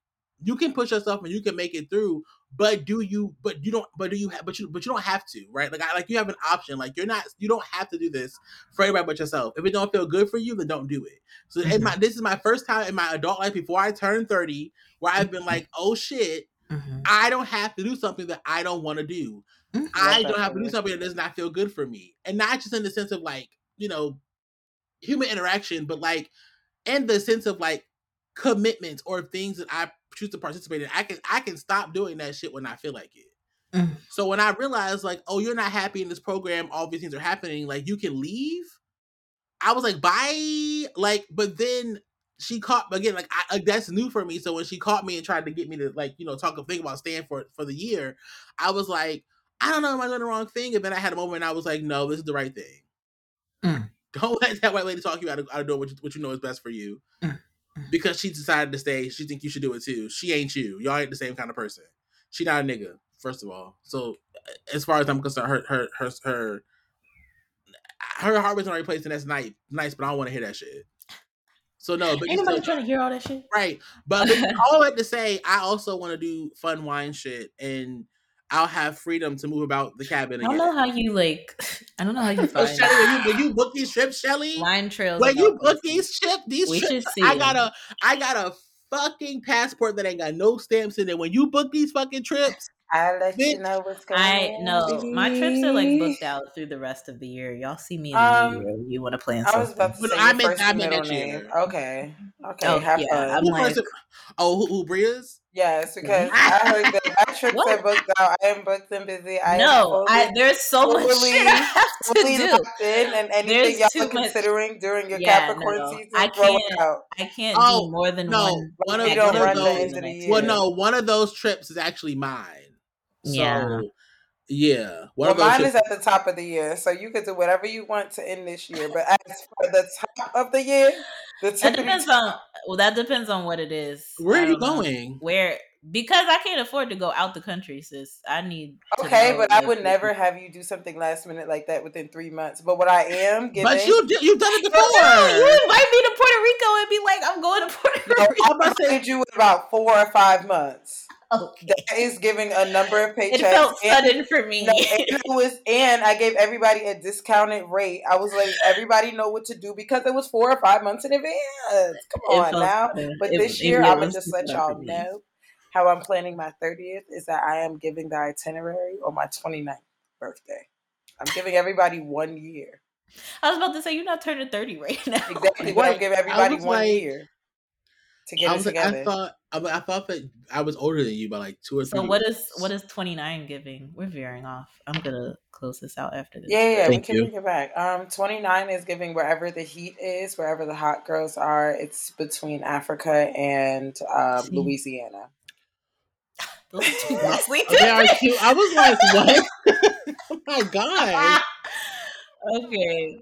[SPEAKER 1] You can push yourself and you can make it through. But do you? But you don't. But do you? have? but you. But you don't have to, right? Like, I, like you have an option. Like you're not. You don't have to do this for everybody but yourself. If it don't feel good for you, then don't do it. So, in my this is my first time in my adult life before I turn thirty, where I've been like, oh shit,
[SPEAKER 2] Mhm.
[SPEAKER 1] I don't have to do something that I don't want to do.
[SPEAKER 2] Mhm.
[SPEAKER 1] I don't have to do something that does not feel good for me. And not just in the sense of like, you know, human interaction, but like and the sense of like commitments or things that I choose to participate in. I can I can stop doing that shit when I feel like it.
[SPEAKER 2] Mm.
[SPEAKER 1] So when I realized like, oh, you're not happy in this program, all these things are happening, like you can leave. I was like, bye. Like, but then she caught again, like I, like that's new for me. So when she caught me and tried to get me to like, you know, talk and think about staying for for the year, I was like, I don't know, am I doing the wrong thing? And then I had a moment and I was like, no, this is the right thing.
[SPEAKER 2] Mm.
[SPEAKER 1] Don't let that white lady talk you out of, out of doing what you, what you know is best for you.
[SPEAKER 2] Mm.
[SPEAKER 1] Because she decided to stay, she think you should do it too. She ain't you. Y'all ain't the same kind of person. She not a nigga, first of all. So as far as I'm concerned, her her her her her heart was in the right place, and that's nice, nice. But I don't want to hear that shit. So no, but
[SPEAKER 2] Ain't
[SPEAKER 1] you
[SPEAKER 2] nobody
[SPEAKER 1] still-
[SPEAKER 2] trying to hear all that shit.
[SPEAKER 1] right. But all that to say, I also want to do fun wine shit, and I'll have freedom to move about the cabin
[SPEAKER 2] I don't
[SPEAKER 1] again.
[SPEAKER 2] know how you like. I don't know how you find
[SPEAKER 1] Shelly, when you, when you book these trips, Shelly,
[SPEAKER 2] wine trails.
[SPEAKER 1] when you book
[SPEAKER 2] places.
[SPEAKER 1] these trips, these
[SPEAKER 2] We
[SPEAKER 1] trips,
[SPEAKER 2] see
[SPEAKER 1] I
[SPEAKER 2] 'em.
[SPEAKER 1] got a, I got a fucking passport that ain't got no stamps in it. When you book these fucking trips,
[SPEAKER 3] I'll let you know what's going
[SPEAKER 2] I
[SPEAKER 3] on.
[SPEAKER 2] know my trips are like booked out through the rest of the year. Y'all see me in
[SPEAKER 3] Um,
[SPEAKER 2] the new year. You want to plan
[SPEAKER 3] I
[SPEAKER 2] something?
[SPEAKER 3] was about to say
[SPEAKER 1] I
[SPEAKER 3] your
[SPEAKER 1] meant-
[SPEAKER 3] first
[SPEAKER 1] I
[SPEAKER 3] and
[SPEAKER 1] meant
[SPEAKER 3] middle
[SPEAKER 1] next
[SPEAKER 3] name.
[SPEAKER 1] year.
[SPEAKER 3] Okay. Okay.
[SPEAKER 2] Oh,
[SPEAKER 3] have
[SPEAKER 2] yeah,
[SPEAKER 3] fun.
[SPEAKER 2] I'm
[SPEAKER 1] who
[SPEAKER 2] like-
[SPEAKER 1] first- oh, who, who Bria's?
[SPEAKER 3] Yes, because mm-hmm. I heard that my trips
[SPEAKER 2] What?
[SPEAKER 3] are booked out. I am booked and busy. I am
[SPEAKER 2] no, I,
[SPEAKER 3] fully,
[SPEAKER 2] there's so much
[SPEAKER 3] fully-
[SPEAKER 2] shit I have to
[SPEAKER 3] fully
[SPEAKER 2] do.
[SPEAKER 3] locked in, and anything
[SPEAKER 2] There's
[SPEAKER 3] y'all
[SPEAKER 2] too
[SPEAKER 3] are
[SPEAKER 2] much-
[SPEAKER 3] considering during your
[SPEAKER 2] Yeah,
[SPEAKER 3] Capricorn
[SPEAKER 2] no,
[SPEAKER 3] season,
[SPEAKER 2] I
[SPEAKER 3] throw
[SPEAKER 2] can't-
[SPEAKER 3] out.
[SPEAKER 2] I can't
[SPEAKER 1] Oh,
[SPEAKER 2] do more than
[SPEAKER 1] no,
[SPEAKER 2] one.
[SPEAKER 1] one of-
[SPEAKER 3] We
[SPEAKER 1] one of those-
[SPEAKER 3] end of the
[SPEAKER 2] next
[SPEAKER 3] year.
[SPEAKER 1] Well, no, one of those trips is actually mine. So,
[SPEAKER 2] Yeah.
[SPEAKER 1] yeah. One
[SPEAKER 3] Well, mine is at the top of the year, so you could do whatever you want to end this year. But as for the top of the year, the
[SPEAKER 2] That
[SPEAKER 3] tippity
[SPEAKER 2] depends on. Well, that depends on what it is.
[SPEAKER 1] Where
[SPEAKER 2] I
[SPEAKER 1] are you
[SPEAKER 2] don't know.
[SPEAKER 1] going?
[SPEAKER 2] Where because I can't afford to go out the country, sis. I need.
[SPEAKER 3] Okay, but I would
[SPEAKER 2] to-
[SPEAKER 3] never have you do something last minute like that within three months. But what I am giving,
[SPEAKER 1] But you did, you've done it
[SPEAKER 2] You
[SPEAKER 1] before.
[SPEAKER 2] do. You invite me to Puerto Rico and be like, I'm going to Puerto
[SPEAKER 3] No,
[SPEAKER 2] Rico.
[SPEAKER 3] I'm gonna send you in about four or five months.
[SPEAKER 2] Okay.
[SPEAKER 3] That is giving a number of paychecks.
[SPEAKER 2] It felt
[SPEAKER 3] and,
[SPEAKER 2] sudden for me.
[SPEAKER 3] no, and it was, and I gave everybody a discounted rate. I was letting everybody know what to do because it was four or five months in advance. Come on now.
[SPEAKER 2] sudden.
[SPEAKER 3] But
[SPEAKER 2] It-
[SPEAKER 3] this
[SPEAKER 2] it
[SPEAKER 3] year, I'm gonna just let y'all know how I'm planning my 30th is that I am giving the itinerary on my 29th birthday. I'm giving everybody one year.
[SPEAKER 2] I was about to say you're not turning 30 right now.
[SPEAKER 3] Exactly, but I'm
[SPEAKER 1] Wait,
[SPEAKER 3] giving everybody one
[SPEAKER 1] like-
[SPEAKER 3] year to get
[SPEAKER 1] I
[SPEAKER 3] it
[SPEAKER 1] was like,
[SPEAKER 3] together.
[SPEAKER 1] I thought, I, I thought that I was older than you by like two or three.
[SPEAKER 2] So what
[SPEAKER 1] years.
[SPEAKER 2] is what is 29 giving? We're veering off. I'm gonna close this out after this.
[SPEAKER 3] Yeah, yeah, yeah, we can
[SPEAKER 1] you.
[SPEAKER 3] bring it back. Um, 29 is giving wherever the heat is, wherever the hot girls are. It's between Africa and um, Louisiana.
[SPEAKER 2] Those two ghostly
[SPEAKER 1] They are cute. I was like, what? oh my god!
[SPEAKER 2] okay.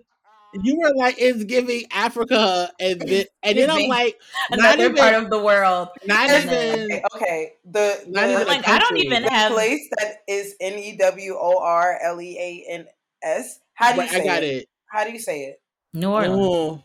[SPEAKER 1] You were like, it's giving Africa, and then, and then I'm like, not
[SPEAKER 2] Another
[SPEAKER 1] even,
[SPEAKER 2] part of the world.
[SPEAKER 1] not
[SPEAKER 2] and
[SPEAKER 1] even,
[SPEAKER 3] Okay, okay. The,
[SPEAKER 1] Not
[SPEAKER 3] the,
[SPEAKER 1] even a
[SPEAKER 2] Like I don't even
[SPEAKER 3] the
[SPEAKER 2] have
[SPEAKER 3] place that is N E W O R L E A N S. How do you say
[SPEAKER 1] I got
[SPEAKER 3] it?
[SPEAKER 1] it.
[SPEAKER 3] How do you say it?
[SPEAKER 2] New Orleans.
[SPEAKER 1] Oh,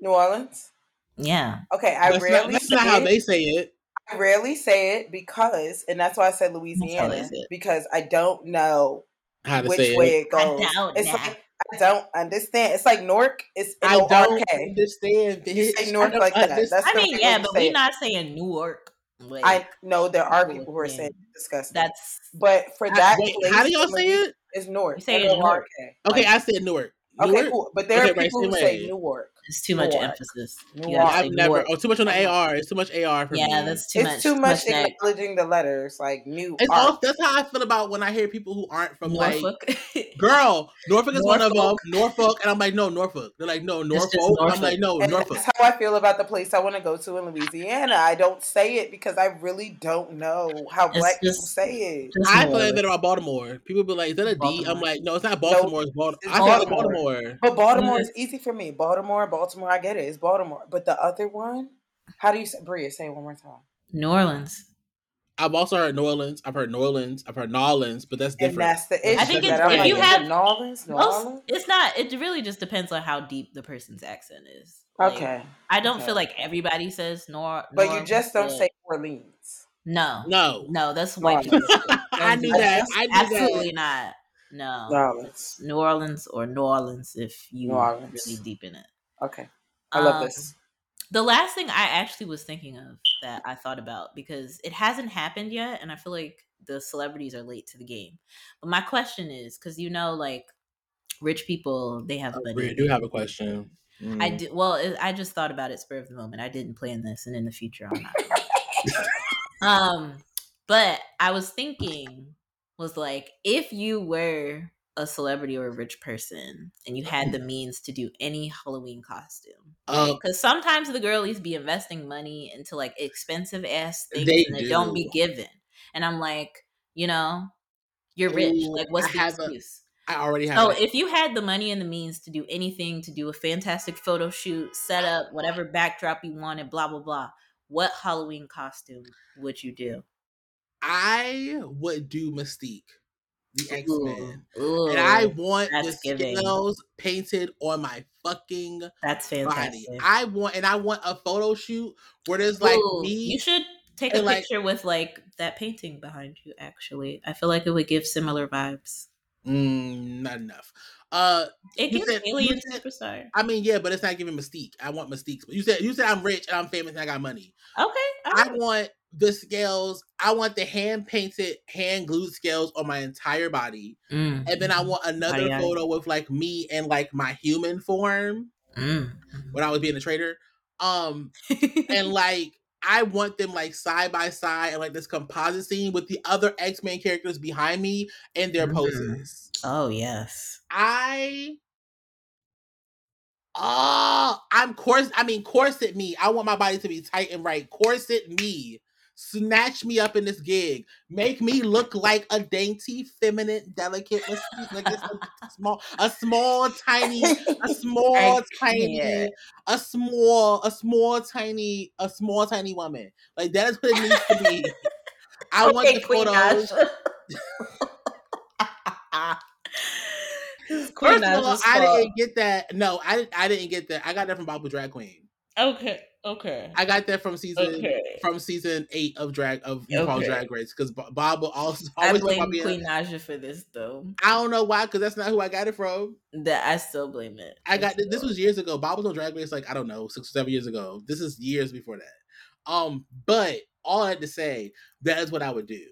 [SPEAKER 3] New Orleans.
[SPEAKER 2] Yeah.
[SPEAKER 3] Okay, I
[SPEAKER 1] That's, not,
[SPEAKER 3] rarely
[SPEAKER 1] that's
[SPEAKER 3] say
[SPEAKER 1] not how
[SPEAKER 3] it.
[SPEAKER 1] they say it.
[SPEAKER 3] I rarely say it because, and that's why I said Louisiana
[SPEAKER 2] say
[SPEAKER 3] because I don't know
[SPEAKER 1] How to
[SPEAKER 3] which
[SPEAKER 1] say
[SPEAKER 3] way
[SPEAKER 1] it.
[SPEAKER 3] it goes.
[SPEAKER 2] don't
[SPEAKER 3] It's
[SPEAKER 2] know.
[SPEAKER 3] like I don't understand. It's like Nork. It's
[SPEAKER 1] I don't
[SPEAKER 3] N-O-R-K.
[SPEAKER 1] understand.
[SPEAKER 3] You
[SPEAKER 1] Bitch.
[SPEAKER 3] say
[SPEAKER 1] I
[SPEAKER 3] like that. That's.
[SPEAKER 2] I mean, yeah, but we're
[SPEAKER 3] it.
[SPEAKER 2] not saying Newark. Like,
[SPEAKER 3] I know there are
[SPEAKER 2] people
[SPEAKER 3] people who are
[SPEAKER 2] saying-
[SPEAKER 3] saying disgusting,
[SPEAKER 2] that's
[SPEAKER 3] but for
[SPEAKER 1] I-
[SPEAKER 3] that
[SPEAKER 1] wait,
[SPEAKER 3] place,
[SPEAKER 1] how do y'all
[SPEAKER 3] in
[SPEAKER 1] say
[SPEAKER 3] Louis-
[SPEAKER 1] it?
[SPEAKER 3] It's North.
[SPEAKER 2] You say it
[SPEAKER 3] N-O-R-K.
[SPEAKER 1] Okay,
[SPEAKER 2] Like-
[SPEAKER 1] I said Newark.
[SPEAKER 3] Okay, cool. But there
[SPEAKER 1] Okay,
[SPEAKER 3] are
[SPEAKER 1] right,
[SPEAKER 3] people who
[SPEAKER 1] same
[SPEAKER 3] say
[SPEAKER 1] way.
[SPEAKER 3] Newark.
[SPEAKER 2] It's too much
[SPEAKER 3] Newark.
[SPEAKER 2] emphasis. You
[SPEAKER 3] Newark.
[SPEAKER 2] gotta say
[SPEAKER 1] I've never.
[SPEAKER 2] Newark.
[SPEAKER 1] Oh, too much on the AR. It's too much AR for me.
[SPEAKER 2] Yeah, that's too
[SPEAKER 3] it's
[SPEAKER 2] much.
[SPEAKER 3] It's too much
[SPEAKER 2] neg-
[SPEAKER 3] acknowledging the letters, like new.
[SPEAKER 1] It's all, that's how I feel about when I hear people who aren't from like girl. Norfolk is one of them.
[SPEAKER 2] Norfolk.
[SPEAKER 1] Norfolk, and I'm like, no, Norfolk. They're like, no,
[SPEAKER 2] just
[SPEAKER 1] Norfolk. I'm like, no,
[SPEAKER 3] And
[SPEAKER 1] Norfolk.
[SPEAKER 3] that's how I feel about the place I want to go to in Louisiana. I don't say it because I really don't know how
[SPEAKER 2] It's
[SPEAKER 3] black people say it.
[SPEAKER 1] I feel like
[SPEAKER 2] Norfolk.
[SPEAKER 1] that about Baltimore. People be like, is that a D?
[SPEAKER 2] Baltimore.
[SPEAKER 1] I'm like, no, it's not Baltimore. It's Baltimore.
[SPEAKER 3] it's
[SPEAKER 1] I feel like
[SPEAKER 3] Baltimore.
[SPEAKER 1] Baltimore.
[SPEAKER 3] But Baltimore is easy for me. Baltimore, Baltimore, I get it. It's Baltimore. But the other one, how do you say Bria? Say it one more time.
[SPEAKER 2] New Orleans.
[SPEAKER 1] I've also heard New Orleans. I've heard New Orleans. I've heard Nolans, but that's
[SPEAKER 3] And
[SPEAKER 1] different.
[SPEAKER 3] that's the issue.
[SPEAKER 1] I think it's- if
[SPEAKER 3] like,
[SPEAKER 1] you
[SPEAKER 3] is it
[SPEAKER 2] have-
[SPEAKER 3] New Orleans, New
[SPEAKER 2] Most,
[SPEAKER 3] Orleans.
[SPEAKER 2] it's not. It really just depends on how deep the person's accent is. Like,
[SPEAKER 3] Okay,
[SPEAKER 2] I don't
[SPEAKER 3] okay.
[SPEAKER 2] feel like everybody says Nor.
[SPEAKER 3] but
[SPEAKER 2] Nor-
[SPEAKER 3] you just don't
[SPEAKER 2] but-
[SPEAKER 3] say Orleans.
[SPEAKER 2] no.
[SPEAKER 1] no,
[SPEAKER 2] No, that's white
[SPEAKER 3] New
[SPEAKER 2] people.
[SPEAKER 1] I knew that. I knew
[SPEAKER 2] Absolutely
[SPEAKER 1] that.
[SPEAKER 2] not. No.
[SPEAKER 3] New Orleans.
[SPEAKER 2] New Orleans or New Orleans if you
[SPEAKER 3] New Orleans.
[SPEAKER 2] really deep in it.
[SPEAKER 3] Okay, I love
[SPEAKER 2] Um,
[SPEAKER 3] this.
[SPEAKER 2] The last thing I actually was thinking of that I thought about because it hasn't happened yet, and I feel like the celebrities are late to the game. But my question is because you know, like rich people, they have money.
[SPEAKER 1] We do have a question. Mm.
[SPEAKER 2] I do. well. It, I just thought about it spur of the moment. I didn't plan this, and in the future, I'm not. um, but I was thinking was like if you were a celebrity or a rich person and you had the means to do any Halloween costume.
[SPEAKER 1] Um,
[SPEAKER 2] Because sometimes the girlies be investing money into like expensive ass things
[SPEAKER 1] They
[SPEAKER 2] and it don't be given. And I'm like, you know, you're rich.
[SPEAKER 1] Ooh,
[SPEAKER 2] like, what's
[SPEAKER 1] I
[SPEAKER 2] the
[SPEAKER 1] have a-
[SPEAKER 2] excuse?
[SPEAKER 1] I already have.
[SPEAKER 2] So if you had the money and the means to do anything, to do a fantastic photo shoot, set up whatever backdrop you wanted, blah blah blah, what Halloween costume would you do?
[SPEAKER 1] I would do Mystique, the X Men, and I want the scales painted on my fucking
[SPEAKER 2] that's
[SPEAKER 1] body. I want, and I want a photo shoot where there's like
[SPEAKER 2] Ooh,
[SPEAKER 1] me.
[SPEAKER 2] you should take a
[SPEAKER 1] like-
[SPEAKER 2] picture with like that painting behind you. Actually, I feel like it would give similar vibes.
[SPEAKER 1] Mm, not enough. Uh,
[SPEAKER 2] It gives
[SPEAKER 1] said-
[SPEAKER 2] alien
[SPEAKER 1] said-
[SPEAKER 2] superstar.
[SPEAKER 1] I mean, yeah, but it's not giving Mystique. I want Mystique. But you said you said I'm rich and I'm famous and I got money.
[SPEAKER 2] Okay, all
[SPEAKER 1] I want the scales. I want the hand painted, hand glued scales on my entire body,
[SPEAKER 2] Mm,
[SPEAKER 1] and then I want another
[SPEAKER 2] Aye, aye.
[SPEAKER 1] photo with like me and like my human form
[SPEAKER 2] mm.
[SPEAKER 1] when I was being a trader. Um, and like I want them like side by side and like this composite scene with the other X Men characters behind me and their
[SPEAKER 2] Mhm.
[SPEAKER 1] poses.
[SPEAKER 2] oh yes.
[SPEAKER 1] I oh I'm course I mean corset me. I want my body to be tight and right. Corset me. Snatch me up in this gig. Make me look like a dainty, feminine, delicate, like a small, a small, tiny, a small, tiny, a small, a small, tiny, a small, tiny woman. Like that is what it needs to be. I want
[SPEAKER 2] Okay,
[SPEAKER 1] the
[SPEAKER 2] Queen
[SPEAKER 1] photos.
[SPEAKER 2] Asha. This is Queen
[SPEAKER 1] First of all, I didn't get that. No, I didn't. I didn't get that. I got that from Bob the Drag Queen.
[SPEAKER 2] Okay, okay.
[SPEAKER 1] I got that from season
[SPEAKER 2] Okay.
[SPEAKER 1] from season eight of Drag of RuPaul's
[SPEAKER 2] Okay.
[SPEAKER 1] Drag Race because Bob will also always talk
[SPEAKER 2] blame
[SPEAKER 1] about being.
[SPEAKER 2] Queen Naja for this though.
[SPEAKER 1] I don't know why because that's not who I got it from.
[SPEAKER 2] That I still blame it.
[SPEAKER 1] I got this was years ago. Bob was on Drag Race like I don't know six or seven years ago. This is years before that. Um, but all I had to say that is what I would do.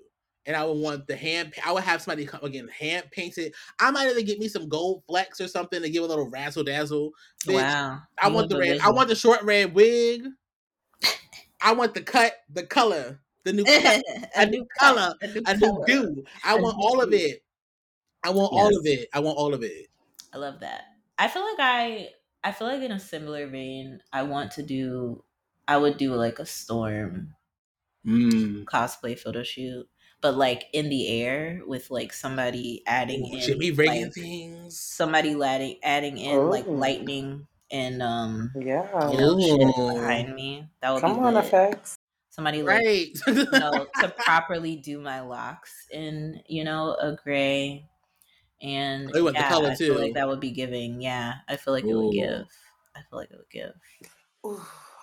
[SPEAKER 1] And I would want the hand. I would have somebody come again, hand painted. I might even get me some gold flex or something to give a little razzle dazzle. Bitch,
[SPEAKER 2] Wow.
[SPEAKER 1] I want the red. I want the short red wig. I want the cut, the color, the new cut,
[SPEAKER 2] a
[SPEAKER 1] new color,
[SPEAKER 2] a new
[SPEAKER 1] a new do. I want all of it. I want all of it. I want all of it.
[SPEAKER 2] I love that. I feel like I I feel like in a similar vein, I want to do I would do like a storm
[SPEAKER 1] Mm.
[SPEAKER 2] cosplay photo shoot, but like in the air with like somebody adding
[SPEAKER 1] Ooh,
[SPEAKER 2] in
[SPEAKER 1] Jimmy Reagan
[SPEAKER 2] like,
[SPEAKER 1] things.
[SPEAKER 2] somebody adding adding in like lightning and um
[SPEAKER 3] Yeah.
[SPEAKER 2] you know shit behind me. That would
[SPEAKER 3] Come
[SPEAKER 2] be
[SPEAKER 3] on,
[SPEAKER 2] lit.
[SPEAKER 3] effects.
[SPEAKER 2] Somebody like
[SPEAKER 1] Right.
[SPEAKER 2] you know to properly do my locks in you know a gray and
[SPEAKER 1] Oh, you want the
[SPEAKER 2] yeah,
[SPEAKER 1] color
[SPEAKER 2] I feel
[SPEAKER 1] too.
[SPEAKER 2] like that would be giving. Yeah, I feel like it would give. I feel like it would give.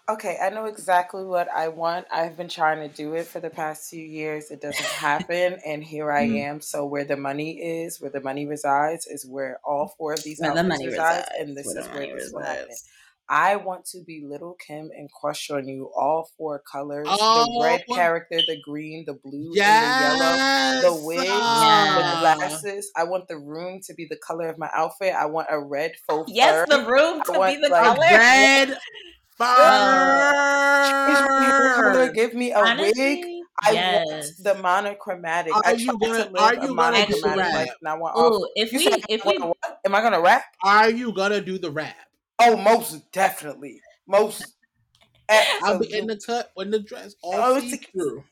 [SPEAKER 3] Ooh, Okay, I know exactly what I want. I've been trying to do it for the past few years. It doesn't happen, and here I
[SPEAKER 1] Mm.
[SPEAKER 3] am. So where the money is, where the money resides, is where all four of these
[SPEAKER 2] Where the
[SPEAKER 3] outfits
[SPEAKER 2] money
[SPEAKER 3] resides,
[SPEAKER 2] resides,
[SPEAKER 3] and this
[SPEAKER 2] where the
[SPEAKER 3] is where
[SPEAKER 2] money
[SPEAKER 3] this will happen. I want to be Lil' Kim and crush on you all four colors: the
[SPEAKER 1] Oh.
[SPEAKER 3] red character, the green, the blue, and the yellow. The wigs, the glasses. I want the room to be the color of my outfit. I want a red faux
[SPEAKER 2] Yes,
[SPEAKER 3] fur.
[SPEAKER 2] the room to
[SPEAKER 3] want,
[SPEAKER 2] be the
[SPEAKER 3] like,
[SPEAKER 1] A
[SPEAKER 2] color.
[SPEAKER 1] red
[SPEAKER 3] Change my hair. Give me a wig. I
[SPEAKER 2] yes.
[SPEAKER 3] want the monochromatic.
[SPEAKER 1] Are
[SPEAKER 3] I
[SPEAKER 1] you gonna-
[SPEAKER 3] to live
[SPEAKER 1] are you gonna
[SPEAKER 2] do
[SPEAKER 3] monochromatic
[SPEAKER 1] rap?
[SPEAKER 3] life, I want all.
[SPEAKER 2] Ooh, if
[SPEAKER 3] You
[SPEAKER 2] we if we
[SPEAKER 3] a what? Am I gonna rap?
[SPEAKER 1] Are you gonna do the rap?
[SPEAKER 3] Oh, most definitely, most.
[SPEAKER 1] I'll be in the cut when the dress all
[SPEAKER 3] Oh,
[SPEAKER 1] see
[SPEAKER 3] it's-
[SPEAKER 1] through.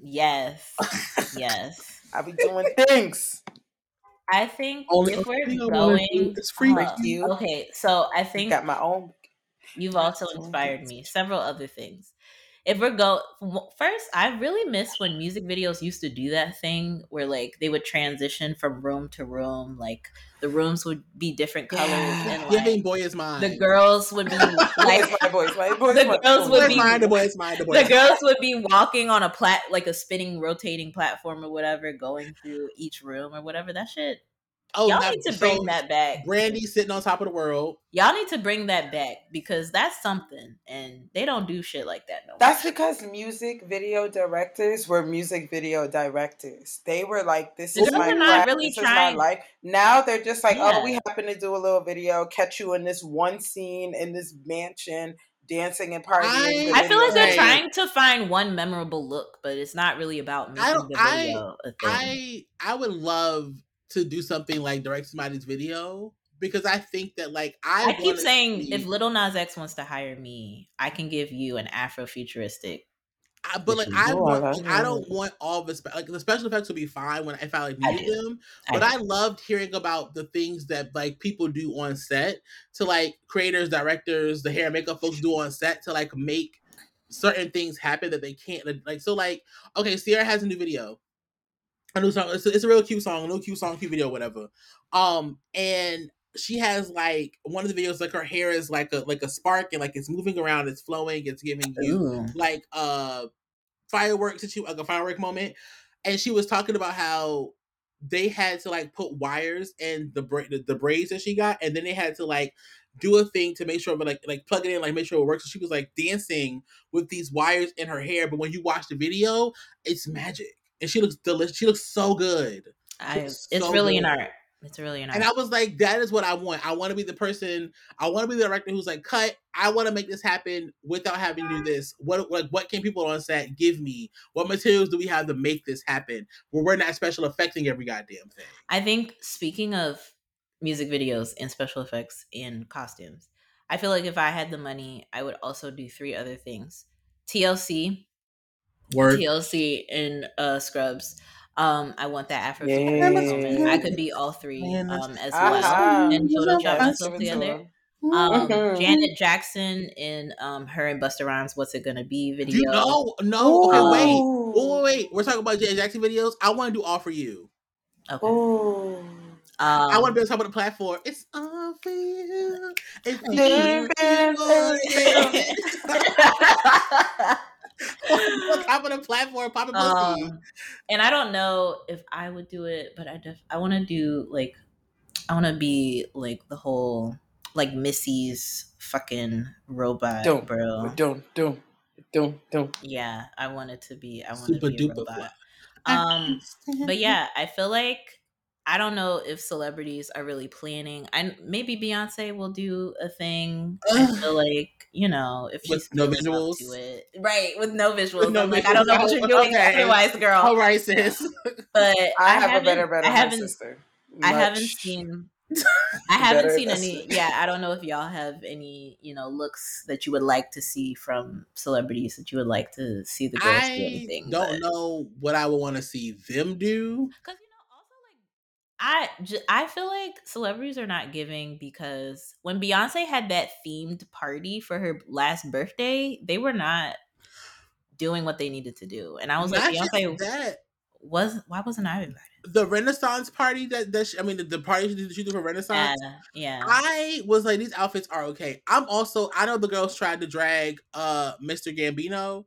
[SPEAKER 2] yes, yes.
[SPEAKER 3] I'll be doing things.
[SPEAKER 2] I think
[SPEAKER 1] Only
[SPEAKER 2] if we're
[SPEAKER 1] thing I wanna do
[SPEAKER 2] going,
[SPEAKER 1] is free
[SPEAKER 2] uh,
[SPEAKER 3] you.
[SPEAKER 2] okay. So I
[SPEAKER 3] I
[SPEAKER 2] think
[SPEAKER 3] got my own.
[SPEAKER 2] You've also
[SPEAKER 3] Doing
[SPEAKER 2] inspired me. Several other things. If we're go first, I really miss when music videos used to do that thing where like they would transition from room to room. Like the rooms would be different colors,
[SPEAKER 3] Yeah.
[SPEAKER 2] and
[SPEAKER 1] Giving
[SPEAKER 2] like
[SPEAKER 1] boy is mine.
[SPEAKER 2] the girls would be like
[SPEAKER 3] my boys, my boys,
[SPEAKER 2] the girls would
[SPEAKER 1] boy
[SPEAKER 2] be-
[SPEAKER 1] is mine. The boy is mine. The boy
[SPEAKER 2] the girls would be walking on a plat like a spinning, rotating platform or whatever, going through each room or whatever. That shit.
[SPEAKER 1] Oh,
[SPEAKER 2] y'all
[SPEAKER 1] now-
[SPEAKER 2] need to
[SPEAKER 1] so
[SPEAKER 2] bring that back.
[SPEAKER 1] Brandy sitting on top of the world.
[SPEAKER 2] Y'all need to bring that back because that's something, and they don't do shit like that no more.
[SPEAKER 3] That's because music video directors were music video directors. They were like, "This
[SPEAKER 2] The
[SPEAKER 3] is my
[SPEAKER 2] are not
[SPEAKER 3] craft.
[SPEAKER 2] really
[SPEAKER 3] this is my life." Now they're just like,
[SPEAKER 2] Yeah.
[SPEAKER 3] "Oh, we happen to do a little video, catch you in this one scene in this mansion, dancing and partying."
[SPEAKER 1] I-
[SPEAKER 2] I feel like they're trying to find one memorable look, but it's not really about making
[SPEAKER 1] I
[SPEAKER 2] the video a thing.
[SPEAKER 1] I I would love to do something like direct somebody's video because I think that like I,
[SPEAKER 2] I, keep saying
[SPEAKER 1] see-
[SPEAKER 2] if Lil Nas X wants to hire me, I can give you an Afrofuturistic.
[SPEAKER 1] I, but like I want,
[SPEAKER 3] I
[SPEAKER 1] like, I don't want all the spe- like the special effects would be fine when if I like
[SPEAKER 2] I
[SPEAKER 1] needed
[SPEAKER 2] do.
[SPEAKER 1] them. But
[SPEAKER 2] do.
[SPEAKER 1] I loved hearing about the things that like people do on set to like creators, directors, the hair and makeup folks do on set to like make certain things happen that they can't like. So like, okay, Ciara has a new video, a new song. It's a, it's a real cute song, a real cute song, cute video, whatever. Um, and she has like one of the videos like her hair is like a like a spark and like it's moving around, it's flowing, it's giving you
[SPEAKER 2] Ooh.
[SPEAKER 1] like uh fireworks situ like a firework moment and she was talking about how they had to like put wires in the bra- the, the braids that she got and then they had to like do a thing to make sure but like like plug it in like make sure it works so she was like dancing with these wires in her hair but when you watch the video it's magic and she looks delicious she looks so good
[SPEAKER 2] I,
[SPEAKER 1] It's
[SPEAKER 2] it's
[SPEAKER 1] so
[SPEAKER 2] really an art. It's really an art.
[SPEAKER 1] and I was like, that is what I want. I want to be the person. I want to be the director who's like, cut. I want to make this happen without having to do this. What like what can people on set give me? What materials do we have to make this happen? Where we're not special affecting every goddamn thing.
[SPEAKER 2] I think speaking of music videos and special effects and costumes, I feel like if I had the money, I would also do three other things. TLC,
[SPEAKER 1] Word.
[SPEAKER 2] TLC and uh Scrubs. Um, I want that Afro
[SPEAKER 3] Yeah.
[SPEAKER 2] moment. I could be all three
[SPEAKER 1] Man,
[SPEAKER 2] um as well.
[SPEAKER 3] Ah,
[SPEAKER 2] And Photoshop
[SPEAKER 3] yes,
[SPEAKER 2] myself
[SPEAKER 3] give
[SPEAKER 2] together.
[SPEAKER 3] him.
[SPEAKER 2] Um,
[SPEAKER 3] Mhm.
[SPEAKER 2] Janet Jackson in um her and Busta Rhymes "What's It Gonna Be" video.
[SPEAKER 1] Do you know? No. Okay, wait. Wait, wait, wait. We're talking about Janet Jackson videos. I want to do all for you.
[SPEAKER 2] Okay.
[SPEAKER 3] Ooh.
[SPEAKER 2] Um,
[SPEAKER 1] I want to be on top of the platform. It's all for you. If you
[SPEAKER 3] Living
[SPEAKER 1] want it.
[SPEAKER 2] um,
[SPEAKER 1] on top of the platform, popping pussy.
[SPEAKER 2] um, and I don't know if I would do it, but I def- I want to do like I want to be like the whole like Missy's fucking robot,
[SPEAKER 3] Don't,
[SPEAKER 2] bro.
[SPEAKER 3] don't, don't, don't, don't.
[SPEAKER 2] Yeah, I want it to be. I want to be a
[SPEAKER 1] duper
[SPEAKER 2] robot.
[SPEAKER 1] fly.
[SPEAKER 2] Um, but yeah, I feel like I don't know if celebrities are really planning. I maybe Beyonce will do a thing. I feel like you know if
[SPEAKER 1] With
[SPEAKER 2] she's
[SPEAKER 1] no visuals?
[SPEAKER 2] to it, right? With no visuals,
[SPEAKER 1] no
[SPEAKER 2] I'm like I don't know what you're doing
[SPEAKER 1] Okay.
[SPEAKER 2] otherwise, girl.
[SPEAKER 1] All right, sis.
[SPEAKER 2] But
[SPEAKER 3] I, have a better, better
[SPEAKER 2] I haven't.
[SPEAKER 3] sister.
[SPEAKER 2] I haven't seen. I haven't seen any. Yeah, I don't know if y'all have any, you know, looks that you would like to see from celebrities that you would like to see the girls do anything.
[SPEAKER 1] I don't know what I would want to see them do.
[SPEAKER 2] Because you know, also like I I feel like celebrities are not giving because when Beyonce had that themed party for her last birthday, they were not doing what they needed to do, and I was
[SPEAKER 1] Not
[SPEAKER 2] like, Beyonce,
[SPEAKER 1] that.
[SPEAKER 2] was why wasn't I invited?
[SPEAKER 1] The Renaissance party that that she, I mean the, the party she, she did for
[SPEAKER 2] Yeah,
[SPEAKER 1] Renaissance.
[SPEAKER 2] yeah.
[SPEAKER 1] I was like, these outfits are okay. I'm also I know the girls tried to drag uh Mr. Gambino.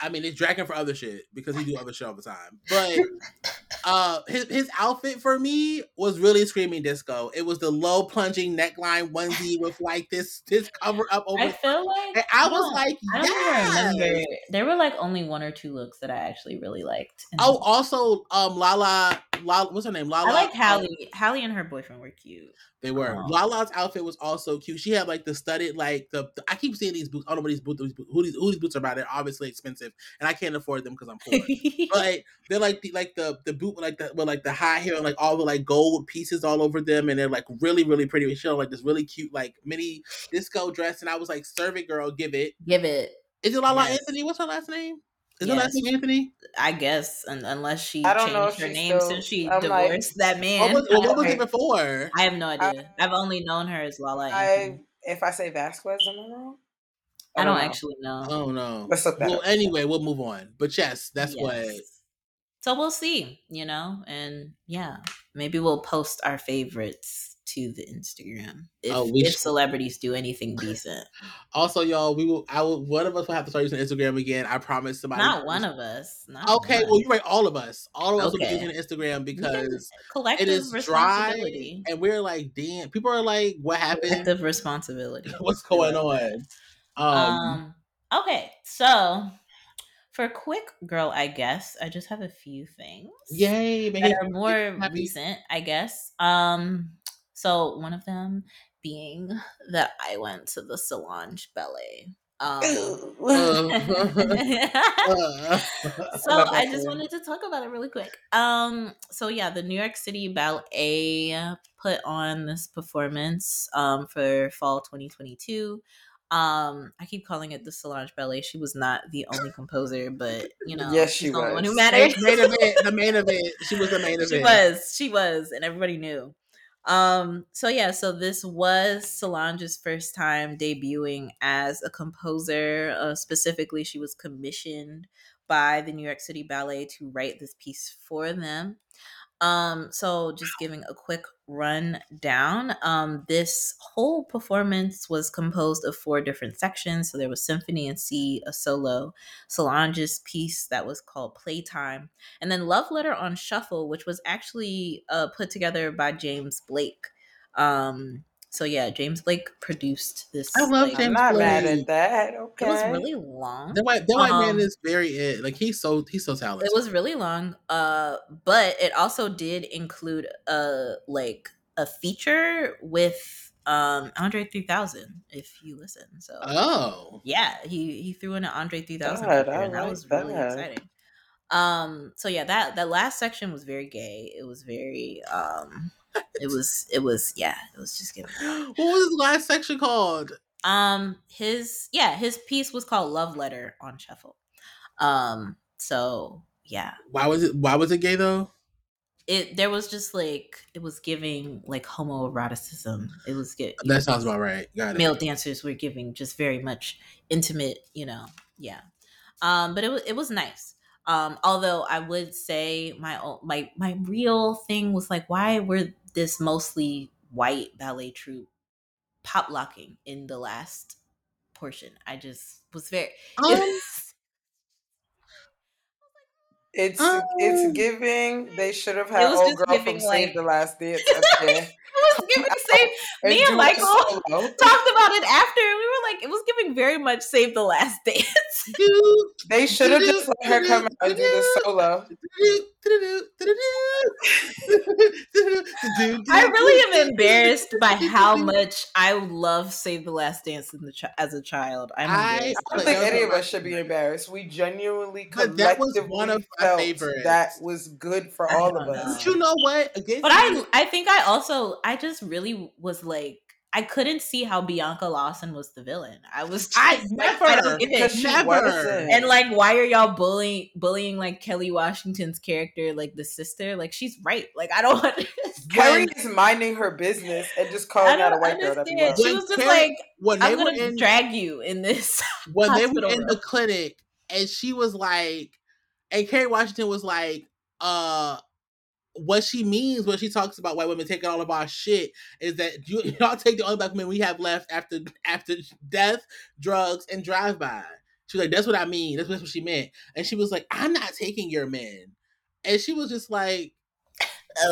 [SPEAKER 1] I mean, it's dragging for other shit because he do other shit all the time. But uh his his outfit for me was really screaming disco. It was the low plunging neckline onesie with like this this cover up over.
[SPEAKER 2] I feel like
[SPEAKER 1] and I was
[SPEAKER 2] don't-
[SPEAKER 1] like,
[SPEAKER 2] I don't
[SPEAKER 1] yes.
[SPEAKER 2] remember. There were like only one or two looks that I actually really liked.
[SPEAKER 1] Oh, also, um, Lala, Lala, what's her name? Lala.
[SPEAKER 2] I like Halle. Halle and her boyfriend were cute.
[SPEAKER 1] They were.
[SPEAKER 2] Oh.
[SPEAKER 1] Lala's outfit was also cute. She had like the studded, like the, the- I keep seeing these boots. I don't know what these boots, these boots- who these who these boots are about. They're obviously expensive, and I can't afford them because I'm poor. but like they're like the like the the boot with like the with like the high hair and like all the like gold pieces all over them, and they're like really really pretty. She had like this really cute like mini disco dress, and I was like, "Serve it, girl, give it."
[SPEAKER 2] Give it,
[SPEAKER 1] Is it Lala
[SPEAKER 2] Yes.
[SPEAKER 1] Anthony? What's her last name? Is her last name Anthony?
[SPEAKER 2] I guess, and unless she
[SPEAKER 3] I don't know
[SPEAKER 2] changed
[SPEAKER 3] if
[SPEAKER 2] her name
[SPEAKER 3] still-
[SPEAKER 2] since she
[SPEAKER 3] I'm like-
[SPEAKER 2] divorced that
[SPEAKER 1] What
[SPEAKER 2] man.
[SPEAKER 1] was, what was it before?
[SPEAKER 2] I have no idea. I, have only known her as Lala.
[SPEAKER 3] I if I say Vasquez, am I wrong?
[SPEAKER 2] I don't
[SPEAKER 3] know.
[SPEAKER 2] actually know.
[SPEAKER 1] Oh no.
[SPEAKER 3] Let's look that
[SPEAKER 1] Well,
[SPEAKER 3] up.
[SPEAKER 1] anyway, we'll move on. But yes, that's what.
[SPEAKER 2] So we'll see, you know, and yeah, maybe we'll post our favorites to the Instagram if,
[SPEAKER 1] Oh,
[SPEAKER 2] if celebrities do anything decent.
[SPEAKER 1] Also, y'all, we will. I will. One of us will have to start using Instagram again. I promise. Somebody.
[SPEAKER 2] Not one of us. Not
[SPEAKER 1] Okay,
[SPEAKER 2] one.
[SPEAKER 1] well, you're right. All of us. All of us will be using Instagram because
[SPEAKER 2] collective
[SPEAKER 1] it is dry,
[SPEAKER 2] responsibility.
[SPEAKER 1] and we're like, damn. People are like, what happened?
[SPEAKER 2] Collective responsibility.
[SPEAKER 1] What's going on? Um,
[SPEAKER 2] Um, okay, so for quick girl, I guess I just have a few things
[SPEAKER 1] yay,
[SPEAKER 2] that are more
[SPEAKER 1] happy.
[SPEAKER 2] recent, I guess. Um, so one of them being that I went to the Solange Ballet. Um, so I just wanted to talk about it really quick. Um, so yeah, the New York City Ballet put on this performance um for fall 2022. Um, I keep calling it the Solange Ballet. She was not the only composer, but you know,
[SPEAKER 3] Yes,
[SPEAKER 2] she's
[SPEAKER 3] she
[SPEAKER 2] the one who
[SPEAKER 3] was.
[SPEAKER 2] matters.
[SPEAKER 1] main event. The main event. She was the main event.
[SPEAKER 2] she was, she was, and everybody knew. Um, so yeah, so this was Solange's first time debuting as a composer. Uh, specifically, she was commissioned by the New York City Ballet to write this piece for them. Um, so just giving a quick run down. Um, this whole performance was composed of four different sections. So there was symphony in C, a solo, Solange's piece that was called Playtime, and then Love Letter on Shuffle, which was actually uh, put together by James Blake. Um, so yeah, James Blake produced this.
[SPEAKER 1] I love
[SPEAKER 2] like,
[SPEAKER 3] I'm
[SPEAKER 1] James
[SPEAKER 3] not mad
[SPEAKER 1] Blake.
[SPEAKER 3] at that. Okay.
[SPEAKER 2] It was really long.
[SPEAKER 1] That white, that white man
[SPEAKER 2] Um,
[SPEAKER 1] is very it. Like he's so he's so talented.
[SPEAKER 2] It was really long, uh, but it also did include a like a feature with um Andre 3000. If you listen, so
[SPEAKER 1] Oh,
[SPEAKER 2] yeah, he he threw in an Andre 3000
[SPEAKER 3] God,
[SPEAKER 2] feature,
[SPEAKER 3] I
[SPEAKER 2] and that
[SPEAKER 3] like
[SPEAKER 2] was really exciting. Um, so yeah, that that last section was very gay. It was very um, it was it was yeah, it was just giving.
[SPEAKER 1] what was his last section called?
[SPEAKER 2] Um, his yeah, his piece was called Love Letter on Shuffle. Um, so yeah,
[SPEAKER 1] Why was it? Why was it gay though?
[SPEAKER 2] it there was just like it was giving like homoeroticism. It was good
[SPEAKER 1] That sounds about right. Got it.
[SPEAKER 2] male dancers were giving just very much intimate, you know, yeah. Um, but it was it was nice. Um, although I would say my own my my real thing was like, why were this mostly white ballet troupe pop locking in the last portion? I just was very
[SPEAKER 1] Um,
[SPEAKER 3] It's
[SPEAKER 1] Um,
[SPEAKER 3] it's giving. They should have had
[SPEAKER 2] was
[SPEAKER 3] old girl
[SPEAKER 2] giving,
[SPEAKER 3] from Save the Last Dance up there.
[SPEAKER 2] It was giving same
[SPEAKER 3] and
[SPEAKER 2] Me and Michael
[SPEAKER 3] solo.
[SPEAKER 2] talked about it after we were like it was giving very much save the last dance
[SPEAKER 3] They should have just let her come out and do the solo.
[SPEAKER 2] I really am embarrassed by how much i love save the last dance in the chi- as a child i'm
[SPEAKER 1] I-
[SPEAKER 3] I don't think any of us should be embarrassed. We genuinely
[SPEAKER 1] But that was one of my
[SPEAKER 3] felt
[SPEAKER 1] favorites.
[SPEAKER 3] that was good for
[SPEAKER 2] I
[SPEAKER 3] all
[SPEAKER 2] don't
[SPEAKER 3] of us.
[SPEAKER 2] know.
[SPEAKER 1] But you know what? Against
[SPEAKER 2] but i i think i also i just really was like I couldn't see how Bianca Lawson was the villain. I was just
[SPEAKER 1] I
[SPEAKER 2] like,
[SPEAKER 1] never,
[SPEAKER 2] I don't get it.
[SPEAKER 1] never.
[SPEAKER 2] And like, why are y'all bullying bullying like Kerry Washington's character, like the sister? Like she's right. Like I don't understand.
[SPEAKER 3] Kerry is minding her business and just calling out a
[SPEAKER 2] don't
[SPEAKER 3] white girl that we
[SPEAKER 2] understand.
[SPEAKER 3] love.
[SPEAKER 2] She was just
[SPEAKER 1] Kerry-
[SPEAKER 2] like,
[SPEAKER 1] when they
[SPEAKER 2] I'm gonna
[SPEAKER 1] in
[SPEAKER 2] drag you in this.
[SPEAKER 1] when they were in
[SPEAKER 2] room.
[SPEAKER 1] the clinic, and she was like, and Kerry Washington was like, uh what she means when she talks about white women taking all of our shit is that you y'all take the only black men we have left after after death, drugs, and drive by. She was like, "That's what I mean. That's what she meant." And she was like, "I'm not taking your men," and she was just like,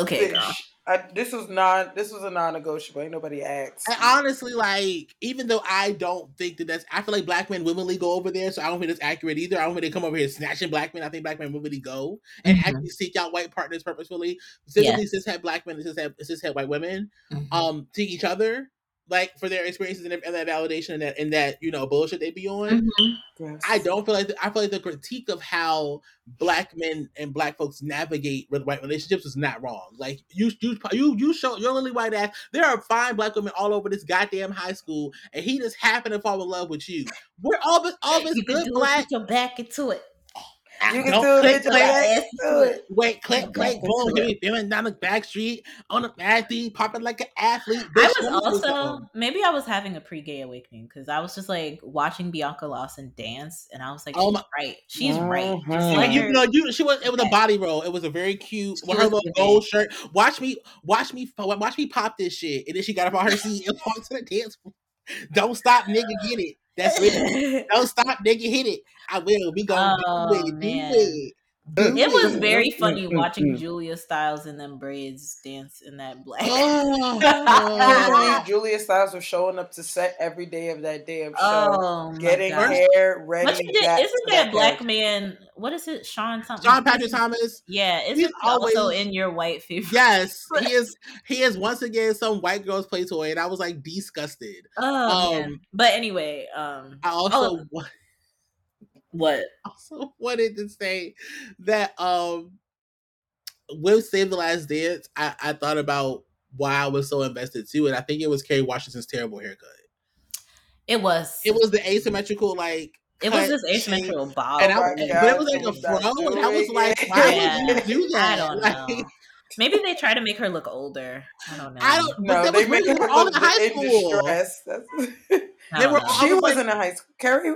[SPEAKER 2] Okay, girl.
[SPEAKER 3] I, this was non. This was a non-negotiable. Ain't nobody asked.
[SPEAKER 1] And honestly, like, even though I don't think that that's, I feel like black men willingly go over there, so I don't think that's accurate either. I don't think they come over here snatching black men. I think black men willingly go and
[SPEAKER 2] Mhm.
[SPEAKER 1] actually seek out white partners purposefully. Specifically,
[SPEAKER 2] Yes.
[SPEAKER 1] cis-het black men and cis-het, cis-het white women,
[SPEAKER 2] Mhm.
[SPEAKER 1] um, to each other, like for their experiences and, and that validation and that and that you know bullshit they be on.
[SPEAKER 2] Mhm.
[SPEAKER 3] Yes.
[SPEAKER 1] I don't feel like the, I feel like the critique of how black men and black folks navigate with white relationships is not wrong. Like you, you, you, you show your lily white ass. There are fine black women all over this goddamn high school, and he just happened to fall in love with you. We're all this, all this
[SPEAKER 2] You can
[SPEAKER 1] good black.
[SPEAKER 2] put your back into it.
[SPEAKER 3] You can
[SPEAKER 1] Don't
[SPEAKER 3] it,
[SPEAKER 1] click, click,
[SPEAKER 2] ass
[SPEAKER 3] that.
[SPEAKER 2] it.
[SPEAKER 1] Wait, click, click, boom.
[SPEAKER 2] it.
[SPEAKER 1] Here we feeling down the back street on the athlete, popping like an athlete.
[SPEAKER 2] I was
[SPEAKER 1] let me do
[SPEAKER 2] also
[SPEAKER 1] something.
[SPEAKER 2] maybe I was having a pre-gay awakening because I was just like watching Bianca Lawson dance, and I was like,
[SPEAKER 1] Oh my-
[SPEAKER 2] right, she's right. Just
[SPEAKER 3] Mhm.
[SPEAKER 2] let
[SPEAKER 1] Like you know, you she was it was a body roll. It was a very cute
[SPEAKER 2] She
[SPEAKER 1] with her little
[SPEAKER 2] giving.
[SPEAKER 1] gold shirt. Watch me, watch me, watch me pop this shit. And then she got up on her seat and walked to the dance floor. Don't stop, nigga, get it. That's it. Don't stop, nigga, hit it. I will. We gonna
[SPEAKER 2] Oh,
[SPEAKER 1] do it. Oh, do
[SPEAKER 2] man.
[SPEAKER 1] it. Do
[SPEAKER 2] It was very funny
[SPEAKER 3] Mm, mm,
[SPEAKER 2] watching
[SPEAKER 3] mm.
[SPEAKER 2] Julia Stiles and them braids dance in that black.
[SPEAKER 1] Oh,
[SPEAKER 3] I couldn't believe Julia Stiles was showing up to set every day of that damn show,
[SPEAKER 2] Oh,
[SPEAKER 3] getting
[SPEAKER 2] God.
[SPEAKER 3] hair ready.
[SPEAKER 2] But you did,
[SPEAKER 3] back
[SPEAKER 2] isn't
[SPEAKER 3] to
[SPEAKER 2] that black
[SPEAKER 3] character.
[SPEAKER 2] man? What is it, Sean something?
[SPEAKER 1] Sean Patrick Thomas.
[SPEAKER 2] Yeah, isn't
[SPEAKER 1] He's
[SPEAKER 2] he also in your white favorite?
[SPEAKER 1] Yes, he is. He is once again some white girl's play toy, and I was like disgusted.
[SPEAKER 2] Oh man.
[SPEAKER 1] Um,
[SPEAKER 2] But anyway, um,
[SPEAKER 1] I also wa-
[SPEAKER 2] what?
[SPEAKER 1] also wanted to say that um with Save the Last Dance, I, I thought about why I was so invested too, and I think it was Kerry Washington's terrible haircut.
[SPEAKER 2] It was.
[SPEAKER 1] It was the asymmetrical like
[SPEAKER 2] It was
[SPEAKER 1] cut
[SPEAKER 2] this asymmetrical bob.
[SPEAKER 1] and I,
[SPEAKER 3] Oh
[SPEAKER 1] but it was like a
[SPEAKER 3] was
[SPEAKER 1] fro, and I was like, why
[SPEAKER 2] Yeah.
[SPEAKER 1] would you do that?
[SPEAKER 2] I don't
[SPEAKER 1] Like,
[SPEAKER 2] know. Maybe they try to make her look older. I don't know.
[SPEAKER 1] I don't.
[SPEAKER 3] No,
[SPEAKER 1] but that
[SPEAKER 3] they
[SPEAKER 1] was when were
[SPEAKER 3] her
[SPEAKER 1] all
[SPEAKER 3] look
[SPEAKER 1] in high
[SPEAKER 3] in
[SPEAKER 1] school.
[SPEAKER 3] distress. That's
[SPEAKER 1] they were
[SPEAKER 2] know.
[SPEAKER 3] she
[SPEAKER 1] was
[SPEAKER 3] was
[SPEAKER 1] like-
[SPEAKER 3] in a high school. Kerry,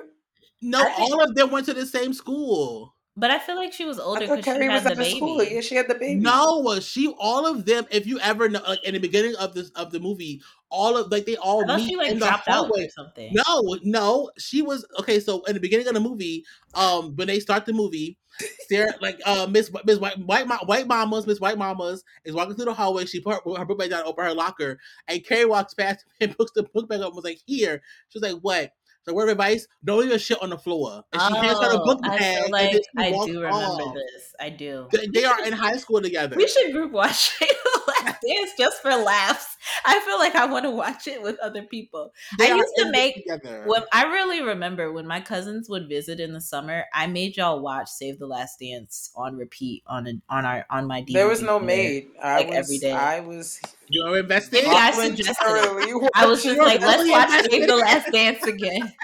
[SPEAKER 1] No,
[SPEAKER 2] I think-
[SPEAKER 1] all of them went to the same school.
[SPEAKER 2] But I feel like she was older
[SPEAKER 3] I thought
[SPEAKER 2] because she
[SPEAKER 3] Kerry was
[SPEAKER 2] had
[SPEAKER 3] at
[SPEAKER 2] the
[SPEAKER 3] the
[SPEAKER 2] baby.
[SPEAKER 3] school. Yeah, she had the baby.
[SPEAKER 1] No, she all of them. If you ever know, like in the beginning of this of the movie, all of like they all meet
[SPEAKER 2] she like
[SPEAKER 1] in the
[SPEAKER 2] dropped out
[SPEAKER 1] hallway.
[SPEAKER 2] or something.
[SPEAKER 1] No, no, she was okay. So in the beginning of the movie, um, when they start the movie, Sarah, like uh, Miss Miss White White, Ma- White Mamas, Miss White Mamas is walking through the hallway. She put her, her book bag down, open her locker, and Kerry walks past and picks the book bag up. and Was like, "Here." She was like, "What?" So word of advice: Don't leave a shit on the floor. And she hands her the
[SPEAKER 2] Oh,
[SPEAKER 1] book
[SPEAKER 2] I
[SPEAKER 1] bag. and
[SPEAKER 2] like I do remember
[SPEAKER 1] off.
[SPEAKER 2] this. I do.
[SPEAKER 1] They, they are in high school together.
[SPEAKER 2] We should group watch Dance just for laughs. I feel like I want to watch it with other people.
[SPEAKER 1] They
[SPEAKER 2] I used to make-
[SPEAKER 1] together.
[SPEAKER 2] When I really remember when my cousins would visit in the summer, I made y'all watch Save the Last Dance on repeat on a, on our on my DVD.
[SPEAKER 3] there was no maid. I
[SPEAKER 2] like,
[SPEAKER 3] was.
[SPEAKER 2] every day.
[SPEAKER 3] I was.
[SPEAKER 1] You're invested.
[SPEAKER 2] Maybe I suggested it. I was just
[SPEAKER 1] You're
[SPEAKER 2] like, let's watch
[SPEAKER 1] invested.
[SPEAKER 2] Save the Last Dance again.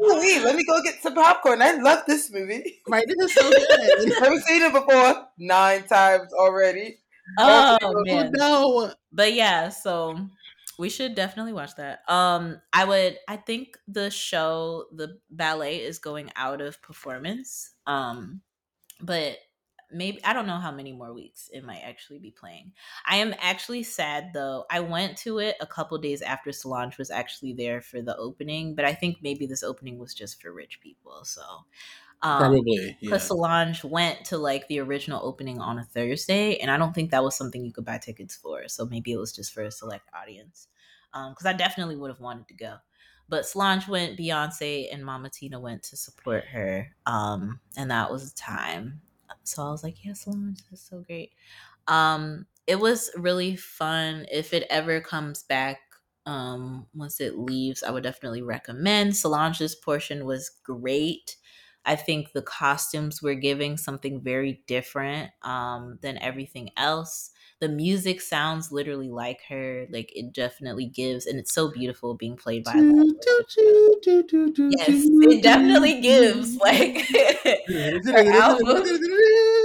[SPEAKER 3] Ooh, wait, let me go get some popcorn. I love this movie.
[SPEAKER 1] Right, this is so good.
[SPEAKER 3] Never seen it before. Nine times already.
[SPEAKER 2] Oh
[SPEAKER 3] Oh,
[SPEAKER 2] man.
[SPEAKER 1] no.
[SPEAKER 2] but yeah so we should definitely watch that um i would i think the show the ballet is going out of performance um but maybe i don't know how many more weeks it might actually be playing i am actually sad though i went to it a couple days after solange was actually there for the opening but i think maybe this opening was just for rich people so um,
[SPEAKER 1] Probably. Yeah.
[SPEAKER 2] because Solange went to like the original opening on a Thursday, and I don't think that was something you could buy tickets for. So maybe it was just for a select audience. Because I definitely would have wanted to go, but Solange went, Beyonce and Mama Tina went to support her, um, and that was the time. So I was like, "Yeah, Solange, that's so great." Um, it was really fun. If it ever comes back, um, once it leaves, I would definitely recommend. Solange's portion was great. I think the costumes were giving something very different um, than everything else. The music sounds literally like her. Like it definitely gives, and it's so beautiful being played by. Yes, it definitely gives. Like her album,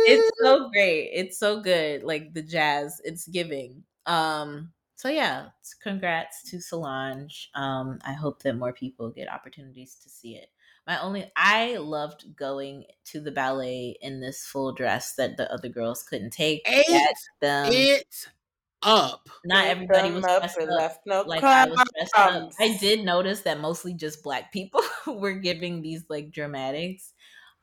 [SPEAKER 2] it's so great. It's so good. Like the jazz, it's giving. Um, so yeah, congrats to Solange. Um, I hope that more people get opportunities to see it. My only, I loved going to the ballet in this full dress that the other girls couldn't take.
[SPEAKER 1] Ate
[SPEAKER 2] them.
[SPEAKER 1] it up.
[SPEAKER 2] Not
[SPEAKER 3] Ate
[SPEAKER 2] everybody was
[SPEAKER 3] up
[SPEAKER 2] dressed up.
[SPEAKER 3] left no
[SPEAKER 2] Like I was dressed up. I did notice that mostly just black people were giving these like dramatics.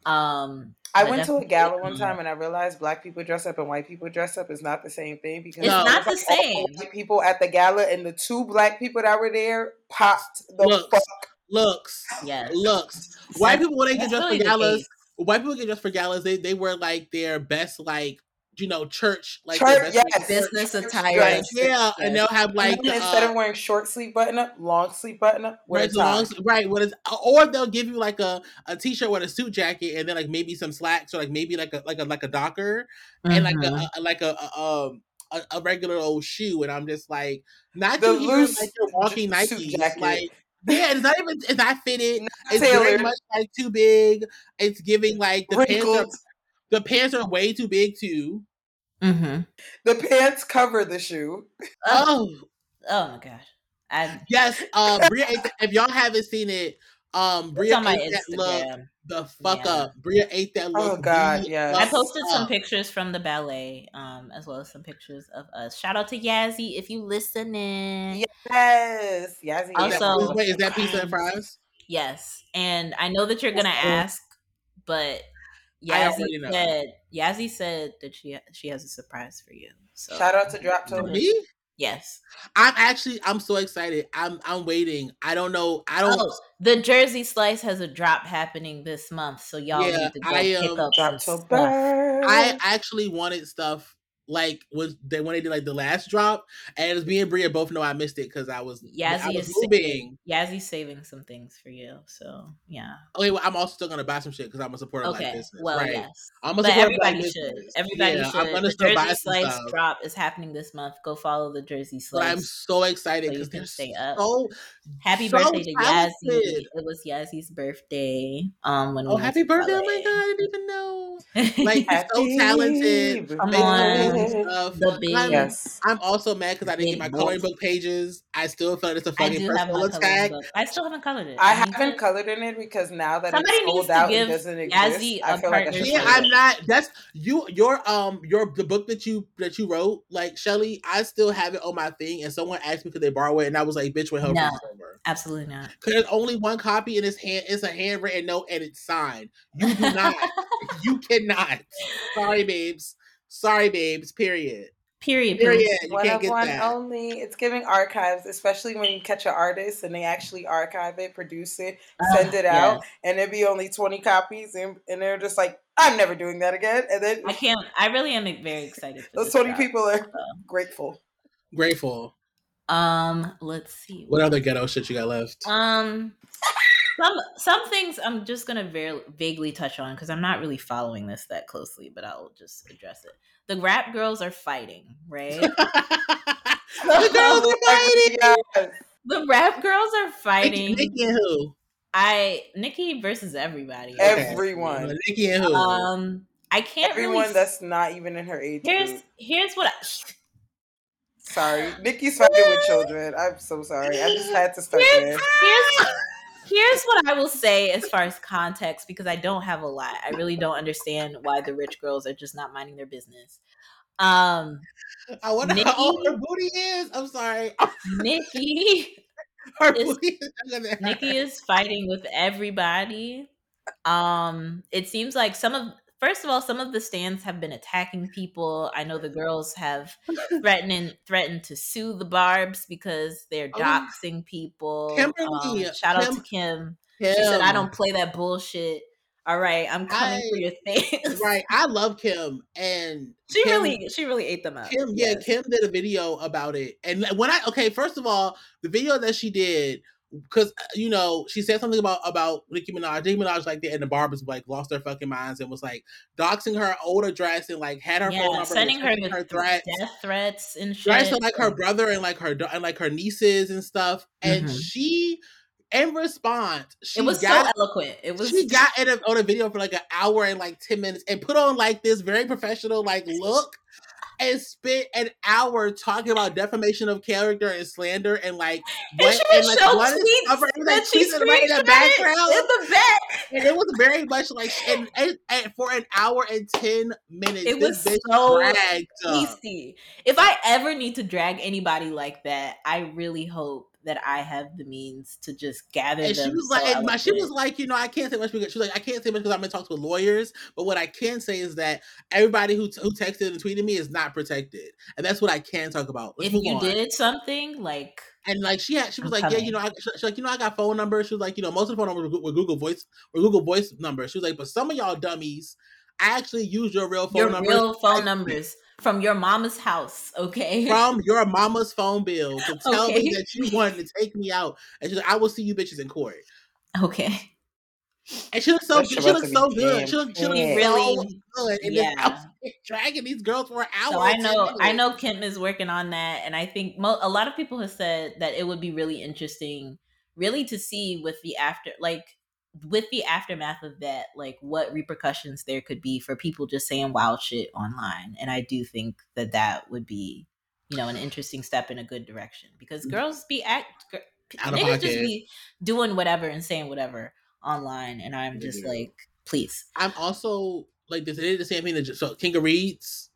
[SPEAKER 2] Um,
[SPEAKER 3] I
[SPEAKER 2] but
[SPEAKER 3] went to a gala one time and I realized black people dress up and white people dress up is not the same thing because
[SPEAKER 2] It's
[SPEAKER 1] No.
[SPEAKER 3] it
[SPEAKER 2] not the
[SPEAKER 3] like
[SPEAKER 2] same.
[SPEAKER 3] people at the gala and the two black people that were there popped the
[SPEAKER 1] Looks.
[SPEAKER 3] fuck.
[SPEAKER 1] Looks.
[SPEAKER 2] Yes.
[SPEAKER 1] Looks. White people when they get dressed
[SPEAKER 2] really
[SPEAKER 1] for
[SPEAKER 2] the
[SPEAKER 1] galas,
[SPEAKER 2] case.
[SPEAKER 1] white people get dressed for galas, they they wear like their best like you know church like
[SPEAKER 3] Church,
[SPEAKER 1] their best, like,
[SPEAKER 3] yes.
[SPEAKER 2] Business
[SPEAKER 3] Church
[SPEAKER 2] attire.
[SPEAKER 3] dress.
[SPEAKER 1] yeah, and they'll have like
[SPEAKER 3] then
[SPEAKER 1] the,
[SPEAKER 3] instead
[SPEAKER 1] uh,
[SPEAKER 3] of wearing short sleeve button up, long sleeve button up, with
[SPEAKER 1] right,
[SPEAKER 3] a
[SPEAKER 1] the
[SPEAKER 3] tie.
[SPEAKER 1] long, right, what is, or they'll give you like a, a t-shirt with a suit jacket and then like maybe some slacks or like maybe like a like a like a docker and like a, a like a, a um a, a regular old shoe and I'm just like not
[SPEAKER 3] The
[SPEAKER 1] to hear
[SPEAKER 3] loose
[SPEAKER 1] like you're walking
[SPEAKER 3] j- suit jacket.
[SPEAKER 1] like yeah it's not even it's not fitted
[SPEAKER 3] Not
[SPEAKER 1] it's very much like too big it's giving like the pants are the pants are way too big too
[SPEAKER 2] Mhm.
[SPEAKER 3] The pants cover the shoe.
[SPEAKER 2] Oh,
[SPEAKER 1] oh
[SPEAKER 2] oh my god. I
[SPEAKER 1] yes uh Bria ate the- if y'all haven't seen it um Bria
[SPEAKER 2] on my
[SPEAKER 1] ate that look the fuck
[SPEAKER 2] Yeah.
[SPEAKER 1] up. Bria ate that look.
[SPEAKER 3] Oh, God,
[SPEAKER 1] the
[SPEAKER 3] yes.
[SPEAKER 2] I
[SPEAKER 1] fuck
[SPEAKER 2] posted some pictures from the ballet, um, as well as some pictures of us. Shout out to Yazzie if you listening.
[SPEAKER 3] Yes. Yazzie.
[SPEAKER 2] Also-
[SPEAKER 1] wait, is that pizza and fries?
[SPEAKER 2] Yes, and I know that you're gonna ask, but
[SPEAKER 1] I
[SPEAKER 2] Yazzie said Yazzie said that she she has a surprise for you. So
[SPEAKER 3] Shout out to
[SPEAKER 1] For
[SPEAKER 3] Droptober.
[SPEAKER 1] me?
[SPEAKER 2] Yes.
[SPEAKER 1] I'm actually I'm so excited. I'm I'm waiting. I don't know. I don't
[SPEAKER 2] Oh, the Jersey Slice has a drop happening this month, so y'all
[SPEAKER 1] Yeah,
[SPEAKER 2] need to go
[SPEAKER 1] I,
[SPEAKER 2] pick
[SPEAKER 1] um,
[SPEAKER 2] up some stuff.
[SPEAKER 1] I actually wanted stuff like when they when they did like the last drop, and as me and Bria both know I missed it because I was I
[SPEAKER 2] Yazzie
[SPEAKER 1] was
[SPEAKER 2] is
[SPEAKER 1] moving.
[SPEAKER 2] saving, Yazzie's saving some things for you. So yeah.
[SPEAKER 1] Okay, well, I'm also still gonna buy some shit because I'm a supporter of
[SPEAKER 2] Okay.
[SPEAKER 1] black business.
[SPEAKER 2] Well,
[SPEAKER 1] right?
[SPEAKER 2] yes.
[SPEAKER 1] I'm a
[SPEAKER 2] But
[SPEAKER 1] supporter of black
[SPEAKER 2] everybody should.
[SPEAKER 1] business.
[SPEAKER 2] Everybody
[SPEAKER 1] Yeah,
[SPEAKER 2] should.
[SPEAKER 1] I'm gonna
[SPEAKER 2] the
[SPEAKER 1] still buy
[SPEAKER 2] Jersey
[SPEAKER 1] some
[SPEAKER 2] Slice
[SPEAKER 1] stuff.
[SPEAKER 2] drop is happening this month. Go follow the Jersey
[SPEAKER 1] But I'm so excited because
[SPEAKER 2] can
[SPEAKER 1] they're
[SPEAKER 2] stay up.
[SPEAKER 1] so
[SPEAKER 2] Happy
[SPEAKER 1] so
[SPEAKER 2] birthday to Yazzie. It was Yazzie's birthday. Um, when we
[SPEAKER 1] Oh,
[SPEAKER 2] went
[SPEAKER 1] happy
[SPEAKER 2] to
[SPEAKER 1] birthday! Oh my god, I didn't even know. Like he's so talented.
[SPEAKER 2] Come on.
[SPEAKER 1] Amazing stuff.
[SPEAKER 2] The big-
[SPEAKER 1] I'm,
[SPEAKER 3] Yes.
[SPEAKER 1] I'm also mad because I didn't get my
[SPEAKER 2] boy.
[SPEAKER 1] coloring book pages. I still feel like it's a fucking
[SPEAKER 2] do
[SPEAKER 1] personal attack.
[SPEAKER 2] I still haven't colored it.
[SPEAKER 3] I
[SPEAKER 2] need
[SPEAKER 3] haven't
[SPEAKER 2] to-
[SPEAKER 3] colored in it because now that
[SPEAKER 2] Somebody
[SPEAKER 3] it's
[SPEAKER 2] needs
[SPEAKER 3] sold
[SPEAKER 2] to
[SPEAKER 3] out
[SPEAKER 2] give
[SPEAKER 3] and doesn't
[SPEAKER 2] Yazzie
[SPEAKER 3] exist, I
[SPEAKER 2] a
[SPEAKER 3] feel like I should
[SPEAKER 1] Yeah, I'm not. That's you. Your um, your the book that you that you wrote, like Shelly. I still have it on my thing, and someone asked me could they borrow it, and I was like, "Bitch, with hell
[SPEAKER 2] No.
[SPEAKER 1] freeze over."
[SPEAKER 2] Absolutely not.
[SPEAKER 1] Because there's only one copy in his hand. It's a handwritten note, and it's signed. You do not. you cannot. Sorry, babes. Sorry, babes. Period.
[SPEAKER 2] Period.
[SPEAKER 1] Period.
[SPEAKER 2] Period.
[SPEAKER 1] You
[SPEAKER 3] One
[SPEAKER 1] can't
[SPEAKER 3] of
[SPEAKER 1] get
[SPEAKER 3] one
[SPEAKER 1] that.
[SPEAKER 3] only. It's giving archives, especially when you catch an artist and they actually archive it, produce it,
[SPEAKER 2] Ah,
[SPEAKER 3] send it out,
[SPEAKER 2] yes.
[SPEAKER 3] and there be only twenty copies, and, and they're just like, "I'm never doing that again." And then
[SPEAKER 2] I can't. I really am very excited for
[SPEAKER 3] those twenty
[SPEAKER 2] drop.
[SPEAKER 3] people are
[SPEAKER 2] So,
[SPEAKER 3] grateful.
[SPEAKER 1] Grateful.
[SPEAKER 2] Um, let's see.
[SPEAKER 1] What other ghetto shit you got left?
[SPEAKER 2] Um, some some things I'm just gonna very vaguely touch on because I'm not really following this that closely, but I'll just address it. The rap girls are fighting, right?
[SPEAKER 1] the girls are fighting.
[SPEAKER 3] Yes.
[SPEAKER 2] the rap girls are fighting.
[SPEAKER 1] Nicki and who?
[SPEAKER 2] I Nicki versus everybody.
[SPEAKER 3] Every- Everyone.
[SPEAKER 1] Nicki and who?
[SPEAKER 2] Um, I can't
[SPEAKER 3] Everyone
[SPEAKER 2] really.
[SPEAKER 3] that's not even in her age
[SPEAKER 2] here's
[SPEAKER 3] group.
[SPEAKER 2] here's what. I,
[SPEAKER 3] Sorry, Nicki's fighting with children. I'm so sorry. I just had to start
[SPEAKER 2] here's,
[SPEAKER 3] there.
[SPEAKER 2] here's here's what I will say as far as context because I don't have a lot. I really don't understand why the rich girls are just not minding their business. Um,
[SPEAKER 1] I wonder
[SPEAKER 2] Nicki?
[SPEAKER 1] how old her booty is. I'm sorry.
[SPEAKER 2] Nicki,
[SPEAKER 1] Her
[SPEAKER 2] Is-
[SPEAKER 1] booty is younger than her.
[SPEAKER 2] Nicki is fighting with everybody. Um, it seems like some of first of all, some of the stands have been attacking people. I know the girls have threatening threatened to sue the Barbs because they're
[SPEAKER 1] Oh.
[SPEAKER 2] doxing people.
[SPEAKER 1] Kimberly,
[SPEAKER 2] Um, shout out
[SPEAKER 1] Kim-
[SPEAKER 2] to Kim. She said, "I don't play that bullshit." All right, I'm coming for your things.
[SPEAKER 1] Right. I love Kim and
[SPEAKER 2] She
[SPEAKER 1] Kim-
[SPEAKER 2] really, she really ate them up.
[SPEAKER 1] Kim, yeah,
[SPEAKER 2] Yes.
[SPEAKER 1] Kim did a video about it, and when I okay, first of all, the video that she did, because you know she said something about about Nicki Minaj. Nicki Minaj like that, and the Barbers like lost their fucking minds and was like doxing her old address and like had her phone number,
[SPEAKER 2] sending her
[SPEAKER 1] sending
[SPEAKER 2] with
[SPEAKER 1] threats.
[SPEAKER 2] death threats and shit.
[SPEAKER 1] Threats to like her brother and like her da- and like her nieces and stuff, and
[SPEAKER 2] Mhm.
[SPEAKER 1] she, in response, she
[SPEAKER 2] It was
[SPEAKER 1] got
[SPEAKER 2] so eloquent. It was
[SPEAKER 1] she got in a, on a video for like an hour and like 10 minutes and put on like this very professional like look and spent an hour talking about defamation of character and slander and like
[SPEAKER 2] And
[SPEAKER 1] what
[SPEAKER 2] she
[SPEAKER 1] and like what is
[SPEAKER 2] tweets
[SPEAKER 1] cover and like
[SPEAKER 2] that she
[SPEAKER 1] tweets right in the background.
[SPEAKER 2] in the back.
[SPEAKER 1] And it was very much like and, and, and for an hour and ten minutes,
[SPEAKER 2] It was so
[SPEAKER 1] dragged
[SPEAKER 2] uh, If I ever need to drag anybody like that, I really hope that I have the means to just gather
[SPEAKER 1] And
[SPEAKER 2] them.
[SPEAKER 1] she was like, my, she was like, you know, I can't say much because she's like, I can't say much because I'm in talks with lawyers. But what I can say is that everybody who who texted and tweeted me is not protected, and that's what I can talk about. Let's
[SPEAKER 2] if you
[SPEAKER 1] on.
[SPEAKER 2] did something like
[SPEAKER 1] And like she had, she was
[SPEAKER 2] I'm
[SPEAKER 1] like, yeah, you know, I, she- she's like, you know, I got phone numbers. She was like, you know, most of the phone numbers were, were Google Voice or Google Voice numbers. She was like, but some of y'all dummies, I actually use your real phone
[SPEAKER 2] your
[SPEAKER 1] numbers
[SPEAKER 2] real phone numbers from your mama's house, okay?
[SPEAKER 1] from your mama's phone bill to tell
[SPEAKER 2] Okay.
[SPEAKER 1] me that you wanted to take me out. And she's like, I will see you bitches in court.
[SPEAKER 2] okay.
[SPEAKER 1] And she looks so
[SPEAKER 3] That
[SPEAKER 1] good. She
[SPEAKER 3] about
[SPEAKER 1] looks so good.
[SPEAKER 3] damn
[SPEAKER 1] She looks she looks
[SPEAKER 2] She really-
[SPEAKER 1] good. And
[SPEAKER 2] yeah.
[SPEAKER 1] yeah. dragging these girls for an hour.
[SPEAKER 2] So I know I know Kim is working on that, and I think mo- a lot of people have said that it would be really interesting, really to see with the after like with the aftermath of that, like what repercussions there could be for people just saying wild shit online. And I do think that that would be, you know, an interesting step in a good direction because mm. girls be act gr-
[SPEAKER 1] Out of
[SPEAKER 2] niggas just be doing whatever and saying whatever online, and I'm just
[SPEAKER 1] do.
[SPEAKER 2] like, please.
[SPEAKER 1] I'm also like this. They did the same thing to so King of Reeds.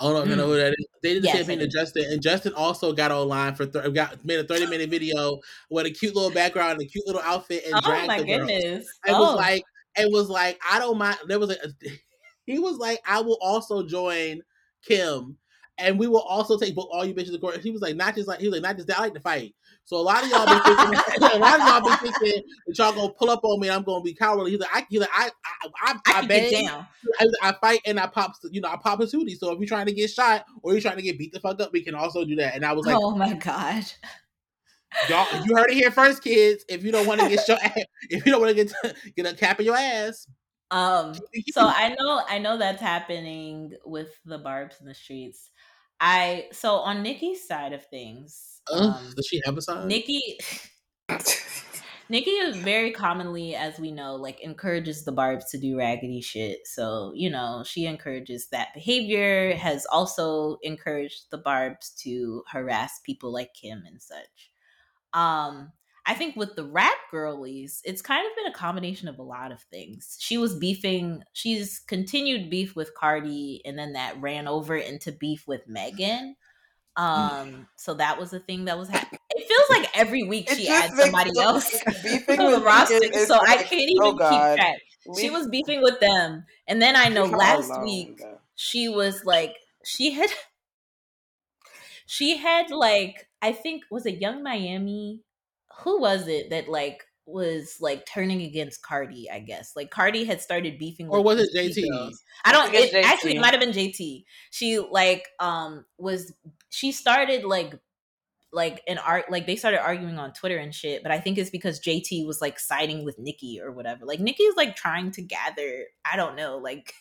[SPEAKER 1] I don't you know
[SPEAKER 2] Mm.
[SPEAKER 1] who that is. They did the
[SPEAKER 2] Yes,
[SPEAKER 1] same thing to. Justin, and Justin also got online for th- got made a 30 minute video with a cute little background, and a cute little outfit, and
[SPEAKER 2] Oh my goodness!
[SPEAKER 1] It
[SPEAKER 2] oh.
[SPEAKER 1] was like it was like I don't mind. There was a he was like I will also join Kim, and we will also take both all you bitches to court. He was like not just like he was like not just that I like to fight. So a lot of y'all be thinking a lot of y'all be thinking that y'all gonna pull up on me and I'm gonna be cowardly. He's like I he's like I I I,
[SPEAKER 2] I
[SPEAKER 1] I, bang,
[SPEAKER 2] get down.
[SPEAKER 1] I, I fight and I pop you know I pop a tootie. So if you're trying to get shot or you're trying to get beat the fuck up, we can also do that. And I was like,
[SPEAKER 2] oh my god.
[SPEAKER 1] y'all, you heard it here first, kids. If you don't want to get shot, if you don't want to get get a cap in your ass,
[SPEAKER 2] Um so I know I know that's happening with the barbs in the streets. I so on Nicki's side of things,
[SPEAKER 1] Ugh,
[SPEAKER 2] um,
[SPEAKER 1] does she have a sign?
[SPEAKER 2] Nicki Nicki is very commonly, as we know, like encourages the barbs to do raggedy shit. So, you know, she encourages that behavior, has also encouraged the barbs to harass people like Kim and such. Um, I think with the rap girlies, it's kind of been a combination of a lot of things. She was beefing, she's continued beef with Cardi, and then that ran over into beef with Megan. Um, so that was the thing that was happening. It feels like every week
[SPEAKER 3] It
[SPEAKER 2] she adds somebody
[SPEAKER 3] no-
[SPEAKER 2] else
[SPEAKER 3] beefing
[SPEAKER 2] to the
[SPEAKER 3] with
[SPEAKER 2] roster, so I can't even
[SPEAKER 3] oh
[SPEAKER 2] keep
[SPEAKER 3] God.
[SPEAKER 2] track. She was beefing with them, and then I know last
[SPEAKER 3] alone,
[SPEAKER 2] week she was like she had she had like I think was it Yung Miami? Who was it that like was like turning against Cardi? I guess like Cardi had started beefing
[SPEAKER 1] Or
[SPEAKER 2] with
[SPEAKER 1] was it JT?
[SPEAKER 2] girls. I don't.
[SPEAKER 3] I
[SPEAKER 2] It,
[SPEAKER 3] it's
[SPEAKER 2] actually, it might have been JT. She like um was she started like like an art like they started arguing on Twitter and shit. But I think it's because JT was like siding with Nicki or whatever. Like Nicki's like trying to gather. I don't know like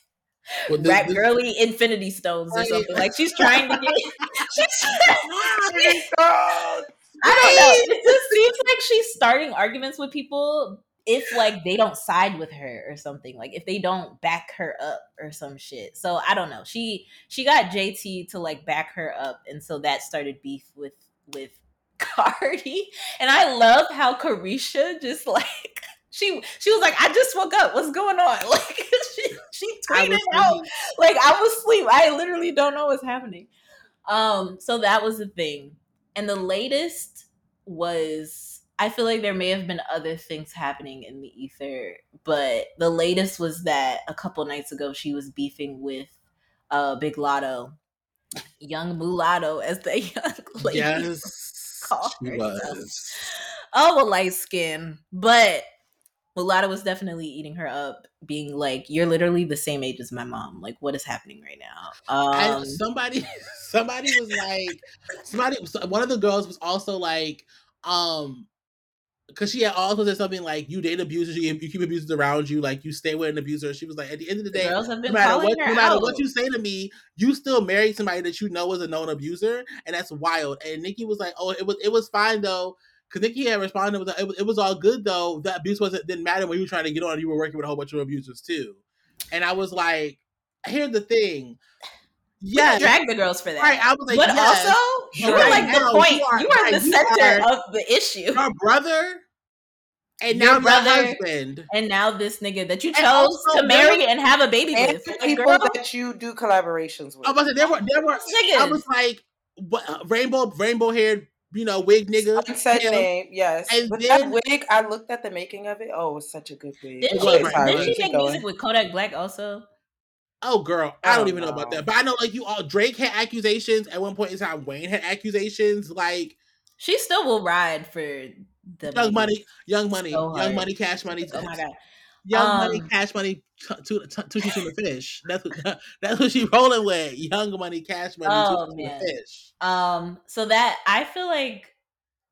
[SPEAKER 1] Well, this-
[SPEAKER 2] rap
[SPEAKER 1] this-
[SPEAKER 2] girly infinity stones or something. Like she's trying to get. she's
[SPEAKER 3] God.
[SPEAKER 2] I don't know. It just seems like she's starting arguments with people if like they don't side with her or something. Like if they don't back her up or some shit. So I don't know. She she got JT to like back her up, and so that started beef with with Cardi. And I love how Caresha just like she she was like, I just woke up. What's going on? Like she she tweeted out like I was asleep. I literally don't know what's happening. Um, so that was the thing. And the latest was I feel like there may have been other things happening in the ether, but the latest was that a couple nights ago she was beefing with uh Big Latto, young mulatto as the young lady
[SPEAKER 1] yes,
[SPEAKER 2] call
[SPEAKER 1] she
[SPEAKER 2] herself.
[SPEAKER 1] was.
[SPEAKER 2] Oh, a light skin. But Mulatto was definitely eating her up, being like, You're literally the same age as my mom. Like, what is happening right now?
[SPEAKER 1] I,
[SPEAKER 2] Um
[SPEAKER 1] somebody somebody was like somebody one of the girls was also like um because she had also said something like you date abusers you, you keep abusers around you like you stay with an abuser she was like at the end of the day no matter what no matter
[SPEAKER 2] out.
[SPEAKER 1] what you say to me you still married somebody that you know is a known abuser and that's wild and Nicki was like oh it was it was fine though because Nicki had responded was like, it was, it was all good though that abuse wasn't didn't matter when you were trying to get on you were working with a whole bunch of abusers too and I was like here's the thing
[SPEAKER 2] yeah, drag the girls for that.
[SPEAKER 1] Right, I was like,
[SPEAKER 2] but
[SPEAKER 1] yes.
[SPEAKER 2] also you
[SPEAKER 1] Right
[SPEAKER 2] were like the
[SPEAKER 1] now,
[SPEAKER 2] point.
[SPEAKER 1] you are-
[SPEAKER 2] You are
[SPEAKER 1] right,
[SPEAKER 2] the
[SPEAKER 1] you
[SPEAKER 2] center
[SPEAKER 1] are-
[SPEAKER 2] of the issue.
[SPEAKER 1] your brother and
[SPEAKER 2] Your
[SPEAKER 1] now your
[SPEAKER 2] brother
[SPEAKER 1] husband.
[SPEAKER 2] And now this nigga that you chose
[SPEAKER 1] also
[SPEAKER 2] to marry and have a baby
[SPEAKER 3] and
[SPEAKER 2] with. Like,
[SPEAKER 3] people
[SPEAKER 2] girl,
[SPEAKER 3] that you do collaborations with.
[SPEAKER 1] I was like, there were there were. I was like, what, uh, rainbow rainbow haired, you know, wig nigga.
[SPEAKER 3] Sunset
[SPEAKER 1] him.
[SPEAKER 3] name, yes.
[SPEAKER 1] And
[SPEAKER 3] but
[SPEAKER 1] then-
[SPEAKER 3] that wig, I looked at the making of it. Oh, it was such a good wig.
[SPEAKER 2] Didn't she,
[SPEAKER 1] was, right.
[SPEAKER 2] didn't she make music with Kodak Black also?
[SPEAKER 1] Oh girl, I don't
[SPEAKER 3] Oh,
[SPEAKER 1] even know about that, but I know like you all. Drake had accusations at one point in time. Wayne had accusations. Like
[SPEAKER 2] She still will ride for the
[SPEAKER 1] Young. Money, Young Money,
[SPEAKER 2] So
[SPEAKER 1] Young. Money, Cash Money.
[SPEAKER 2] Oh my god.
[SPEAKER 1] Young Money,
[SPEAKER 2] Um,
[SPEAKER 1] Cash Money, to to to the fish. That's what that's what she rolling with. Young Money, Cash Money,
[SPEAKER 2] Oh,
[SPEAKER 1] the fish.
[SPEAKER 2] Um, so that I feel like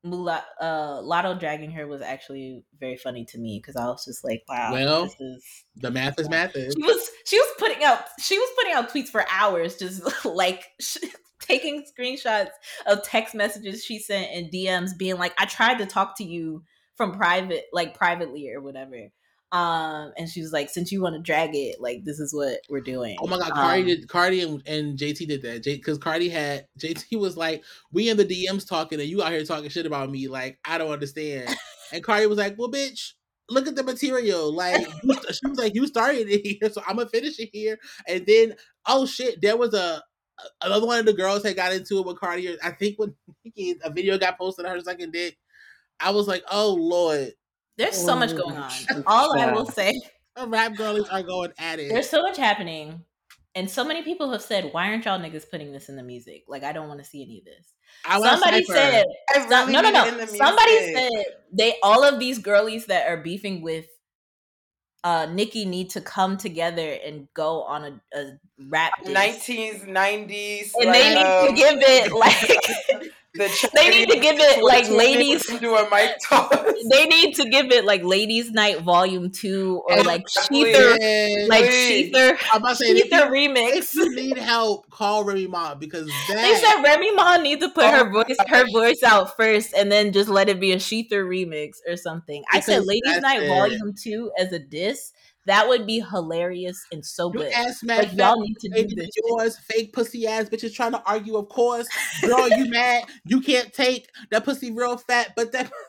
[SPEAKER 2] Mula, uh, Latto dragging her was actually very funny to me because I was just like, wow,
[SPEAKER 1] Well,
[SPEAKER 2] this is.
[SPEAKER 1] The math is math is.
[SPEAKER 2] She was she was putting out she was putting out tweets for hours, just like taking screenshots of text messages she sent and DMs, being like, I tried to talk to you from private, like privately or whatever. Um, and she was like, since you want to drag it, like this is what we're doing.
[SPEAKER 1] Oh my god, Cardi
[SPEAKER 2] Um,
[SPEAKER 1] did Cardi and, and JT did that. Because Cardi had JT was like, we in the DMs talking and you out here talking shit about me. Like, I don't understand. and Cardi was like, Well, bitch, look at the material. Like you she was like, You started it here, so I'm gonna finish it here. And then oh shit, there was a another one of the girls had got into it with Cardi. I think when a video got posted of her sucking dick. I was like, oh lord,
[SPEAKER 2] There's so much
[SPEAKER 3] Oh,
[SPEAKER 2] going on.
[SPEAKER 3] shit.
[SPEAKER 2] All I will say,
[SPEAKER 1] the rap girlies are going at it.
[SPEAKER 2] there's so much happening. And so many people have said, why aren't y'all niggas putting this in the music? Like, I don't want to see any of this.
[SPEAKER 1] I
[SPEAKER 2] Somebody
[SPEAKER 1] Cypher.
[SPEAKER 2] said,
[SPEAKER 3] I
[SPEAKER 2] So-
[SPEAKER 3] really
[SPEAKER 2] no, no,
[SPEAKER 3] need it in
[SPEAKER 2] no. Somebody said they all of these girlies that are beefing with uh Nicki need to come together and go on a, a rap
[SPEAKER 3] 1990s.
[SPEAKER 2] and
[SPEAKER 3] like,
[SPEAKER 2] they need
[SPEAKER 3] um,
[SPEAKER 2] to give it like
[SPEAKER 3] the
[SPEAKER 2] they need to give it like ladies
[SPEAKER 3] do a mic toss.
[SPEAKER 2] they need to give it like ladies night volume 2 or
[SPEAKER 3] And
[SPEAKER 2] like
[SPEAKER 3] please,
[SPEAKER 2] Shether
[SPEAKER 1] Yes.
[SPEAKER 2] like
[SPEAKER 3] please.
[SPEAKER 1] Shether to say if you,
[SPEAKER 2] Shether remix
[SPEAKER 1] if you need help, call Remy Ma because that
[SPEAKER 2] They said Remy Ma needs to put
[SPEAKER 3] Oh
[SPEAKER 2] her voice her voice out first and then just let it be a Shether remix or something. I said Ladies Night
[SPEAKER 1] it.
[SPEAKER 2] Volume 2 as a diss. That would be hilarious and so
[SPEAKER 1] you
[SPEAKER 2] good.
[SPEAKER 1] ass
[SPEAKER 2] Like y'all need to do this.
[SPEAKER 1] yours, fake pussy ass bitches trying to argue. Of course, girl, you mad? You can't take that pussy real fat, but that.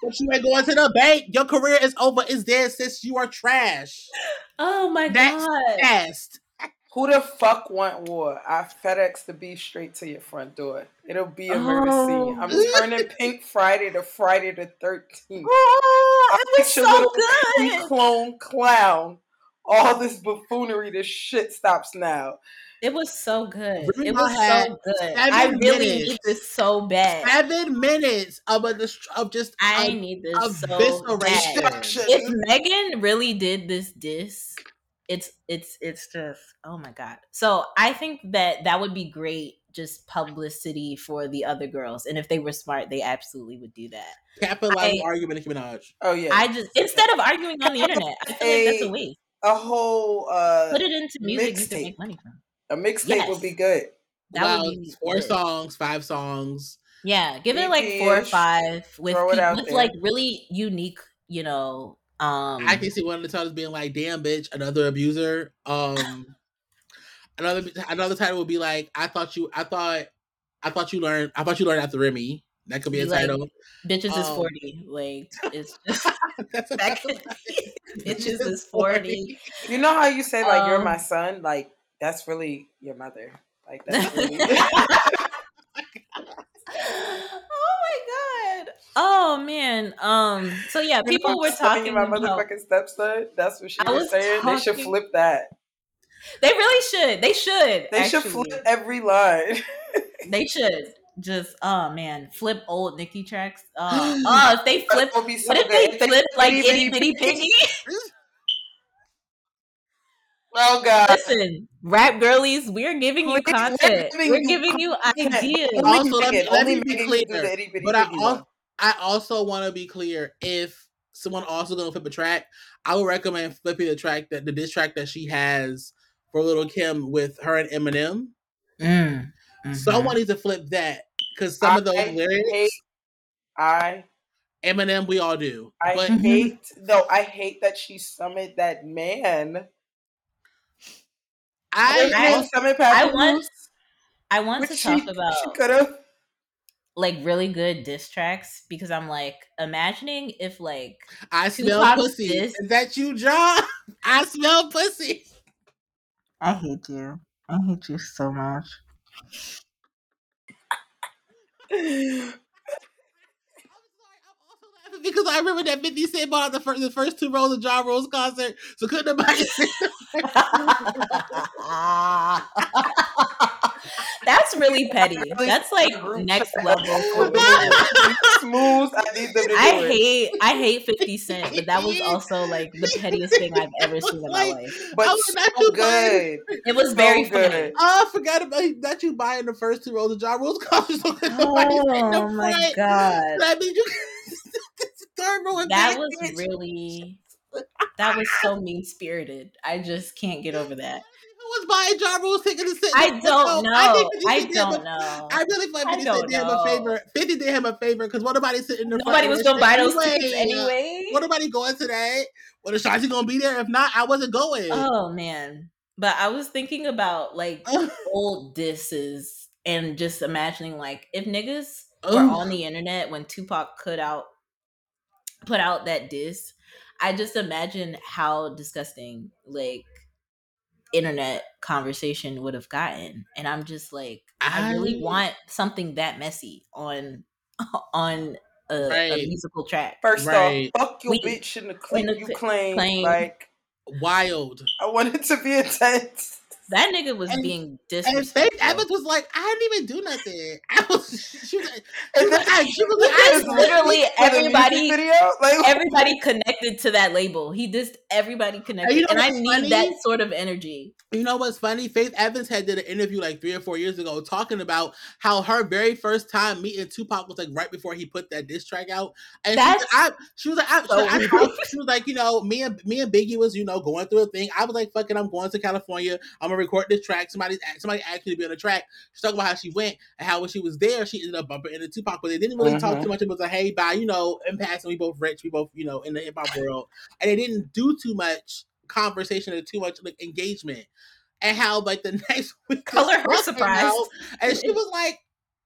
[SPEAKER 1] But you ain't going to the bank. Your career is over. It's dead, sis. You are trash.
[SPEAKER 2] Oh my
[SPEAKER 1] Next.
[SPEAKER 2] god.
[SPEAKER 1] Fast.
[SPEAKER 3] Who the fuck want war? I FedEx the beef straight to your front door. It'll be a murder scene. Oh. I'm
[SPEAKER 2] Oh.
[SPEAKER 3] turning Pink Friday to Friday the 13th.
[SPEAKER 2] Oh, it was so good.
[SPEAKER 3] clone clown. All this buffoonery, this shit stops now.
[SPEAKER 2] It was so good.
[SPEAKER 1] Remy
[SPEAKER 2] It was so good. I really
[SPEAKER 1] minutes.
[SPEAKER 2] need this so bad.
[SPEAKER 1] Seven minutes of a of just
[SPEAKER 2] I need this so bad. If Megan really did this diss, it's it's it's just oh my god. So I think that that would be great, just publicity for the other girls, and if they were smart, they absolutely would do that.
[SPEAKER 1] capitalizing
[SPEAKER 2] I-
[SPEAKER 1] argument Nicki Minaj.
[SPEAKER 3] Oh yeah,
[SPEAKER 2] I just instead of arguing on the internet, I feel like that's a
[SPEAKER 3] A-
[SPEAKER 2] waste.
[SPEAKER 3] a whole uh,
[SPEAKER 2] Put it into music you can make money from.
[SPEAKER 3] a mixtape
[SPEAKER 2] Yes.
[SPEAKER 3] would be good.
[SPEAKER 2] That
[SPEAKER 1] wow,
[SPEAKER 2] would be
[SPEAKER 1] four
[SPEAKER 2] good.
[SPEAKER 1] songs, five songs.
[SPEAKER 2] Yeah, give it like four or five with
[SPEAKER 3] Throw it
[SPEAKER 2] peop-
[SPEAKER 3] out
[SPEAKER 2] with like really unique, you know. Um,
[SPEAKER 1] I can see one of the titles being like, "Damn, bitch, another abuser." Um, another another title would be like, "I thought you, I thought, I thought you learned, I thought you learned after Remy." That could be a
[SPEAKER 2] Be like,
[SPEAKER 1] title.
[SPEAKER 2] bitches is
[SPEAKER 1] um,
[SPEAKER 2] forty. Like it's just
[SPEAKER 1] That's a,
[SPEAKER 2] that could bitches is forty.
[SPEAKER 3] You know how you say like you're
[SPEAKER 2] Um,
[SPEAKER 3] my son? Like that's really your mother. Like that's really
[SPEAKER 2] oh my god. Man. Um. So yeah, people were talking about.
[SPEAKER 3] motherfucking stepson. That's what she
[SPEAKER 2] I
[SPEAKER 3] was
[SPEAKER 2] was
[SPEAKER 3] saying. They should flip that.
[SPEAKER 2] They really should. They should.
[SPEAKER 3] They should flip every line.
[SPEAKER 2] They should. Just oh man, flip old Nicki tracks. Oh, oh if they flip.
[SPEAKER 3] That would be so
[SPEAKER 2] What if
[SPEAKER 3] good.
[SPEAKER 2] they flip like
[SPEAKER 3] itty
[SPEAKER 2] itty
[SPEAKER 3] bitty
[SPEAKER 2] bitty piggy?
[SPEAKER 3] Oh god.
[SPEAKER 2] Listen, rap girlies, we're giving you
[SPEAKER 3] Please, we're
[SPEAKER 2] content.
[SPEAKER 3] giving
[SPEAKER 2] We're
[SPEAKER 3] you
[SPEAKER 2] giving you
[SPEAKER 3] content.
[SPEAKER 2] ideas.
[SPEAKER 3] Only
[SPEAKER 1] Also, let me-
[SPEAKER 3] Megan-
[SPEAKER 1] let me be
[SPEAKER 3] Megan do
[SPEAKER 1] clear,
[SPEAKER 3] the itty bitty
[SPEAKER 1] but I
[SPEAKER 3] piggy
[SPEAKER 1] also,
[SPEAKER 3] one.
[SPEAKER 1] I also want to be clear. If someone also gonna flip a track, I would recommend flipping the track that the diss track that she has for Little Kim with her and Eminem.
[SPEAKER 2] Mm,
[SPEAKER 1] Someone needs to flip that because some of those
[SPEAKER 3] I
[SPEAKER 1] lyrics,
[SPEAKER 3] hate- I
[SPEAKER 1] Eminem, we all do.
[SPEAKER 3] I
[SPEAKER 1] but
[SPEAKER 3] hate no, I hate that she summoned that man
[SPEAKER 1] I,
[SPEAKER 2] I-
[SPEAKER 3] Summit
[SPEAKER 2] I want I want
[SPEAKER 3] which
[SPEAKER 2] to talk
[SPEAKER 3] she
[SPEAKER 2] about
[SPEAKER 3] could have.
[SPEAKER 2] Like really good diss tracks because I'm like imagining if like
[SPEAKER 1] I smell
[SPEAKER 2] Tupac's
[SPEAKER 1] pussy.
[SPEAKER 2] diss-
[SPEAKER 1] Is that you, John? I smell pussy.
[SPEAKER 2] I hate you. I hate you so much.
[SPEAKER 1] Because I remember that 50 Cent bought out the first, the first two rows of Ja Rule's concert, so couldn't nobody sit
[SPEAKER 2] That's really petty. That's like next level.
[SPEAKER 3] Smooth. I need them to do
[SPEAKER 2] I
[SPEAKER 3] it.
[SPEAKER 2] hate I hate 50 Cent, but that was also like the pettiest thing I've ever seen in my life.
[SPEAKER 3] but
[SPEAKER 1] I was not
[SPEAKER 3] so
[SPEAKER 1] too bad.
[SPEAKER 3] good.
[SPEAKER 2] It was very
[SPEAKER 3] so
[SPEAKER 2] funny.
[SPEAKER 3] good.
[SPEAKER 1] Oh, I forgot about that you buying the first two rows of Ja Rule's concert, so couldn't nobody sit in the
[SPEAKER 2] Oh my
[SPEAKER 1] front.
[SPEAKER 2] god.
[SPEAKER 1] That means you third row
[SPEAKER 2] That was
[SPEAKER 1] bitch.
[SPEAKER 2] really that was so mean spirited. I just can't get over that.
[SPEAKER 1] Was buying Ja Rule's ticket to sit?
[SPEAKER 2] I don't
[SPEAKER 1] front?
[SPEAKER 2] know.
[SPEAKER 1] I, think 50
[SPEAKER 2] I
[SPEAKER 1] did him
[SPEAKER 2] don't
[SPEAKER 1] a-
[SPEAKER 2] know.
[SPEAKER 1] I really feel like 50
[SPEAKER 2] don't
[SPEAKER 1] did him a favor. 50 did him a favor because what nobody sitting in the front
[SPEAKER 2] Nobody was gonna
[SPEAKER 1] shit
[SPEAKER 2] buy those
[SPEAKER 1] anyway.
[SPEAKER 2] tickets anyway.
[SPEAKER 1] What nobody going today? Well, the shots gonna be there. If not, I wasn't going.
[SPEAKER 2] Oh man. But I was thinking about like old disses and just imagining like if niggas were on the internet when Tupac put out put out that diss, I just imagine how disgusting like internet conversation would have gotten. And I'm just like, I, really want something that messy on on a, a musical track.
[SPEAKER 3] First
[SPEAKER 1] Right.
[SPEAKER 3] off, fuck your
[SPEAKER 2] We-
[SPEAKER 3] bitch in the clip
[SPEAKER 2] the
[SPEAKER 3] you claim.
[SPEAKER 2] claim.
[SPEAKER 3] Like
[SPEAKER 1] Wild.
[SPEAKER 3] I want it to be intense.
[SPEAKER 2] That nigga was
[SPEAKER 1] And-
[SPEAKER 2] being
[SPEAKER 1] And
[SPEAKER 2] disrespectful.
[SPEAKER 1] Faith Evans was like, I didn't even do nothing. I was, she was, like- she
[SPEAKER 3] And
[SPEAKER 1] was like, I, she was like,
[SPEAKER 2] Because
[SPEAKER 1] I,
[SPEAKER 2] literally
[SPEAKER 3] For the music
[SPEAKER 2] everybody
[SPEAKER 3] video, like
[SPEAKER 2] everybody connected to that label. He just everybody connected,
[SPEAKER 1] you know
[SPEAKER 2] and I
[SPEAKER 1] what's
[SPEAKER 2] need
[SPEAKER 1] funny?
[SPEAKER 2] that sort of energy.
[SPEAKER 1] You know what's funny? Faith Evans had did an interview like three or four years ago talking about how her very first time meeting Tupac was like right before he put that diss track out. And
[SPEAKER 2] That's
[SPEAKER 1] she was like, I, she was like, I,
[SPEAKER 2] so
[SPEAKER 1] I- I- she was like, you know, me and me and Biggie was, you know, going through a thing. I was like, fucking, I'm going to California. I'm gonna record this track. Somebody's somebody asked me to be on the track. She's talking about how she went and how when she was there, she ended up bumping into Tupac, but they didn't really talk
[SPEAKER 3] Mhm.
[SPEAKER 1] too much. It was like, hey, bye, you know, in passing, we both rich, we both, you know, in the hip hop world, and they didn't do too much conversation or too much like engagement. And how like the next week,
[SPEAKER 2] Color her
[SPEAKER 1] this song came
[SPEAKER 2] surprised.
[SPEAKER 1] out, and she was like,